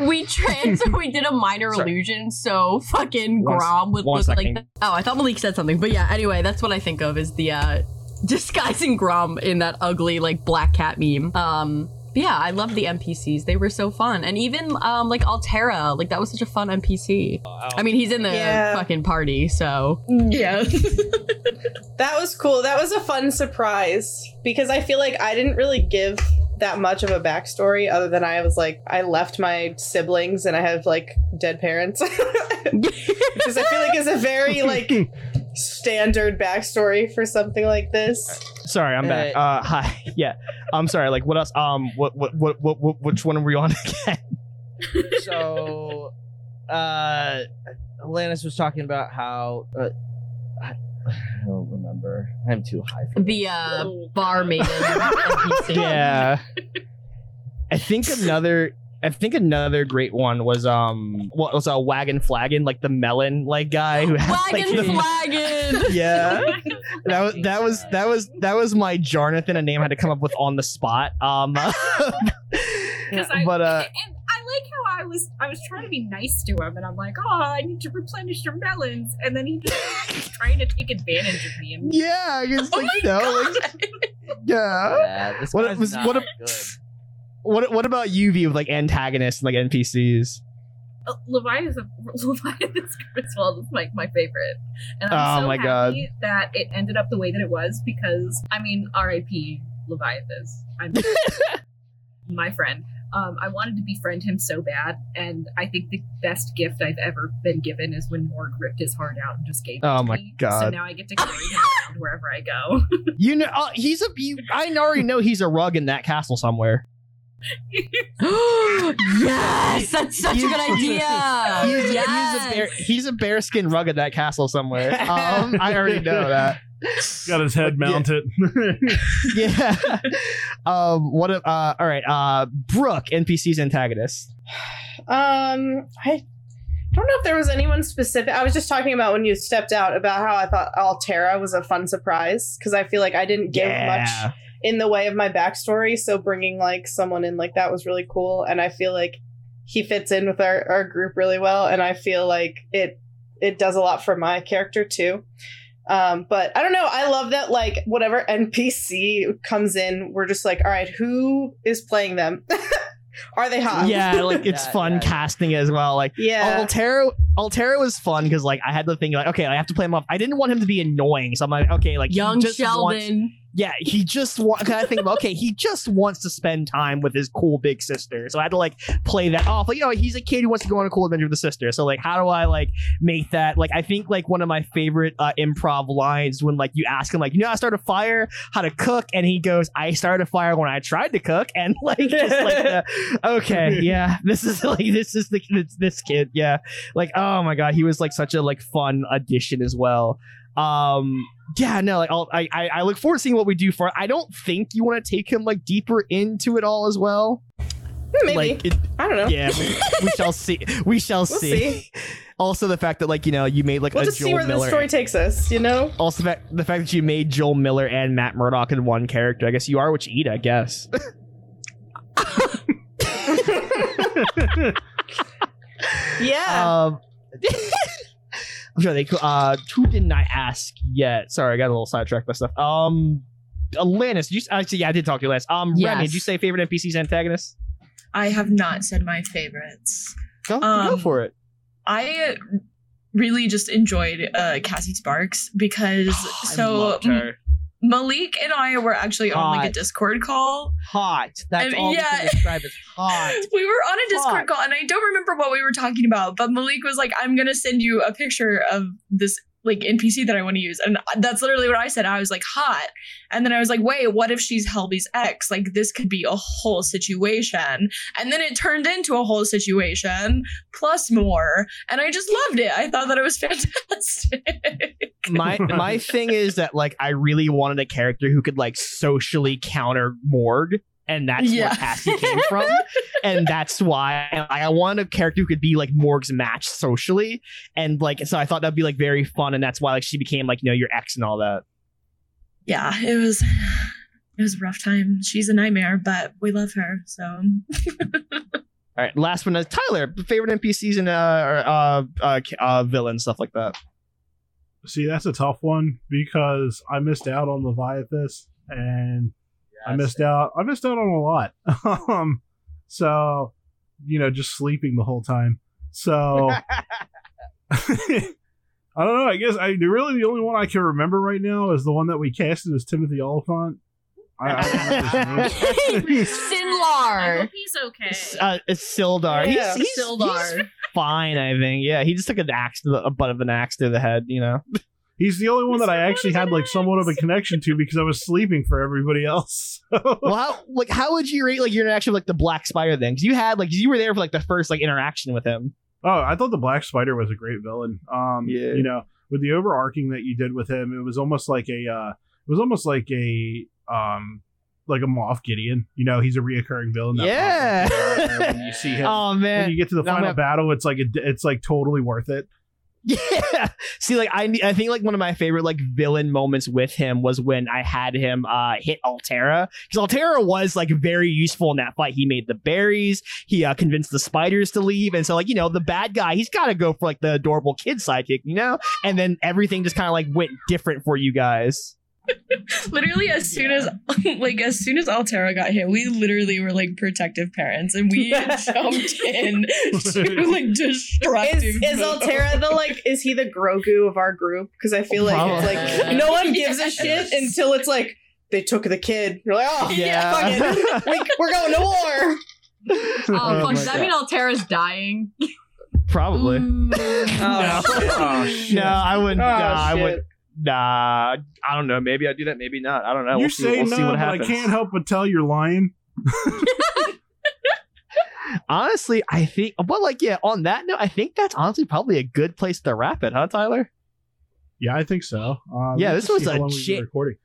we trans we did a minor Sorry. illusion, so fucking One Grom would look second. like that. Oh, I thought Malik said something, but yeah, anyway, that's what I think of is the uh disguising Grom in that ugly like black cat meme. Um but yeah, I love the NPCs. They were so fun. And even um like Altera, like that was such a fun NPC. I mean, he's in the Yeah. fucking party, so Yeah. That was cool. That was a fun surprise because I feel like I didn't really give that much of a backstory other than I was like I left my siblings and I have like dead parents. Because I feel like is a very like standard backstory for something like this. Sorry, I'm back. Uh, hi. Yeah, I'm sorry. Like, what else? Um, what, what, what, what, what which one are we on again? so uh Alanis was talking about how uh, I, I don't remember. I'm too high for the this. uh bar maiden NPC. yeah. I think another. I think another great one was um what was a wagon flagon like the melon like guy who had Wagon the- flagon. yeah that was that was that was that was my Jarnathan a name I had to come up with on the spot um I, but uh and I like how I was I was trying to be nice to him, and I'm like, oh, I need to replenish your melons, and then he just was trying to take advantage of me. And yeah it's Oh like, my you know, like, god. yeah Yeah, this What guy's was- not what a- good. What what about UV with like antagonists and like NPCs uh, Leviathan Leviathan's Griswold is like my favorite, and I'm Oh so my happy God. that it ended up the way that it was because I mean, R.I.P. Leviathan. I'm my friend. Um, I wanted to befriend him so bad, and I think the best gift I've ever been given is when Morg ripped his heart out and just gave it Oh my me. God. So now I get to carry him around wherever I go. you know uh, he's a you, I already know he's a rug in that castle somewhere yes, that's such a good idea. he's, he's yes. a bear he's a bearskin rug at that castle somewhere um I already know that Got his head mounted. yeah. um. What? if- Uh. All right. Uh. Brooke, NPC's antagonist. Um, I don't know if there was anyone specific. I was just talking about when you stepped out about how I thought Altera was a fun surprise because I feel like I didn't give much in the way of my backstory. So bringing like someone in like that was really cool, and I feel like he fits in with our, our group really well, and I feel like it it does a lot for my character too. Um, but I don't know. I love that like whatever NPC comes in, we're just like, all right, who is playing them? Are they hot? yeah, like it's Yeah, fun yeah. casting as well. Like Yeah. Altero, Altero was fun because like I had the thing like okay, I have to play him off. I didn't want him to be annoying, so I'm like okay, like Young just wants- Sheldon. Yeah, he just wants. I think about okay, he just wants to spend time with his cool big sister. So I had to like play that off. Like you know, he's a kid who wants to go on a cool adventure with the sister. So like, how do I like make that? Like, I think like one of my favorite uh, improv lines when like you ask him like, you know, I to start a fire, how to cook, and he goes, I started a fire when I tried to cook, and like just like the, okay, yeah, this is like this is the this, this kid, yeah, like oh my god, he was like such a like fun addition as well. Um, yeah, no, like I'll, I I I look forward to seeing what we do for. I don't think you want to take him like deeper into it all as well. Hmm, Maybe. Like, it, I don't know. yeah, we, we shall see. We shall We'll see. see. Also, the fact that like you know you made like We'll a just see where Miller. the story takes us, you know? also, the fact, the fact that you made Joel Miller and Matt Murdock in one character. I guess you are what you eat. I guess. Yeah. Um, I'm sure they. Uh, who didn't I ask yet? Sorry, I got a little sidetracked by stuff. Um, Alanis, you actually? Yeah, I did talk to you last. Um, Yes. Remy, did you say favorite NPCs antagonists? I have not said my favorites. Go, go Um, for it. I really just enjoyed uh, Cassie Sparks because I so. Malik and I were actually on like a Discord call. Hot. That's And- all we yeah. can describe as hot. We were on a Discord Hot. call and I don't remember what we were talking about, but Malik was like, I'm gonna send you a picture of this like NPC that I want to use. And that's literally what I said. I was like, hot. And then I was like, wait, what if she's Helby's ex? Like this could be a whole situation. And then it turned into a whole situation plus more. And I just loved it. I thought that it was fantastic. my my thing is that like I really wanted a character who could like socially counter Morg, and that's Yeah. where Cassie came from, and that's why I, I wanted a character who could be like Morg's match socially, and like so I thought that'd be like very fun, and that's why like she became like you know your ex and all that. yeah, it was it was a rough time. She's a nightmare, but we love her. So All right, last one is Tyler. Favorite NPCs and uh, uh, uh, uh, villains stuff like that. See, that's a tough one because I missed out on Leviathus and I missed out. I missed out on a lot. um, so you know, just sleeping the whole time. So I don't know. I guess I really the only one I can remember right now is the one that we casted as Timothy Olyphant. I, I don't know his name. I Sinlar. hope he's okay. Uh, it's Sildar. Yeah, he's, he's, Sildar. he's fine, I think. Yeah, he just took an axe to the a butt of an axe to the head. You know. He's the only one that I actually had like somewhat of a connection to because I was sleeping for everybody else. well, how like how would you rate like your interaction with like the Black Spider then? Because you had like you were there for like the first like interaction with him. Oh, I thought the Black Spider was a great villain. Um, Yeah. you know, with the overarching that you did with him, it was almost like a, uh, it was almost like a, um, like a Moff Gideon. You know, he's a reoccurring villain. That Yeah. pops up when you see him. oh when man. you get to the No, final man. battle, it's like a, it's like totally worth it. Yeah. See, like I, I think like one of my favorite like villain moments with him was when I had him uh hit Altera because Altera was like very useful in that fight. He made the berries. He uh, convinced the spiders to leave, and so like you know the bad guy, he's got to go for like the adorable kid sidekick, you know. And then everything just kind of like went different for you guys. Literally as soon as like as soon as Altera got hit, we literally were like protective parents and we jumped in to like destructive. Is, is. Altera the like? Is he the Grogu of our group? Because I feel like it's Probably. like no one gives a shit until it's like they took the kid. You're like, oh Yeah. fuck it, we, we're going to war. Oh, Oh fuck. Does that God. mean Altera's dying? Probably. Ooh. Oh, Oh, shit. No, I wouldn't. Oh, nah, I shit. would. Nah, I don't know. Maybe I do that. Maybe not. I don't know. you we'll see, say we'll no, see what but I can't help but tell you're lying. Honestly, I think. But like, yeah. On that note, I think that's honestly probably a good place to wrap it, huh, Tyler? Yeah, I think so. Uh, Yeah, this was a long shit- recording.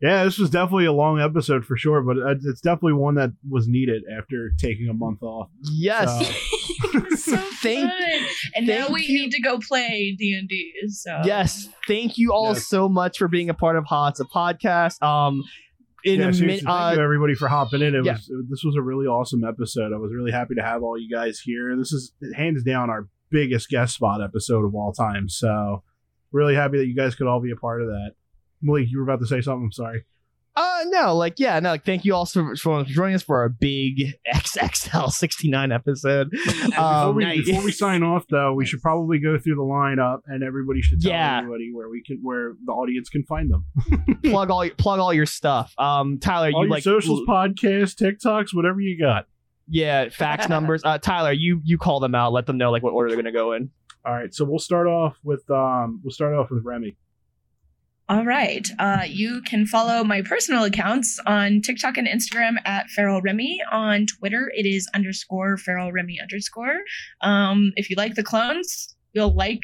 Yeah, this was definitely a long episode for sure, but uh, it's definitely one that was needed after taking a month off. Yes. so Thank- fun. And now we you. need to go play D and D. So Yes. Thank you all Yes. so much for being a part of Hot's a podcast. Um, in yeah, a seriously, minute, thank uh, you everybody for hopping in. It yeah. was this was a really awesome episode. I was really happy to have all you guys here. This is hands down our biggest guest spot episode of all time. So really happy that you guys could all be a part of that. Malik, you were about to say something. I'm sorry. Uh, no, like, yeah, no, like, thank you all so for, for joining us for our big XXL 69 episode. before, Um, we, before we sign off, though, we should probably go through the lineup, and everybody should tell Yeah. everybody where we can, where the audience can find them. plug all plug all your stuff. Um, Tyler, All you your like socials, podcasts, TikToks, whatever you got. Yeah, fax numbers. Uh, Tyler, you you call them out. Let them know like what order they're gonna go in. All right, so we'll start off with um, we'll start off with Remy. All right. Uh, you can follow my personal accounts on TikTok and Instagram at Feral Remy. On Twitter, it is underscore Feral Remy underscore. Um, if you like the clones, you'll like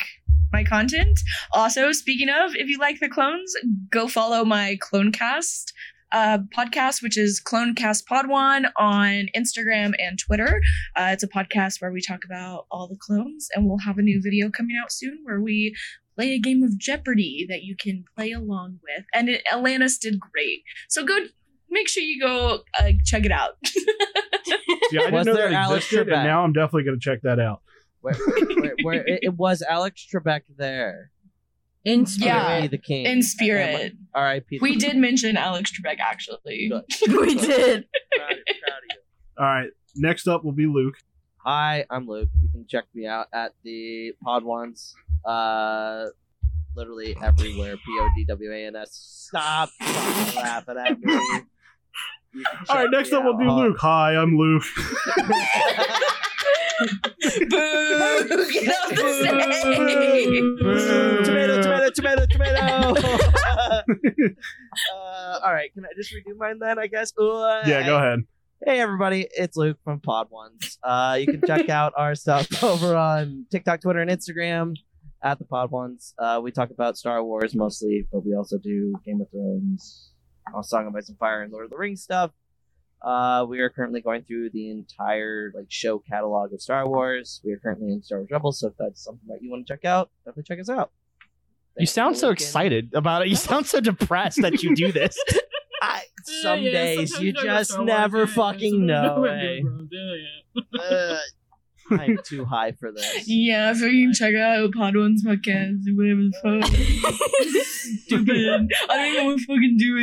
my content. Also, speaking of, if you like the clones, go follow my Clonecast uh, podcast, which is Clonecast Pod One on Instagram and Twitter. Uh, it's a podcast where we talk about all the clones, and we'll have a new video coming out soon where we play a game of Jeopardy that you can play along with. And it, Alanis did great. So go make sure you go uh, check it out. Yeah, I didn't Was know there that Alex existed, Trebek? and now I'm definitely going to check that out. Where, where, where it, it was Alex Trebek there. In Yeah, the king. in spirit. R.I.P. We did mention Alex Trebek actually. We did. Proud of you, proud of you. All right, next up will be Luke. Hi, I'm Luke. You can check me out at the Podwans. Uh, literally everywhere. P O D W A N S. Stop laughing at me. All right, next up we'll do Luke. Hi, I'm Luke. Boo! Get off the stage! tomato, tomato, tomato, tomato. uh, all right, can I just redo mine then? I guess. Uh, yeah, go ahead. Hey everybody, it's Luke from Podwans. Uh, you can check out our stuff over on TikTok, Twitter, and Instagram at the Podwans. Uh, we talk about Star Wars mostly, but we also do Game of Thrones, Song of Ice and Fire, and Lord of the Rings stuff. Uh, we are currently going through the entire like show catalog of Star Wars. We are currently in Star Wars Rebels, so if that's something that you want to check out, definitely check us out. You sound so looking. excited about it. You sound so depressed that you do this. I, Yeah, some yeah, days you just never yeah, yeah, fucking sometimes know. eh? Game of Thrones, yeah, yeah. Uh, I'm too high for this. Yeah, so you can check out Podwans podcast or whatever the fuck. Stupid. I don't even want to fucking mm, do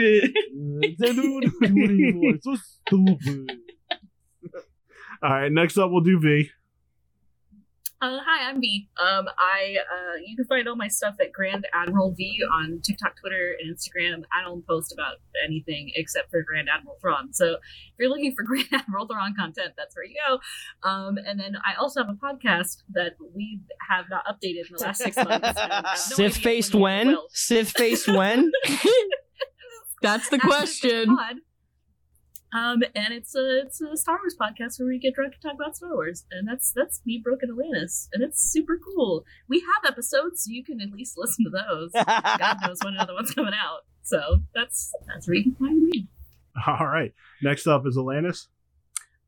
it. so stupid. All right, next up we'll do V. Uh, hi, I'm V. Um, I uh, you can find all my stuff at Grand Admiral V on TikTok, Twitter, and Instagram. I don't post about anything except for Grand Admiral Thrawn. So if you're looking for Grand Admiral Thrawn content, that's where you go. Um, and then I also have a podcast that we have not updated in the last six months. and no Sith faced we when? will. Sithfaced when? That's the Ask question. Pod. Um, and it's a it's a Star Wars podcast where we get drunk and talk about Star Wars, and that's that's me, Broken and Alanis, and it's super cool. We have episodes, so you can at least listen to those. God knows when another one's coming out. So that's that's where you can find me. All right, next up is Alanis.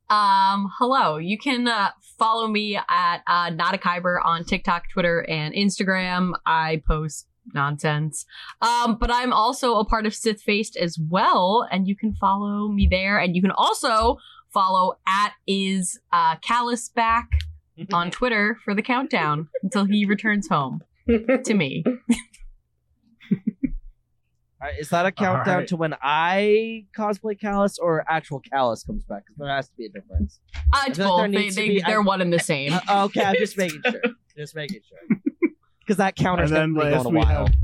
Um, hello. You can uh, follow me at uh, Not a Kyber on TikTok, Twitter, and Instagram. I post nonsense. Um, but I'm also a part of Sithfaced as well, and you can follow me there. And you can also follow at is uh, Kallus back on Twitter for the countdown until he returns home to me. Alright, is that a countdown Alright. to when I cosplay Kallus or actual Kallus comes back? Because there has to be a difference. Uh, it's I feel like. they, they, be, they're I- one and the same. Uh, okay, I'm just making sure. Just making sure. Because that counter's And then been last going a we while. have,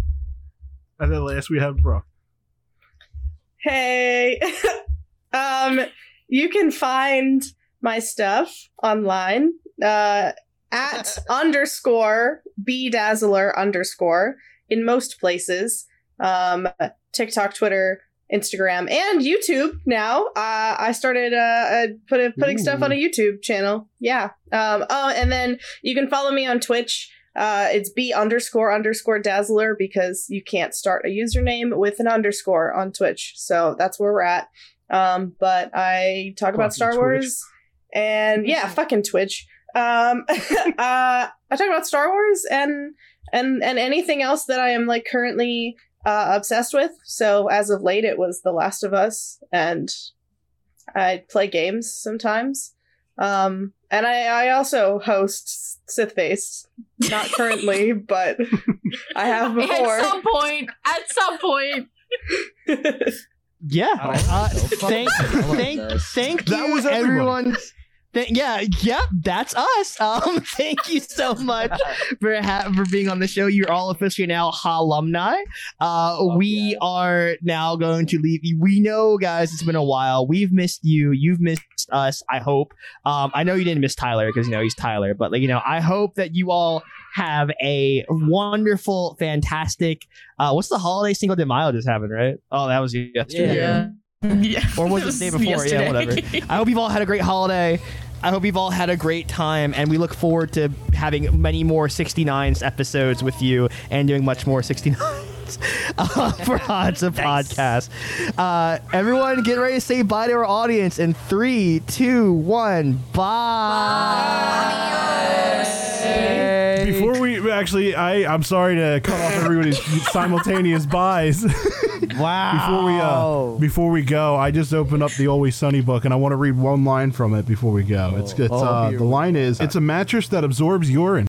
and then last we have Brooke. Hey. um, you can find my stuff online uh, at underscore b dazzler underscore in most places. Um, TikTok, Twitter, Instagram, and YouTube. Now, uh, I started uh, uh put, putting stuff on a YouTube channel. Yeah. Um. Oh, and then you can follow me on Twitch. Uh, it's b underscore underscore dazzler because you can't start a username with an underscore on Twitch. So that's where we're at. Um, but I talk about Star Twitch. Wars and yeah, fucking Twitch. Um, uh, I talk about Star Wars and and and anything else that I am like currently uh, obsessed with. So as of late, it was The Last of Us, and I play games sometimes. Um, and I, I also host Sith face. Not currently, but I have before. At some point, at some point. Yeah. I don't Uh, know. Thank, this. thank, thank That you, was everybody. everyone. Th- yeah, yeah, that's us. Um, thank you so much for ha- for being on the show. You're all officially now alumni. Uh, Fuck we yeah. are now going to leave. We know, guys, it's been a while. We've missed you. You've missed us. I hope. Um, I know you didn't miss Tyler because you know he's Tyler, but like you know, I hope that you all have a wonderful, fantastic. Uh, what's the holiday Cinco de Mayo just happened, right? Oh, that was yesterday. Yeah. Yeah. Or was it the day before? Yeah, whatever. I hope you've all had a great holiday. I hope you've all had a great time, and we look forward to having many more 69s episodes with you and doing much more 69s uh, for Odds of Podcast. Uh, everyone, get ready to say bye to our audience in three, two, one, bye. Before we actually, I I'm sorry to cut off everybody's simultaneous buys. wow. before we uh before we go, I just opened up the Always Sunny book and I want to read one line from it before we go. It's it's Oh, uh the line is it's a mattress that absorbs urine.